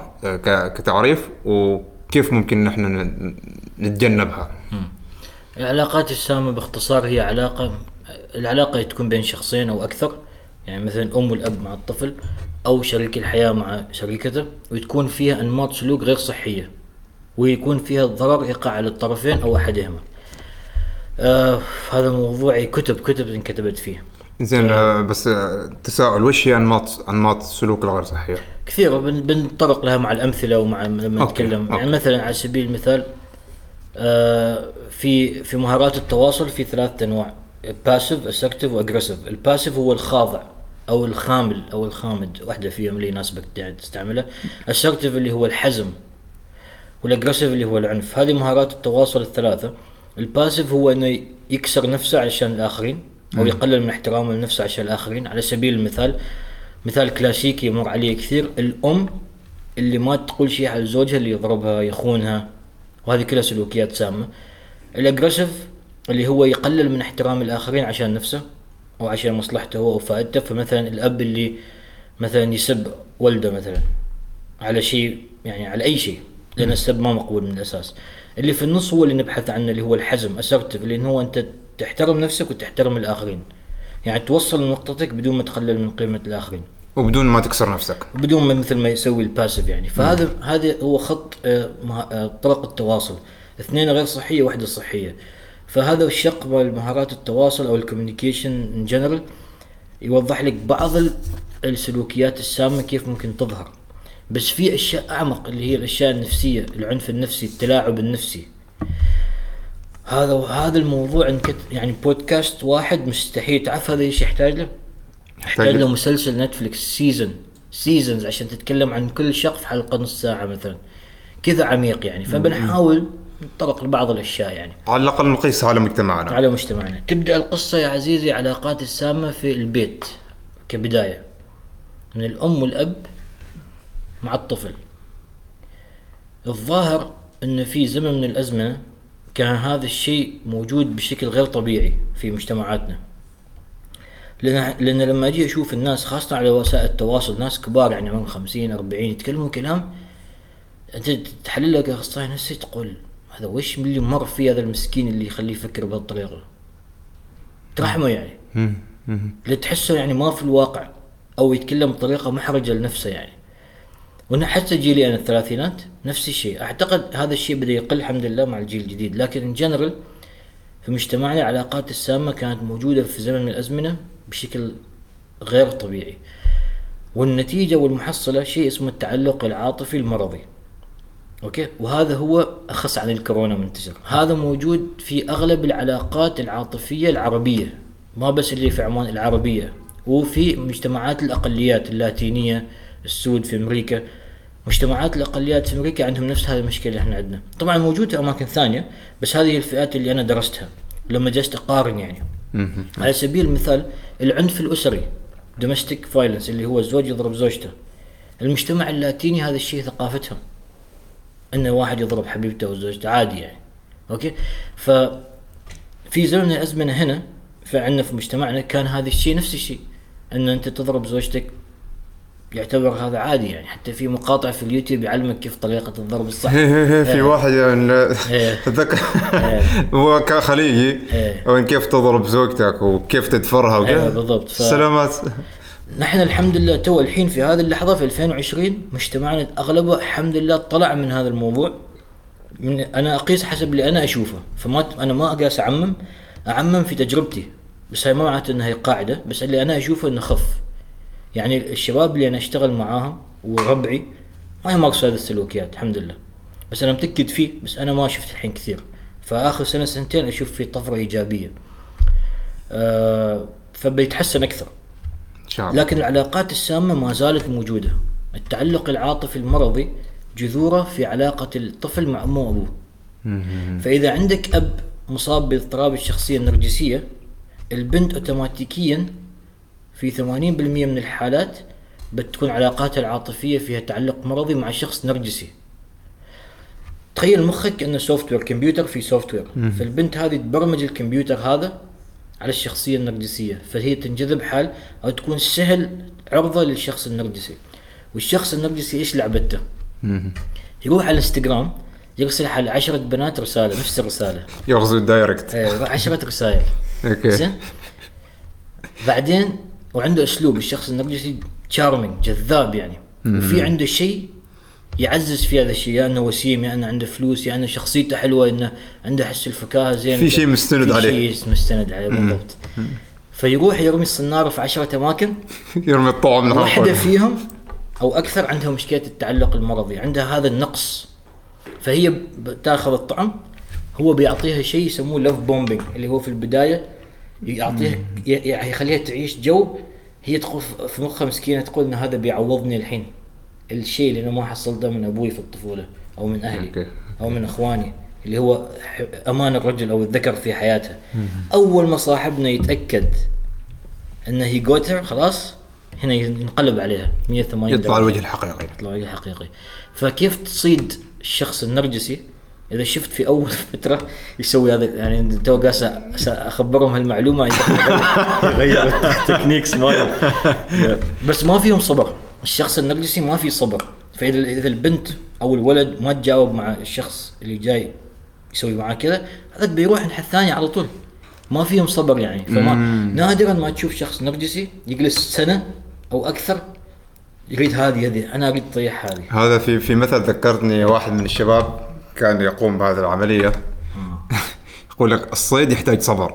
كتعريف وكيف ممكن نحن نتجنبها؟ العلاقات السامة باختصار هي علاقة العلاقة تكون بين شخصين أو أكثر يعني مثلا الأم والأب مع الطفل أو شريك الحياة مع شريكته وتكون فيها أنماط سلوك غير صحية ويكون فيها الضرر يقع على الطرفين أو أحدهما آه هذا موضوع كتب كتب انكتبت فيه زين آه، بس آه، تساؤل وش هي أنماط أنماط السلوك الغير صحية؟ كثيرة بن- بنتطرق لها مع الأمثلة ومع لما نتكلم. يعني مثلا على سبيل المثال آه، في في مهارات التواصل في ثلاث أنواع. passive assertive و aggressive ال passive هو الخاضع أو الخامل أو الخامد. واحدة فيهم اللي يناسبك تستعملها. assertive اللي هو الحزم وال aggressive اللي هو العنف. هذه مهارات التواصل الثلاثة. ال passive هو إنه يكسر نفسه علشان الآخرين أو يقلل من احترامه لنفسه عشان الآخرين. على سبيل المثال مثال كلاسيكي يمر عليه كثير. الأم اللي ما تقول شيء على زوجها اللي يضربها يخونها وهذه كلها سلوكيات سامة. الاجريسيف اللي هو يقلل من احترام الآخرين عشان نفسه أو عشان مصلحته هو أو فائدته. فمثلا الأب اللي مثلا يسب ولده مثلا على شيء يعني على أي شيء لأن السب ما مقبول من الأساس. اللي في النص هو اللي نبحث عنه اللي هو الحزم اسرتف لأن هو أنت تحترم نفسك وتحترم الآخرين. يعني توصل لنقطتك بدون ما تقلل من قيمة الآخرين. وبدون ما تكسر نفسك. بدون ما مثل ما يسوي ال passive يعني. فهذا هذا هو خط آه، آه، طرق التواصل. اثنين غير صحية واحدة صحية. فهذا الشق مال مهارات التواصل أو ال communication in general يوضح لك بعض ال- السلوكيات السامة كيف ممكن تظهر. بس في أشياء أعمق اللي هي الأشياء النفسية العنف النفسي التلاعب النفسي. هذا هذا الموضوع انكت يعني بودكاست واحد مستحيل تعرف هذا إيش يحتاج له؟ يحتاج له مسلسل Netflix season seasons عشان تتكلم عن كل شق في حلقة نص ساعة مثلا. كذا عميق يعني. فبنحاول نتطرق لبعض الأشياء يعني. على الأقل نقيسها على مجتمعنا. على مجتمعنا. تبدأ القصة يا عزيزي علاقات السامة في البيت كبداية. من الأم والأب مع الطفل. الظاهر إن في زمن من الأزمنة كان هذا الشيء موجود بشكل غير طبيعي في مجتمعاتنا. لأن لأن لما أجي أشوف الناس خاصة على وسائل التواصل ناس كبار يعني عمرهم 50 40 يتكلموا كلام أنت تحلل لك اخصائي نفسي تقول. هذا وش اللي مر فيه هذا المسكين اللي يخليه يفكر بهالطريقه ترحمه يعني. اللي تحسه يعني ما في الواقع أو يتكلم بطريقة محرجة لنفسه يعني. وأنا حتى جيلي أنا الثلاثينات نفس الشيء. أعتقد هذا الشيء بدأ يقل الحمد لله مع الجيل الجديد. لكن ان جنرال في مجتمعنا العلاقات السامة كانت موجودة في زمن من الأزمنة بشكل غير طبيعي. والنتيجة والمحصلة شيء اسمه التعلق العاطفي المرضي. أوكي؟ وهذا هو أخص عن الكورونا منتشر هذا موجود في أغلب العلاقات العاطفية العربية ما بس اللي في عمان العربية. وفي مجتمعات الأقليات اللاتينية السود في أمريكا. مجتمعات الأقليات في أمريكا عندهم نفس هذه المشكلة اللي إحنا عندنا. طبعا موجود في أماكن ثانية بس هذه الفئات اللي أنا درستها لما جلست أقارن يعني. على سبيل المثال العنف الأسري domestic violence اللي هو الزوج يضرب زوجته. المجتمع اللاتيني هذا الشيء ثقافتهم. إن واحد يضرب حبيبته أو زوجته عادي يعني أوكي ف في زمن من الازمنه هنا فعندنا في مجتمعنا كان هذا الشيء نفس الشيء إن أنت تضرب زوجتك يعتبر هذا عادي يعني حتى في مقاطع في اليوتيوب يعلمك كيف طريقة الضرب الصح في إيه. واحد يعني إيه. اتذكر إيه. هو كان خليجي. وين كيف تضرب زوجتك وكيف تدفرها وكذا بالضبط. ف- سلامات نحن الحمد لله تو الحين في هذه اللحظة في 2020 مجتمعنا أغلبه الحمد لله طلع من هذا الموضوع. من أنا أقيس حسب اللي أنا أشوفه. فما أنا ما اقاس أعمم. أعمم في تجربتي. بس هاي ما معناته إنها هي قاعدة. بس اللي أنا أشوفه إنه خف. يعني الشباب اللي أنا أشتغل معاهم وربعي ما يمارسوا هذه السلوكيات الحمد لله. بس أنا متأكد فيه. بس أنا ما شفت الحين كثير. فآخر سنة سنتين أشوف في طفرة إيجابية. آه فبيتحسن أكثر. الله لكن العلاقات السامة ما زالت موجودة. التعلق العاطفي المرضي جذوره في علاقة الطفل مع أمه وأبوه. فإذا عندك أب مصاب باضطراب الشخصية النرجسية البنت أوتوماتيكيا في 80% من الحالات بتكون علاقاتها العاطفية فيها تعلق مرضي مع شخص نرجسي. تخيل مخك إنه software كمبيوتر في software فالبنت هذه تبرمج الكمبيوتر هذا على الشخصية النرجسية فهي تنجذب حال أو تكون سهل عرضة للشخص النرجسي. والشخص النرجسي إيش لعبته؟ يروح على الإنستغرام يرسل على عشرة بنات رسالة نفس الرسالة. يغزو ال direct إيه، عشرة رسائل. أوكي. زين؟ بعدين وعنده أسلوب الشخص النرجسي charming جذاب يعني. وفي عنده شيء يعزز في هذا الشيء يا إنه وسيم يا إنه عنده فلوس يا إنه شخصيته حلوة إنه عنده حس الفكاهة زين في شيء مستند في عليه. شيء مستند عليه بالضبط. فيروح يرمي الصنارة في عشرة أماكن. يرمي الطعم من واحدة. فيهم أو أكثر عندها مشكلة التعلق المرضي عندها هذا النقص. فهي بتأخذ الطعم هو بيعطيها شيء يسموه love bombing اللي هو في البداية يعطيها يعني يخليها تعيش جو. هي تقول في مخها مسكينة تقول ان هذا بيعوضني الحين. الشيء اللي أنا ما حصلته من أبوي في الطفولة أو من أهلي أوكي. أو من إخواني اللي هو ح- أمان الرجل أو الذكر في حياته. أول ما صاحبنا يتأكد إنه هي got her خلاص هنا ينقلب عليها 180 يطلع درجة. الوجه الحقيقي. يطلع وجه حقيقي فكيف تصيد الشخص النرجسي؟ إذا شفت في أول فترة يسوي هذا يعني تو قاس أس- اخبرهم هالمعلومة. يغير ال techniques ماله بس ما فيهم صبر. الشخص النرجسي ما في صبر. فإذا إذا البنت أو الولد ما تجاوب مع الشخص اللي جاي يسوي معاه كذا هذا بيروح الناحيه الثانية على طول. ما فيهم صبر يعني. فما نادرا ما تشوف شخص نرجسي يجلس سنة أو أكثر يريد هذه هذه أنا أريد طيح هذه. هذا في في مثل ذكرتني واحد من الشباب كان يقوم بهذه العملية. يقول لك الصيد يحتاج صبر.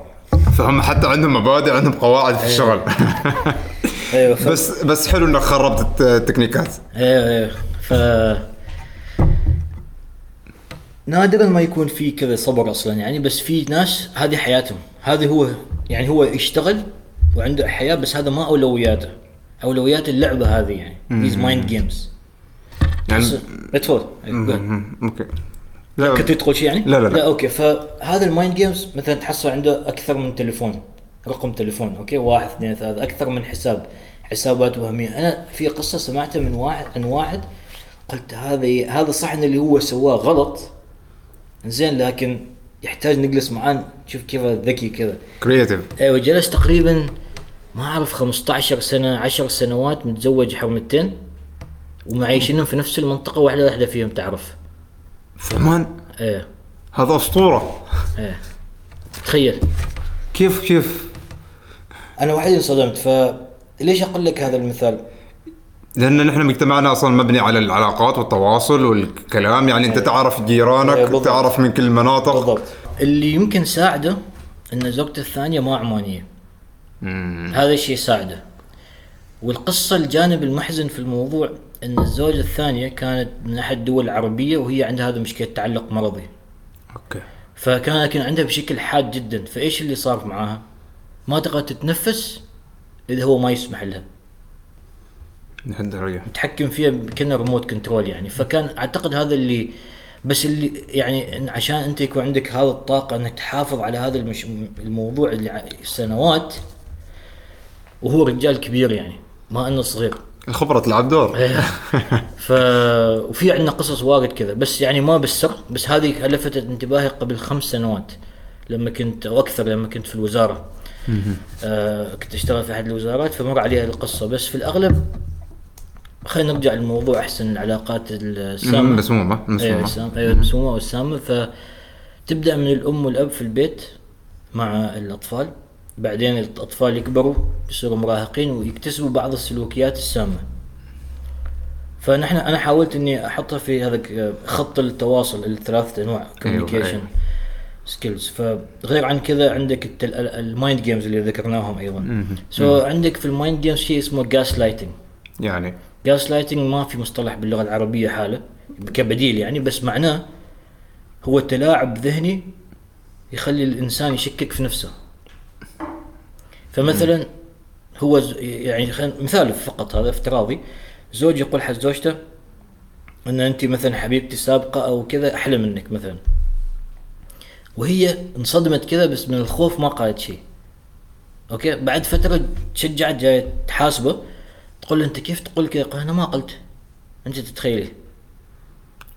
فهم حتى عندهم مبادئ عندهم قواعد في الشغل. أيوه ف... بس بس حلو إنك خربت الت- التكنيكات. أيوه أيوه ف نادرا ما يكون في كذا صبر أصلا يعني بس في ناس هذه حياتهم. هذه هو يعني هو يشتغل وعنده حياة بس هذا ما أولوياته. أولويات اللعبة هذه يعني these mind games. يعني مم، أوكي. لا كنت تقول شيء يعني؟ لا، لا، لا. لا أوكي فهذا ال mind games مثلا تحصل عنده أكثر من تليفون. رقم تليفون أوكي؟ واحد اثنين ثلاثة أكثر من حساب حسابات وهمية. أنا في قصة سمعتها من واحد عن واحد. قلت هذا هذا صح إن اللي هو سواه غلط. زين لكن يحتاج نجلس معاه نشوف كيف ذكي كذا. creative أيوه جلس تقريبا ما أعرف 15 سنة 10 سنوات متزوج حرمتين ومعيشينهم في نفس المنطقة واحدة واحدة فيهم تعرف. فهمان؟ إيه. هذا أسطورة. إيه. تخيل. كيف كيف؟ أنا وحيد انصدمت فليش أقول لك هذا المثال؟ لأن نحن مجتمعنا أصلا مبني على العلاقات والتواصل والكلام يعني أنت تعرف إيه، جيرانك بالضبط. تعرف من كل المناطق بالضبط. اللي يمكن ساعده إن زوجته الثانية ما عمانية. هذا الشيء ساعده. والقصة الجانب المحزن في الموضوع إن الزوجة الثانية كانت من أحد الدول العربية وهي عندها هذا مشكلة تعلق مرضي. أوكي. فكان لكن عندها بشكل حاد جدا فإيش اللي صار معاها؟ ما تقدر تتنفس إذا هو ما يسمح لها. لهالدرجه متحكم فيها كأنه remote control يعني. فكان أعتقد هذا اللي بس اللي يعني عشان أنت يكون عندك هذا الطاقة إنك تحافظ على هذا المش الموضوع اللي سنوات وهو رجال كبير يعني ما إنه صغير. الخبرة تلعب دور. إيه. ف وفي عندنا قصص واجد كذا. بس يعني ما بالسر بس هذه لفتت انتباهي قبل خمس سنوات لما كنت أو أكثر لما كنت في الوزارة. آه كنت اشتغل في أحد الوزارات فمر عليها القصة. بس في الأغلب خلينا نرجع للموضوع أحسن العلاقات السامة. مسمومه أيوه مسمومه السام- أيوه المسمومة والسامة. فتبدأ من الأم والأب في البيت مع الأطفال. بعدين الأطفال يكبروا يصيروا مراهقين ويكتسبوا بعض السلوكيات السامة. فنحن أنا حاولت إني أحطها في هذا خط التواصل الثلاث أنواع communication أيوة. skills فغير عن كذا عندك ال mind games اللي ذكرناهم أيضا. so so عندك في ال mind games شيء اسمه gaslighting يعني؟ جاس لايتنج ما في مصطلح باللغة العربية حاله كبديل يعني بس معناه هو تلاعب ذهني يخلي الإنسان يشكك في نفسه. فمثلا هو يعني مثال فقط هذا افتراضي. زوج يقول حق زوجته إن انت مثلا حبيبتي السابقه أو كذا أحلى منك مثلا. وهي انصدمت كذا بس من الخوف ما قالت شيء. Okay؟ بعد فترة تشجعت جاية تحاسبه تقول له أنت كيف تقول كذا؟ يقول أنا ما قلت. أنت تتخيلي.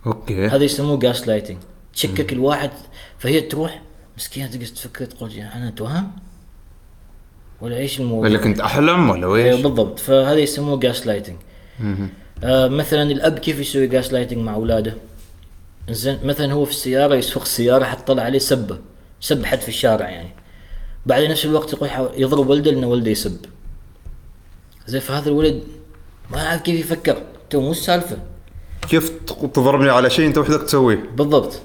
Okay. هذا يسموه gaslighting تشكك الواحد فهي تروح مسكينة تقعد تفكر تقول أنا أتوهم؟ ولا إيش الموضوع؟ ولا كنت أحلم ولا أيوه ويش؟ بالضبط. فهذا يسموه gaslighting آه مثلا الأب كيف يسوي gaslighting مع أولاده؟ زين مثلا هو في السيارة يسوق السياره حتطلع عليه سبه سب حد في الشارع يعني. بعد نفس الوقت يقول يضرب ولده لأن ولده يسب. زين فهذا الولد ما يعرف كيف يفكر؟ تو مو السالفة. كيف تضربني على شيء أنت وحدك تسويه؟ بالضبط.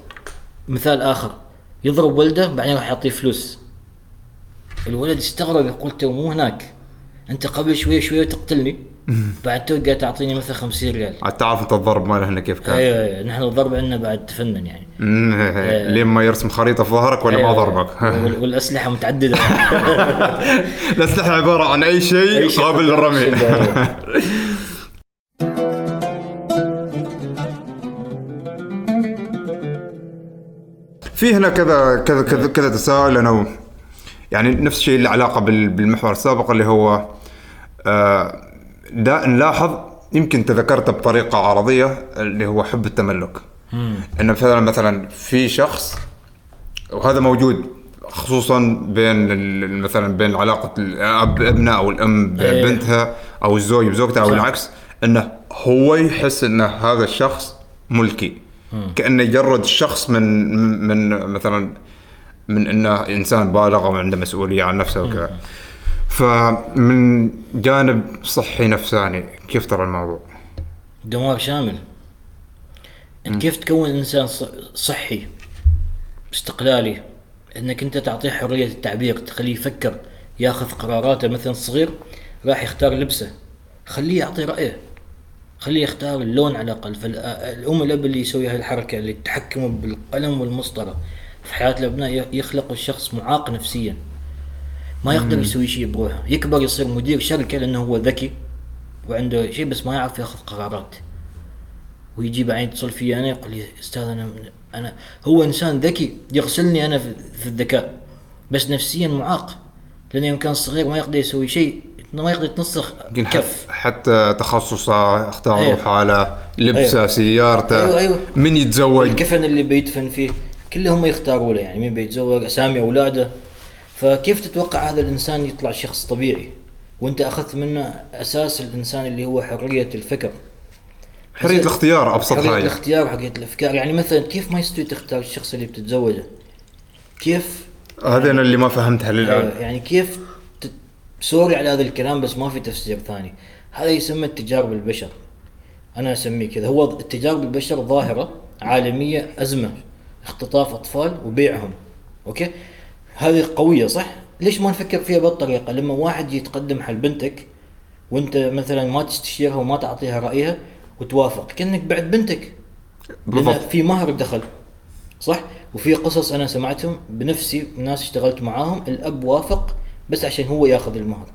مثال آخر. يضرب ولده بعدين راح يعطيه فلوس. الولد يستغرب يقول تو مو هناك. أنت قبل شوية شوية تقتلني. بعد تو قاعد تعطيني مثلا 50 ريال. عاد تعرف أنت الضرب ماله هنا كيف كان. أيوه أيوه. نحن الضرب عندنا بعد تفنن يعني. مم، لين ما يرسم خريطة في ظهرك ولا ما أيوة. ضربك. وال- والأسلحة متعددة. الأسلحة عبارة عن أي شيء أي شيء. قابل للرمي. أيوة. في هنا كذا كذا كذا كذا تساؤل أنا يعني نفس الشيء له علاقة بال- بالمحور السابق اللي هو آه، دا نلاحظ يمكن انت ذكرته بطريقة عرضية اللي هو حب التملك إنه مثلا مثلا في شخص وهذا موجود خصوصا بين مثلا بين علاقة الأب بابنه أو الأم إيه. ببنتها أو الزوج بزوجته أو. العكس إنه هو يحس إن هذا الشخص ملكي كأنه يجرد الشخص من من مثلا من إنه إنسان بالغ وعنده مسؤولية عن نفسه وكذا. فمن جانب صحي نفساني كيف ترى الموضوع؟ دمار شامل. انت كيف تكون إنسان صحي استقلالي؟ إنك أنت تعطيه حرية التعبير تخليه يفكر ياخذ قراراته مثلا صغير راح يختار لبسه. خليه يعطي رأيه. خليه يختار اللون على الأقل. فالام والأب اللي يسوي هالحركه اللي تحكموا بالقلم والمسطرة. في حياة الأبناء ي- يخلق الشخص معاق نفسيا. ما يقدر يسوي شيء بروحه. يكبر يصير مدير شركة لأنه هو ذكي وعنده شيء بس ما يعرف يأخذ قرارات. ويجي بعدين يتصل في أنا يقول لي أستاذ أنا أنا هو إنسان ذكي يغسلني أنا في, الذكاء بس نفسيا معاق. لأنه يوم كان صغير ما يقدر يسوي شيء ما يقدر يتنسخ كف. حت- حتى تخصصه اختاره أيوه. حاله لبسه أيوه. سيارته أيوه، أيوه. من يتزوج؟ الكفن اللي بيدفن فيه. كلهم يختاروا له يعني مين بيتزوج أسامي أولاده. فكيف تتوقع هذا الإنسان يطلع شخص طبيعي؟ وأنت أخذت منه أساس الإنسان اللي هو حرية الفكر. حرية الاختيار أبسط حرية حاجة. الاختيار حريه الأفكار. يعني مثلا كيف ما يستوي تختار الشخص اللي بتتزوجه؟ كيف هذا أنا اللي ما فهمتها للان آه، يعني كيف سوري على هذا الكلام بس ما في تفسير ثاني. هذا يسمى تجارب البشر. أنا أسميه كذا. هو تجارب البشر ظاهرة عالمية أزمة. اختطاف أطفال وبيعهم أوكي؟ هذه قوية صح؟ ليش ما نفكر فيها بهالطريقه لما واحد يتقدم حل بنتك وأنت مثلا ما تستشيرها وما تعطيها رأيها وتوافق كأنك بعد بنتك. بالضبط. في مهر دخل صح؟ وفي قصص أنا سمعتهم بنفسي ناس اشتغلت معاهم الأب وافق بس عشان هو ياخذ المهر.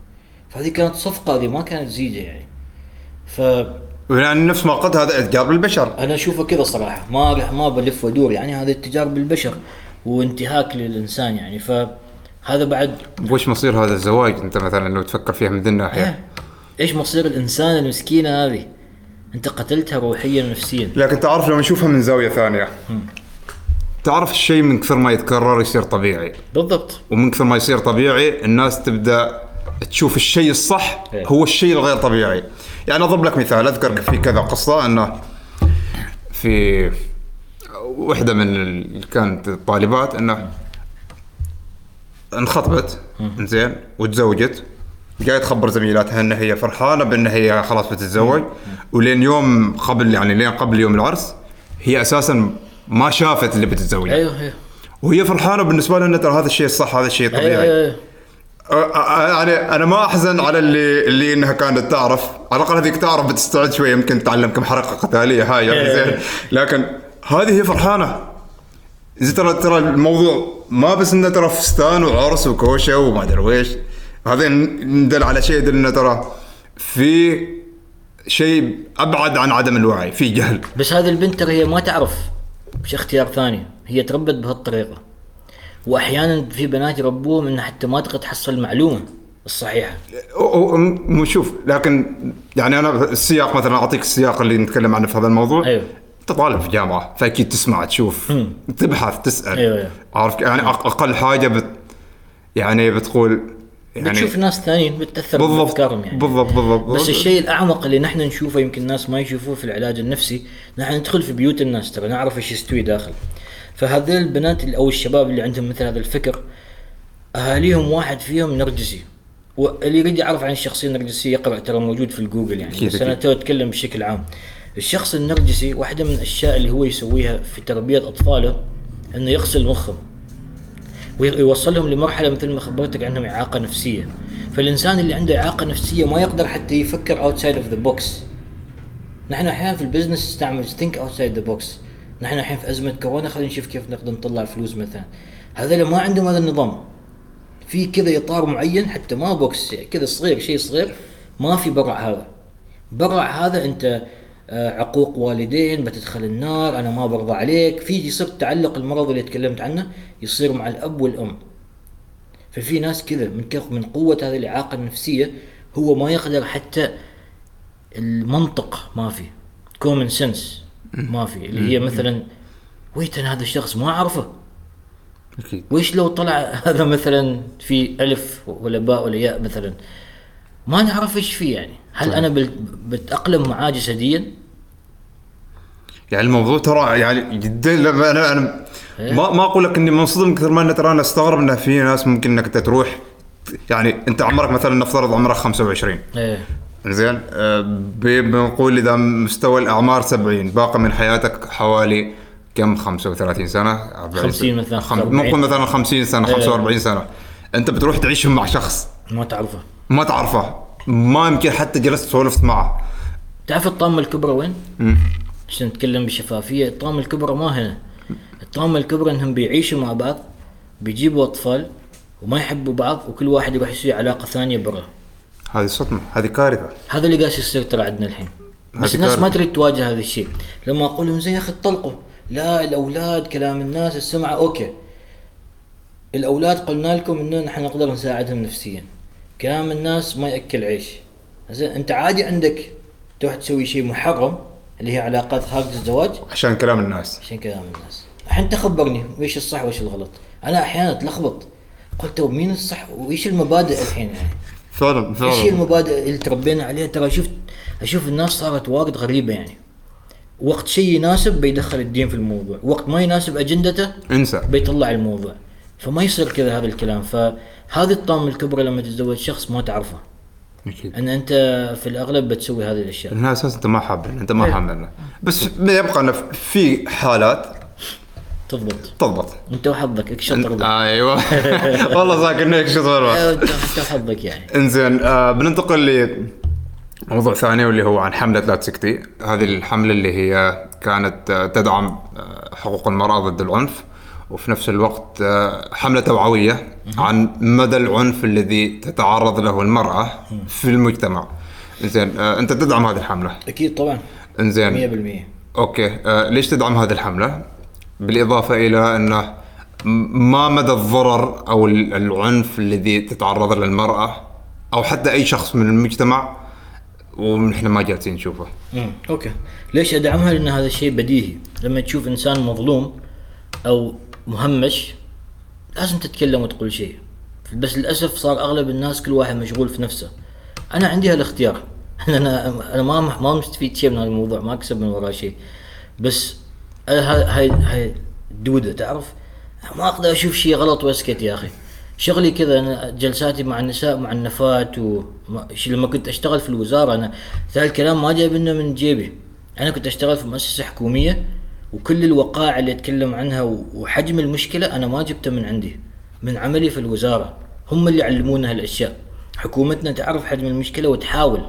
فهذه كانت صفقة هذه ما كانت زيجة يعني. فانا يعني نفس ما قلت هذا تجارب البشر أشوفه كذا صراحة. ما رح ما بلف وادور يعني هذه تجارب البشر وانتهاك للإنسان يعني. فهذا بعد وش مصير هذا الزواج أنت مثلا لو تفكر فيها من ذي الناحية؟ إيش مصير الإنسان المسكينة هذه؟ أنت قتلتها روحيا ونفسيا. لكن تعرف لو نشوفها من زاوية ثانية. تعرف الشيء من كثر ما يتكرر يصير طبيعي. بالضبط. ومن كثر ما يصير طبيعي الناس تبدأ تشوف الشيء الصح إيه. هو الشيء الغير طبيعي. يعني أضرب لك مثال أذكر في كذا قصة إنه في واحدة من اللي كانت الطالبات إنه انخطبت زين وتزوجت جاي تخبر زميلاتها ان هي فرحانة بان هي خلاص بتتزوج. ولين يوم قبل يعني لين قبل يوم العرس هي أساسا ما شافت اللي بتتزوج. أيوه أيوه. وهي فرحانة بالنسبة لها ان ترى هذا الشيء الصح هذا الشيء الطبيعي أيوه أه، أه، يعني أنا ما أحزن على اللي اللي إنها كانت تعرف. على الأقل هذيك تعرف بتستعد شوية يمكن تتعلم كم حركة قتالية. هاي يعني إيه. زين. لكن هذه هي فرحانة. زي ترى ترى الموضوع ما بس إنه ترى فستان وعرس وكوشة وما أدري ويش هذا ندل على شيء يدل إنه ترى في شيء أبعد عن عدم الوعي في جهل. بس هذه البنت ترى هي ما تعرف اختيار ثاني. هي تربت بهالطريقة. وأحيانا في بنات يربوهم إنها حتى ما تقدر تحصل المعلومه الصحيحة. أو- أو- م- شوف لكن يعني أنا السياق مثلا أعطيك السياق اللي نتكلم عنه في هذا الموضوع. أيوه. انت طالب في جامعة فأكيد تسمع تشوف تبحث تسأل. أيوه، أيوه. عارف يعني أقل حاجة بت يعني بتقول يعني بتشوف ناس ثانيين بتأثر بالضبط يعني. بالضبط بالضبط. بس الشيء الأعمق اللي نحن نشوفه يمكن الناس ما يشوفوه في العلاج النفسي نحن ندخل في بيوت الناس. ترى نعرف إيش يستوي داخل. فهذول البنات أو الشباب اللي عندهم مثل هذا الفكر أهاليهم واحد فيهم نرجسي. واللي يريد يعرف عن الشخصية النرجسية يقرأ ترى موجود في الجوجل يعني بس أنا. تو أتكلم بشكل عام. الشخص النرجسي واحدة من الأشياء اللي هو يسويها في تربية أطفاله إنه يغسل مخهم ويوصلهم لمرحلة مثل ما خبرتك عندهم إعاقة نفسية. فالإنسان اللي عنده إعاقة نفسية ما يقدر حتى يفكر outside of the box نحن أحيانا في ال business نستعمل think outside the box نحن الحين في أزمة كورونا خلينا نشوف كيف نقدر نطلع فلوس مثلا. هذول ما عندهم هذا النظام. في كذا إطار معين حتى ما box كذا صغير شيء صغير ما في برع هذا. برع هذا أنت آه، عقوق والدين بتدخل النار أنا ما برضى عليك. في يصير تعلق المرض اللي تكلمت عنه يصير مع الأب والأم. ففي ناس كذا من من قوة هذه الإعاقة النفسية هو ما يقدر حتى المنطق ما في common sense ما في اللي هي مثلا wait أنا هذا الشخص ما أعرفه. أكيد. ويش لو طلع هذا مثلا في ألف ولا باء ولا ياء مثلا ما نعرف إيش فيه يعني. هل أنا بل- بتأقلم معاه جسديا؟ يعني الموضوع ترى يعني جدا لما أنا أنا إيه. ما ما أقول لك إني منصدم كثر ما أنا ترى أنا أستغرب إنه في ناس ممكن إنك تروح يعني أنت عمرك مثلا نفترض عمرك 25 إيه. زين. آه، بنقول إذا مستوى الأعمار 70 باقي من حياتك حوالي كم؟ 35 سنة 40 50 مثلاً، خم... 45. نقول مثلا 50 سنة إيه. 45 سنة. أنت بتروح تعيشهم مع شخص؟ ما تعرفه. ما تعرفه. ما يمكن حتى جلست سولفت معه. تعرف الطامة الكبرى وين؟ عشان نتكلم بشفافية. الطامة الكبرى ما هنا. الطامة الكبرى إنهم بيعيشوا مع بعض بيجيبوا أطفال وما يحبوا بعض وكل واحد يروح يسوي علاقة ثانية برا. هذه صدمه هذه كارثة. هذا اللي قاعد يصير ترى عندنا الحين. بس الناس ما كارثة. تريد تواجه هذا الشيء. لما أقول لهم زين يا أخي طلقوا لا الأولاد كلام الناس السمعة. أوكي. الأولاد قلنا لكم إنه نحن نقدر نساعدهم نفسيا. كلام الناس ما يأكل عيش. زين أنت عادي عندك تروح تسوي شيء محرم اللي هي علاقات خارج الزواج؟ عشان كلام الناس. عشان كلام الناس. الحين انت خبرني ويش الصح ويش الغلط. أنا أحيانا أتلخبط. قلت مين الصح وإيش المبادئ الحين يعني؟ فعلا إيش فعلا. المبادئ اللي تربينا عليها؟ ترى شفت أشوف الناس صارت واجد غريبة يعني. وقت شيء يناسب بيدخل الدين في الموضوع وقت ما يناسب أجندته انسى. بيطلع الموضوع. فما يصير كذا هذا الكلام. فهذه الطامة الكبرى لما تتزوج شخص ما تعرفه. أكيد. إن أنت في الأغلب بتسوي هذه الأشياء. لانها أساس أنت ما حابين أنت ما أيوة. حاملنا بس يبقى إنه في حالات تضبط. تضبط. انت وحظك اكشط ربك أيوه. والله صار؟ أيوة، انت انت وحظك يعني. إنزين آه بننتقل لموضوع ثاني واللي هو عن حملة لا تسكتي هذه الحملة اللي هي كانت آه، تدعم آه، حقوق المرأة ضد العنف وفي نفس الوقت آه، حملة توعوية عن مدى العنف الذي تتعرض له المرأة في المجتمع. إنزين آه أنت تدعم هذه الحملة؟ أكيد طبعا. إنزين. 100% أوكي. آه ليش تدعم هذه الحملة؟ بالإضافة إلى أنه ما مدى الضرر أو ال- العنف الذي تتعرض له المرأة أو حتى أي شخص من المجتمع ونحن ما جالسين نشوفه. مم. أوكي. ليش أدعمها؟ لأن هذا الشيء بديهي. لما تشوف إنسان مظلوم أو مهمش لازم تتكلم وتقول شيء. بس للأسف صار أغلب الناس كل واحد مشغول في نفسه. أنا عندي هالاختيار. أنا أنا ما ما مستفيد شيء من هذا الموضوع ما أكسب من وراه شيء. بس هاي هاي هاي الدوده تعرف؟ ما أقدر أشوف شيء غلط وأسكت يا أخي. شغلي كذا أنا جلساتي مع النساء معنفات و ما- ش- لما كنت أشتغل في الوزارة أنا ذا الكلام ما جاي منه من جيبي. أنا كنت أشتغل في مؤسسة حكومية وكل الوقائع اللي أتكلم عنها و- وحجم المشكلة أنا ما جبته من عندي من عملي في الوزارة. هم اللي علمونا هالأشياء. حكومتنا تعرف حجم المشكلة وتحاول.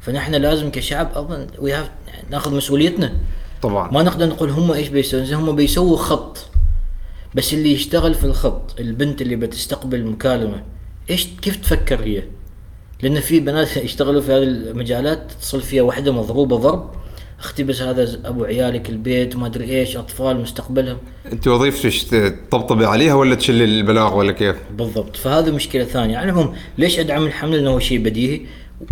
فنحن لازم كشعب أظن ناخذ مسؤوليتنا. طبعا. ما نقدر نقول هم إيش بيسوون؟ هم بيسووا خط. بس اللي يشتغل في الخط البنت اللي بتستقبل المكالمه إيش كيف تفكر هي؟ لأن في بنات يشتغلوا في هذه المجالات تصل فيها واحدة مضروبة ضرب أختي بس هذا أبو عيالك البيت ما أدري إيش أطفال مستقبلهم. أنت وظيفتك تطبطبي عليها ولا تشيل البلاغ ولا كيف؟ بالضبط. فهذه مشكلة ثانية. على العموم ليش أدعم الحمله لأنه هو شيء بديهي؟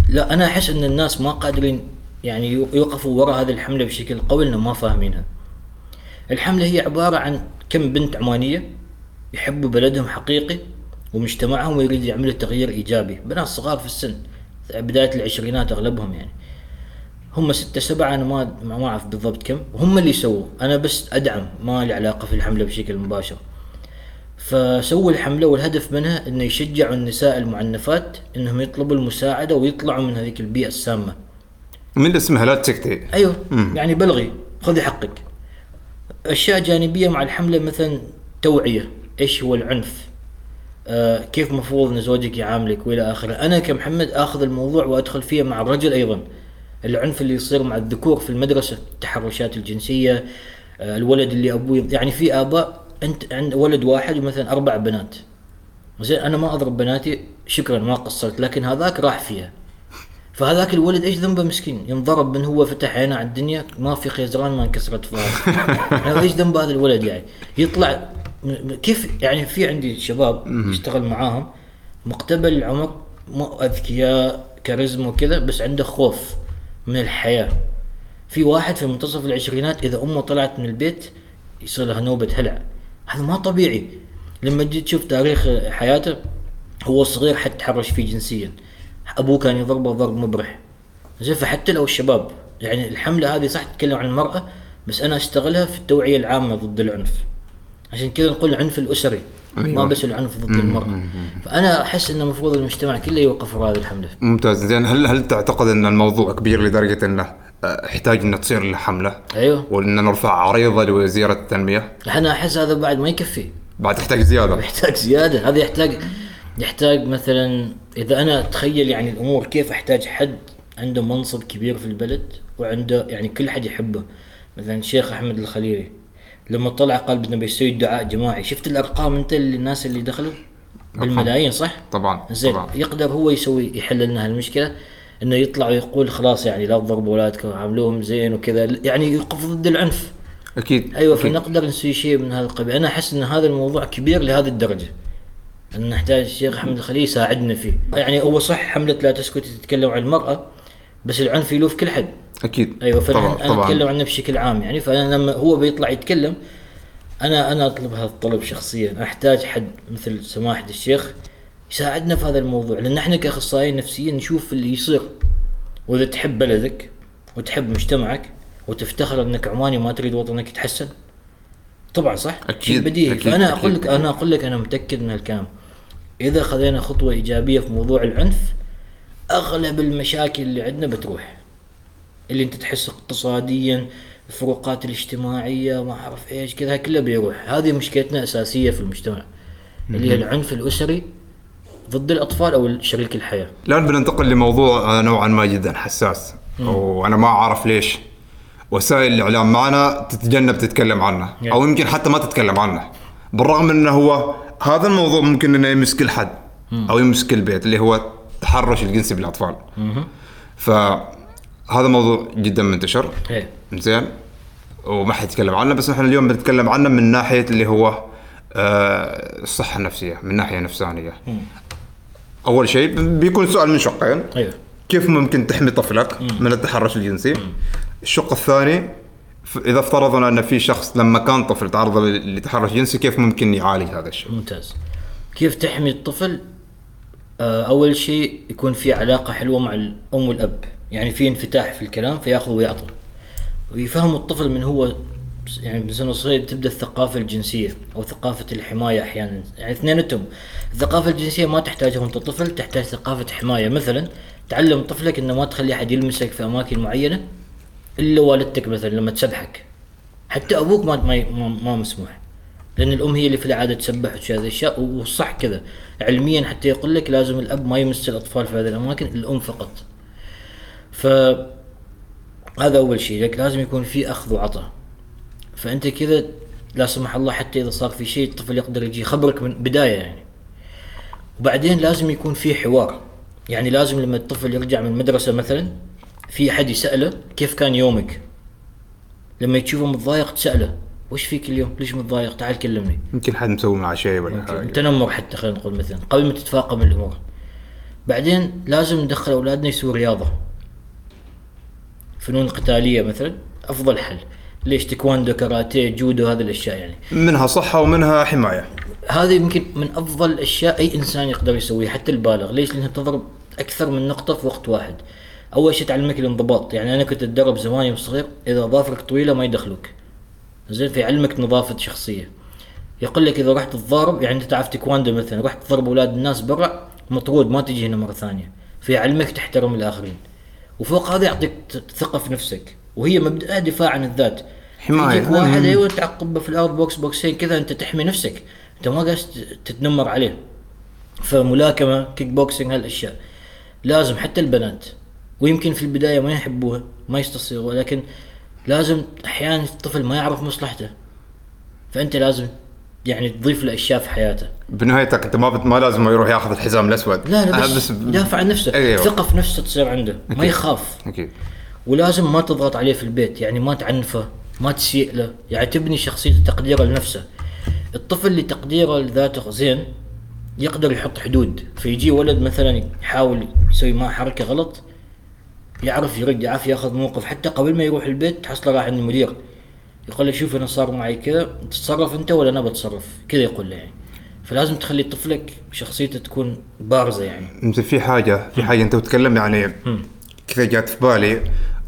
لا أنا أحس إن الناس ما قادرين يعني يو- يوقفوا وراء هذه الحملة بشكل قوي لأنهم ما فاهمينها. الحملة هي عبارة عن كم بنت عمانية يحبوا بلدهم حقيقي ومجتمعهم ويريد يعملوا تغيير إيجابي. بنات صغار في السن بداية العشرينات أغلبهم يعني. هم ستة سبعة أنا ما ما أعرف بالضبط كم. وهم اللي سووا أنا بس أدعم ما لي علاقة في الحملة بشكل مباشر. فسووا الحملة والهدف منها إنه يشجعوا النساء المعنفات إنهم يطلبوا المساعدة ويطلعوا من هذيك البيئة السامة. من اسمها لا تسكتي أيوه. يعني بلغي خذي حقك. أشياء جانبية مع الحملة مثلا توعية. إيش هو العنف؟ آه كيف مفروض إن زوجك يعاملك وإلى آخره؟ أنا كمحمد آخذ الموضوع وأدخل فيه مع الرجل أيضا. العنف اللي يصير مع الذكور في المدرسة التحرشات الجنسية آه الولد اللي أبوه يعني في آباء أنت عند ولد واحد ومثلا أربع بنات. زين أنا ما أضرب بناتي شكرا ما قصرت لكن هذاك راح فيها. فهذاك الولد إيش ذنبه مسكين؟ ينضرب من هو فتح عينه على الدنيا ما في خيزران ما انكسرت فاه يعني إيش ذنب هذا الولد يعني؟ يطلع كيف؟ يعني في عندي شباب يشتغل معاهم مقتبل العمر مو أذكياء كاريزما وكذا بس عنده خوف من الحياة. في واحد في منتصف العشرينات إذا أمه طلعت من البيت يصير لها نوبة هلع. هذا ما طبيعي. لما تجي تشوف تاريخ حياته هو صغير حتى تحرش فيه جنسيا. أبوه كان يضربه ضرب مبرح. زين فحتى لو الشباب يعني الحملة هذه صح تتكلم عن المرأة بس أنا أشتغلها في التوعية العامة ضد العنف. عشان كذا نقول العنف الأسري ما أيوة. بس العنف ضد المرأة. فأنا أحس إن المفروض المجتمع كله يوقف وراء هذه الحملة. ممتاز. زين هل هل تعتقد إن الموضوع كبير لدرجة إنه آه، يحتاج انه تصير له حملة؟ أيوه. وإن نرفع عريضة لوزيره التنمية؟ أنا أحس هذا بعد ما يكفي. بعد تحتاج زيادة. يحتاج زيادة. هذا يحتاج يحتاج مثلا إذا أنا أتخيل يعني الأمور كيف أحتاج حد عنده منصب كبير في البلد وعنده يعني كل حد يحبه مثلا الشيخ أحمد الخليلي لما طلع قال بدنا بيسوي دعاء جماعي شفت الأرقام أنت الناس اللي دخلوا؟ بالملايين صح؟ طبعا زين يقدر هو يسوي يحل لنا هالمشكلة إنه يطلع ويقول خلاص يعني لا تضربوا أولادكم وعاملوهم زين وكذا يعني يوقف ضد العنف. أكيد أيوه أكيد. فنقدر نسوي شيء من هذا القبيل. أنا أحس إن هذا الموضوع كبير لهذه الدرجة. نحتاج الشيخ احمد الخليل يساعدنا فيه. يعني هو صح حملة لا تسكت تتكلم عن المرأة بس العنف يلوف كل حد. أكيد. أيوه فانا طبعا أنا اتكلم عنه بشكل عام. يعني فانا لما هو بيطلع يتكلم أنا أنا أطلب هذا الطلب شخصيا. أحتاج حد مثل سماحة الشيخ يساعدنا في هذا الموضوع. لأن إحنا كأخصائيين نفسيين نشوف اللي يصير. وإذا تحب بلدك وتحب مجتمعك وتفتخر أنك عماني وما تريد وطنك يتحسن طبعا صح؟ أكيد، شيء بديهي. أكيد، فأنا. أقول لك أنا أقول لك أنا متأكد من الكلام. إذا خذينا خطوة إيجابية في موضوع العنف أغلب المشاكل اللي عندنا بتروح. اللي أنت تحس اقتصاديا الفروقات الاجتماعية ما أعرف إيش كذا كله بيروح. هذه مشكلتنا أساسية في المجتمع. اللي هي العنف الأسري ضد الأطفال أو شريك الحياة. الآن بننتقل لموضوع نوعا ما جدا حساس. وأنا ما أعرف ليش. وسائل الإعلام معنا تتجنب تتكلم عنه. أو يمكن حتى ما تتكلم عنه. بالرغم إنه هو هذا الموضوع ممكن إنه يمس كل حد أو يمس كل بيت اللي هو التحرش الجنسي بالأطفال. فهذا موضوع جدا منتشر. إيه. زين. وما حد يتكلم عنه بس نحن اليوم بنتكلم عنه من ناحية اللي هو آه، الصحة النفسية من ناحية نفسانية. أول شيء بيكون سؤال من شقين. أيوه كيف ممكن تحمي طفلك من التحرش الجنسي؟ الشق الثاني إذا افترضنا أن في شخص لما كان طفل تعرض لتحرش جنسي كيف ممكن يعالج هذا الشيء؟ ممتاز. كيف تحمي الطفل؟ آه، أول شيء يكون في علاقة حلوة مع الام والاب يعني في انفتاح في الكلام فيأخذ ويعطي ويفهم الطفل من هو يعني من سنه صغير تبدأ الثقافة الجنسية أو ثقافة الحماية أحيانا. يعني اثنيناتهم الثقافة الجنسية ما تحتاجها وانت طفل تحتاج ثقافة حماية. مثلا تعلم طفلك إنه ما تخلي أحد يلمسك في أماكن معينة. إلا والدتك مثلا لما تسبحك. حتى أبوك ما ما, ما, مسموح. لأن الأم هي اللي في العادة تسبح وشي هذه الأشياء والصح كذا. علميا حتى يقول لك لازم الأب ما يمس الأطفال في هذه الأماكن الأم فقط. ف هذا أول شيء. لك لازم يكون في أخذ وعطاء. فأنت كذا لا سمح الله حتى إذا صار في شيء الطفل يقدر يجي يخبرك من بداية يعني. وبعدين لازم يكون في حوار. يعني لازم لما الطفل يرجع من المدرسة مثلا في أحد يسأله كيف كان يومك؟ لما تشوفه متضايق تسأله وش فيك اليوم؟ ليش متضايق؟ تعال كلمني. يمكن حد مسوي معه شيء ولا حاجة. تنمر حتى خلينا نقول مثلا قبل ما تتفاقم الأمور بعدين لازم ندخل أولادنا يسووا رياضة. فنون قتالية مثلا أفضل حل. ليش تكواندو كاراتيه جودو هذه الأشياء يعني. منها صحة ومنها حماية. هذه يمكن من أفضل الاشياء أي إنسان يقدر يسويها حتى البالغ. ليش؟ لأنها تضرب أكثر من نقطة في وقت واحد. أول شيء تعلمك الانضباط. يعني أنا كنت أتدرب زمان يوم صغير إذا ظافرك طويلة ما يدخلوك. زين فيعلمك نظافة شخصية. يقول لك إذا رحت تضارب يعني أنت تعرف تكواندو مثلا رحت تضرب أولاد الناس برا مطرود ما تجي هنا مرة ثانية. فيعلمك تحترم الآخرين. وفوق هذا يعطيك ثقة في نفسك. وهي مبدأها دفاع عن الذات. حماية. يجيك واحد مم. أيوه تعقبه في الأرض بوكس بوكسين كذا أنت تحمي نفسك. أنت ما قاعد تتنمر عليه. فملاكمة كيك بوكسينج هالأشياء. لازم حتى البنات. ويمكن في البداية ما يحبوها ما يستصيغوا ولكن لازم أحيانا الطفل ما يعرف مصلحته. فأنت لازم يعني تضيف له أشياء في حياته. بنهايتك أنت ما بت... ما لازم يروح ياخذ الحزام الأسود. لا لا آه، بس, يدافع عن نفسه أيوه. ثقة في نفسه تصير عنده. ما أكيد. يخاف. أكيد. ولازم ما تضغط عليه في البيت يعني ما تعنفه ما تسيء له. يعني تبني شخصيته تقديره لنفسه. الطفل اللي تقديره لذاته زين يقدر يحط حدود. فيجي ولد مثلا يحاول يسوي معه حركة غلط يعرف يرد يعرف ياخذ موقف. حتى قبل ما يروح البيت تحصله راح عند المدير يقول له شوف أنا صار معي كذا تتصرف أنت ولا أنا بتصرف؟ كذا يقول له يعني. فلازم تخلي طفلك شخصيته تكون بارزة يعني. مثل في حاجة في حاجة أنت بتتكلم يعني. كذا جات في بالي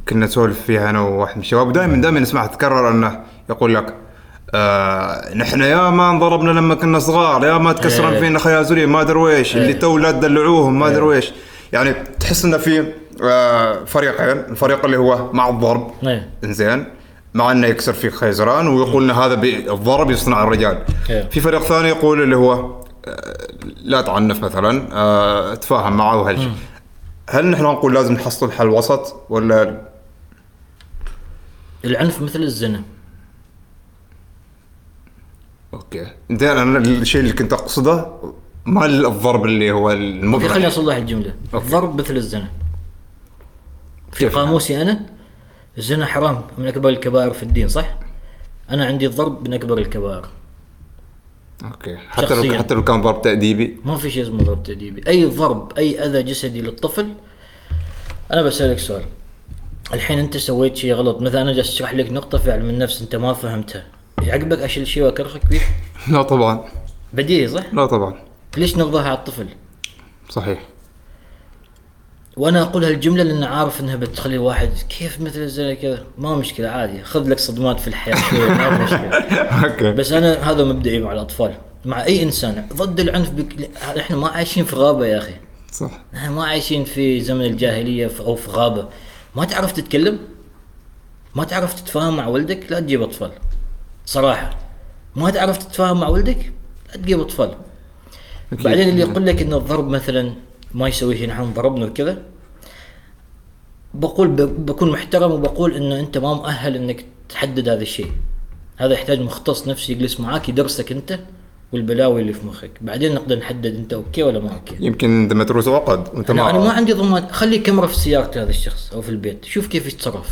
كنا نسولف فيها أنا وواحد من الشباب. ودائما دائما نسمعها تتكرر أنه يقول لك آه نحن يا ما انضربنا لما كنا صغار يا ما تكسرن إيه. فينا خيازوريه ما أدري ويش اللي إيه. تو لا تدلعوهم ما أدري ويش يعني تحس إنه في فريقين. الفريق اللي هو مع الضرب. إيه. إنزين. مع إنه يكسر فيك خيزران ويقول ان هذا بي- الضرب يصنع الرجال. إيه. في فريق ثاني يقول اللي هو آه، لا تعنف مثلا آه، تفاهم معه وهالشيء هل نحن نقول لازم نحصل حل وسط ولا؟ العنف مثل الزنا. أوكي. زين أنا الشيء اللي كنت أقصده ما الضرب اللي هو okay خليني المبرح اصلح الجمله Okay. الضرب مثل الزنا. في؟ قاموسي أنا الزنا حرام من أكبر الكبائر في الدين صح؟ أنا عندي الضرب من أكبر الكبائر. Okay. حتى لو. حتى لو كان ضرب تأديبي؟ ما في شيء اسمه ضرب تأديبي. أي ضرب أي أذى جسدي للطفل أنا بسألك سؤال. الحين أنت سويت شيء غلط. مثلا أنا جالس أشرح لك نقطة في علم النفس أنت ما فهمتها. يعقبك أشيل شيء واكرهك فيه؟ لا طبعا. بديهي صح؟ لا طبعا. ليش نرضاها على الطفل؟ صحيح. وأنا أقول هالجمله لأن عارف إنها بتخلي الواحد كيف مثل زي كذا؟ ما مشكلة عادي. خذ لك صدمات في الحياة شوي ما مشكلة. أوكي. بس أنا هذا مبدئي مع الأطفال. مع أي إنسان ضد العنف بك... إحنا ما عايشين في غابة يا أخي. صح. إحنا ما عايشين في زمن الجاهلية في- أو في غابة. ما تعرف تتكلم؟ ما تعرف تتفاهم مع ولدك؟ لا تجيب أطفال. صراحة. ما تعرف تتفاهم مع ولدك؟ لا تجيب أطفال. بعدين اللي يقول لك إن الضرب مثلا ما يسوي شيء نحن ضربنا وكذا. بقول بكون محترم وبقول إنه أنت ما مؤهل إنك تحدد هذا الشيء. هذا يحتاج مختص نفسي يجلس معاك يدرسك أنت والبلاوي اللي في مخك. بعدين نقدر نحدد أنت okay ولا ما okay. يمكن انت متروس عقد وانت أنا, أنا ما ما عندي ضمان. خلي كاميرا في سيارة هذا الشخص أو في البيت. شوف كيف يتصرف.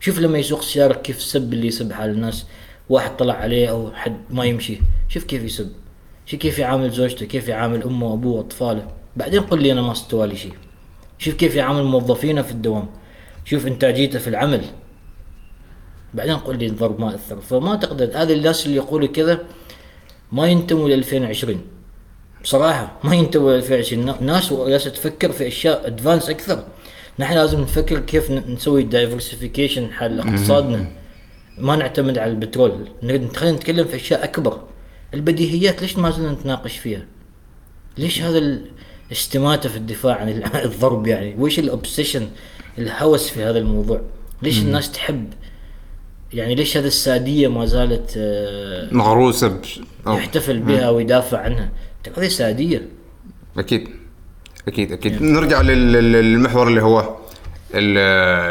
شوف لما يسوق سيارة كيف سب اللي يسب على الناس. واحد طلع عليه أو حد ما يمشي. شوف كيف يسب. شوف كيف يعامل زوجته كيف يعامل أمه وأبوه وأطفاله. بعدين قل لي أنا ما استوى لي شيء. شوف كيف يعامل موظفينه في الدوام. شوف انتاجيته في العمل. بعدين قل لي الضرب ما أثر. فما تقدر. هذا الناس اللي يقولوا كذا ما ينتموا ل 2020 بصراحة ما ينتموا 2020 ناس جالسة تفكر في أشياء advanced أكثر. نحن لازم نفكر كيف نسوي diversification حال اقتصادنا. ما نعتمد على البترول. نريد خلينا نتكلم في أشياء أكبر. البديهيات ليش ما زلنا نتناقش فيها؟ ليش هذا ال- الاستماتة في الدفاع عن ال- الضرب يعني. وش ال obsession الهوس في هذا الموضوع؟ ليش الناس تحب؟ يعني ليش هذه السادية ما زالت آه، مغروسة. يحتفل بها ويدافع عنها؟ ترى هذه سادية أكيد. أكيد أكيد. نرجع لل- لل- للمحور اللي هو ال-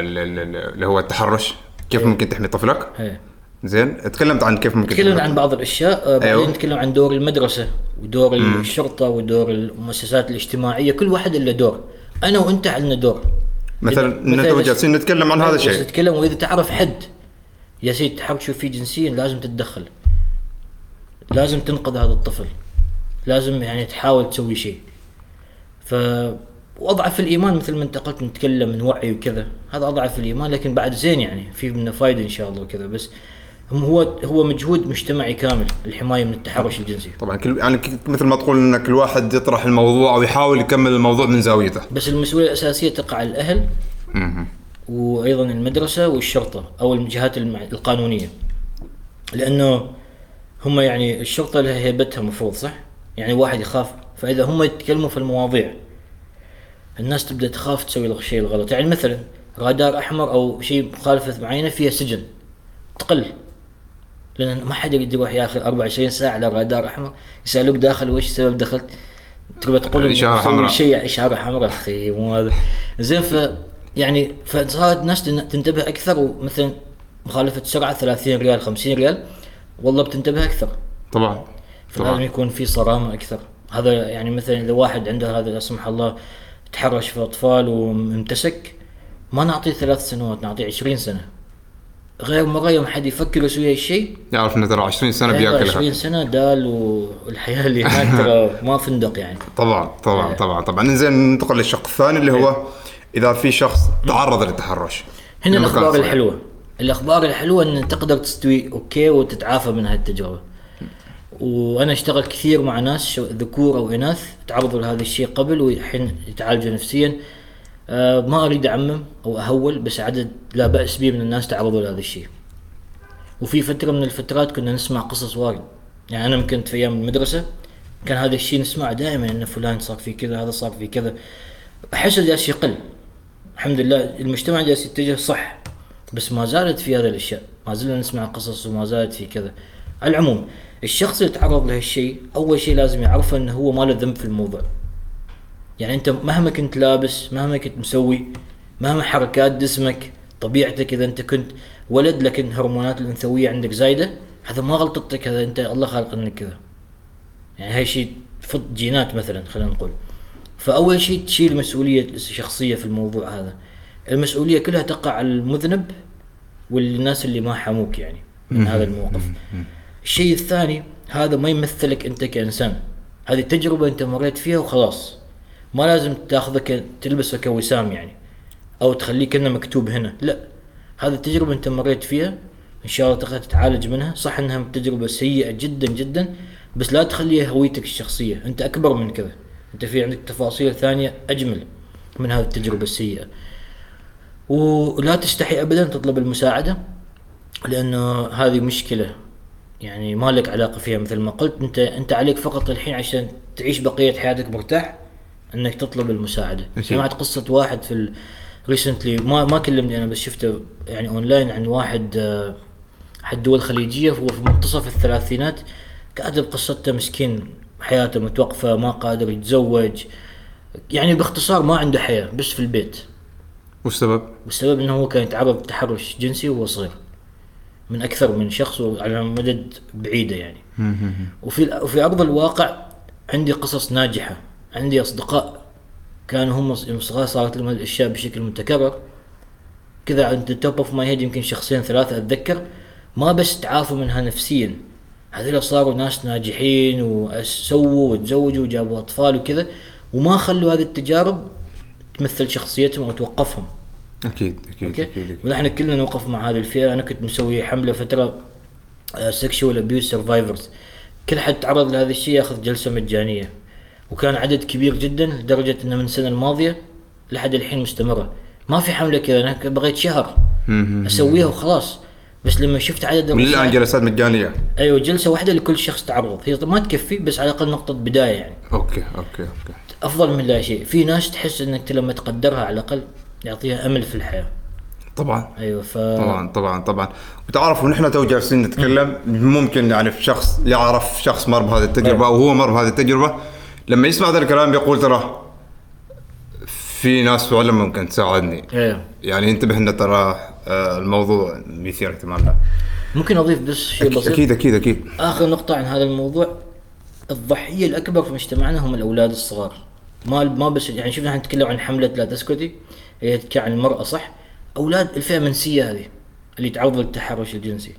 ال- ال- اللي هو التحرش. كيف ممكن تحمي طفلك؟ إيه. زين تكلمت عن كيف ممكن تكلمنا تحمي عن بعض الأشياء آه، بعدين أيوه. نتكلم عن دور المدرسة ودور الشرطة ودور المؤسسات الاجتماعية كل واحد له دور. أنا وأنت عندنا دور. مثلا إذا- جالسين نتكلم عن هذا الشيء. نتكلم وإذا تعرف حد يا سيدي تحرشوا فيه جنسيا لازم تتدخل. لازم تنقذ هذا الطفل. لازم يعني تحاول تسوي شيء. ف وأضعف الإيمان مثل ما انت قلت نتكلم من وعي وكذا. هذا أضعف الإيمان لكن بعد زين يعني في منه فايدة إن شاء الله وكذا. بس هو هو مجهود مجتمعي كامل الحماية من التحرش الجنسي. طبعا كل يعني مثل ما تقول إن كل واحد يطرح الموضوع أو يحاول يكمل الموضوع من زاويته. بس المسؤولية الأساسية تقع على الأهل وأيضا المدرسة والشرطة أو الجهات القانونية. لأنه هم يعني الشرطة لها هيبتها مفروض صح؟ يعني واحد يخاف فإذا هم يتكلموا في المواضيع الناس تبدأ تخاف تسوي الشيء الغلط. يعني مثلا رادار أحمر أو شيء مخالفة معينة فيها سجن تقل. لأن ما حد يقدر يروح ياخذ 24 ساعة على رادار أحمر. يسألوك داخل وش سبب دخلت؟ تبغى تقول إشارة مسوي حمراء. شيء إشارة حمراء أخي مو هذا. زين ف يعني فصارت الناس تن- تنتبه أكثر ومثلا مخالفة سرعة 30 ريال 50 ريال والله بتنتبه أكثر. طبعا فلازم يكون في صرامة أكثر. هذا يعني مثلا إذا واحد عنده هذا لا سمح الله تحرش في أطفال وامتسك ما نعطيه ثلاث سنوات نعطيه 20 سنة. غير مره يوم حد يفكر يسوي هالشيء يعرف إنه ترى 20 سنة هيبقى 20 بياكلها سنة دال والحياة اللي هناك ترى ما فندق يعني. طبعا طبعا طبعا طبعا. زين ننتقل للشق الثاني اللي هو إذا في شخص تعرض للتحرش. هنا الأخبار. الحلوة. الأخبار الحلوة إن تقدر تستوي أوكي وتتعافى من هالتجربه وأنا أشتغل كثير مع ناس ذكور أو إناث تعرضوا لهذا الشيء قبل والحين يتعالجوا نفسيا. آه ما أريد أعمم أو أهول بس عدد لا بأس به من الناس تعرضوا لهذا الشيء. وفي فترة من الفترات كنا نسمع قصص وايد. يعني أنا كنت في أيام المدرسة كان هذا الشيء نسمعه دائما إن فلان صار في كذا هذا صار في كذا. أحس جالس يقل. الحمد لله المجتمع جالس يتجه صح بس ما زالت في هذه الأشياء. ما زلنا نسمع قصص وما زالت في كذا. على العموم الشخص اللي تعرض لهالشيء أول شيء لازم يعرفه إنه هو ما له ذنب في الموضوع. يعني أنت مهما كنت لابس مهما كنت مسوي مهما حركات جسمك طبيعتك إذا أنت كنت ولد لكن هرمونات الأنثوية عندك زايدة هذا ما غلطتك هذا أنت الله خالق إنك كذا. يعني هاي شيء فط جينات مثلا خلينا نقول. فأول شيء تشيل مسؤولية شخصية في الموضوع هذا. المسؤولية كلها تقع على المذنب والناس اللي ما حموك يعني من هذا الموقف. الشيء الثاني هذا ما يمثلك أنت كإنسان. هذه تجربة أنت مريت فيها وخلاص. ما لازم تاخذه ك- تلبسه كوسام يعني أو تخليه كأنه مكتوب هنا لا. هذه التجربة أنت مريت فيها إن شاء الله تقدر تتعالج منها. صح إنها تجربة سيئة جدا جدا بس لا تخليها هويتك الشخصية. أنت أكبر من كذا. أنت في عندك تفاصيل ثانية أجمل من هذه التجربة السيئة. ولا تستحي ابدا تطلب المساعدة لأنه هذه مشكلة يعني ما لك علاقة فيها مثل ما قلت. أنت أنت عليك فقط الحين عشان تعيش بقية حياتك مرتاح. إنك تطلب المساعدة. سمعت قصة واحد في. recently ما ما كلمني أنا بس شفته يعني اونلاين عن واحد آه، حد دول خليجية هو في منتصف الثلاثينات كاتب قصته مسكين حياته متوقفة ما قادر يتزوج يعني باختصار ما عنده حياة بس في البيت وش السبب؟ والسبب إنه هو كان يتعرض لتحرش جنسي وهو صغير من أكثر من شخص على مدد بعيدة يعني وفي وفي ارض الواقع عندي قصص ناجحة عندي أصدقاء كانوا هم صغار صارت لهم الأشياء بشكل متكرر. كذا عند top of my head يمكن شخصين ثلاثة أتذكر. ما بس تعافوا منها نفسيا. هذول صاروا ناس ناجحين وسووا وتزوجوا وجابوا أطفال وكذا وما خلوا هذه التجارب تمثل شخصيتهم أو توقفهم. أكيد أكيد أوكي؟ أكيد, أكيد. ونحن كلنا نوقف مع هذه الفئة. أنا كنت مسوي حملة فترة sexual abuse survivors كل حد تعرض لهذا الشيء ياخذ جلسة مجانية. وكان عدد كبير جدا لدرجة إنه من السنة الماضية لحد الحين مستمرة. ما في حملة كذا أنا بغيت شهر أسويها وخلاص. بس لما شفت عدد من الآن جلسات مجانية. أيوه جلسة واحدة لكل شخص تعرض. هي ما تكفي بس على الأقل نقطة بداية يعني. أوكي أوكي أوكي. أفضل من لا شيء. في ناس تحس إنك لما تقدرها على الأقل يعطيها أمل في الحياة. طبعا. أيوه ف طبعا طبعا طبعا. وتعرفوا نحن تو جالسين نتكلم. ممكن يعني في شخص يعرف شخص مر بهذه التجربة أو هو مر بهذه التجربة. لما يسمع هذا الكلام بيقول ترى في ناس فعلا ممكن تساعدني. أيوه يعني انتبه إن ترى آه، الموضوع مثير اهتمامنا ممكن أضيف بس شيء بسيط؟ أكيد أكيد أكيد. آخر نقطة عن هذا الموضوع الضحية الأكبر في مجتمعنا هم الأولاد الصغار. ما ما بس يعني شفنا إحنا نتكلم عن حملة لا تسكتي هي تحكي عن المرأة صح؟ أولاد الفئة المنسيه هذه اللي تعرضوا للتحرش الجنسي.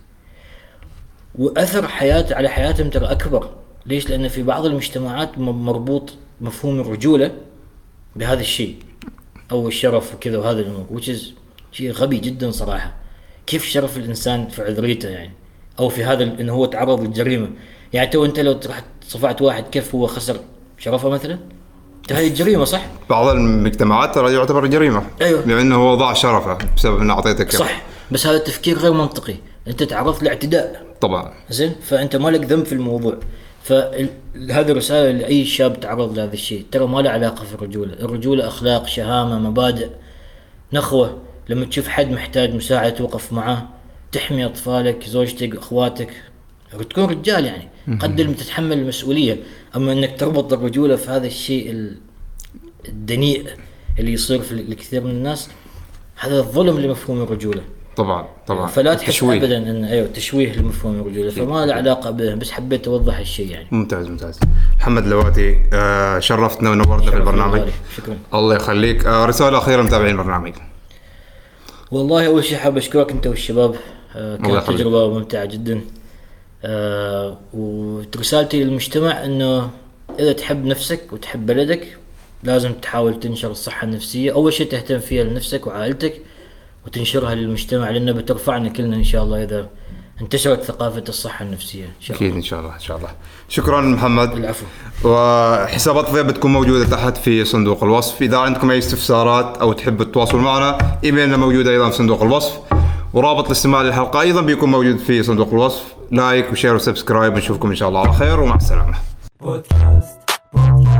وأثر حياته على حياتهم ترى أكبر. ليش؟ لأن في بعض المجتمعات مربوط مفهوم الرجولة بهذا الشيء أو الشرف وكذا وهذا الأمور which is شيء غبي جدا صراحة. كيف شرف الإنسان في عذريته يعني؟ أو في هذا إنه هو تعرض للجريمة. يعني تو أنت لو رحت صفعت واحد كيف هو خسر شرفه مثلا؟ هذه جريمة صح؟ بعض المجتمعات ترى يعتبر جريمة أيوة. لأنه هو ضاع شرفه بسبب إنه اعطيتك صح. بس هذا التفكير غير منطقي. أنت تعرضت لاعتداء. طبعا. زين؟ فأنت ما لك ذنب في الموضوع. فهذه رسالة لأي شاب تعرض لهذا الشيء. ترى ما له علاقة في الرجولة. الرجولة أخلاق شهامة مبادئ نخوة. لما تشوف حد محتاج مساعدة توقف معاه تحمي أطفالك زوجتك أخواتك تكون رجال يعني. قدر تتحمل المسؤولية. أما أنك تربط الرجولة في هذا الشيء ال- الدنيء اللي يصير في الكثير من الناس هذا الظلم لمفهوم الرجولة. طبعا طبعا. فلا تحس. ابدا إن أيوه تشويه لمفهوم الرجوله فما له علاقة ابدا بس حبيت اوضح الشيء يعني. ممتاز ممتاز. محمد لواتي آه شرفتنا ونورتنا في البرنامج. شكرا. الله يخليك. آه رسالة أخيرة لمتابعين البرنامج والله أول شيء حاب أشكرك أنت والشباب. آه كانت. تجربة ممتعة جدا. آه ورسالتي للمجتمع إنه إذا تحب نفسك وتحب بلدك لازم تحاول تنشر الصحة النفسية. أول شيء تهتم فيها لنفسك وعائلتك. وتنشرها للمجتمع لأنه بترفعنا كلنا إن شاء الله إذا انتشرت ثقافة الصحة النفسية. إن شاء الله. أكيد إن شاء الله إن شاء الله. شكرا محمد. العفو. وحسابات ضيف بتكون موجودة تحت في صندوق الوصف. إذا عندكم أي استفسارات أو تحبوا تتواصلوا معنا إيميلنا موجود أيضا في صندوق الوصف. ورابط الاستماع للحلقة أيضا بيكون موجود في صندوق الوصف. like و share و subscribe. ونشوفكم إن شاء الله على خير ومع السلامة. بودكاست بودكاست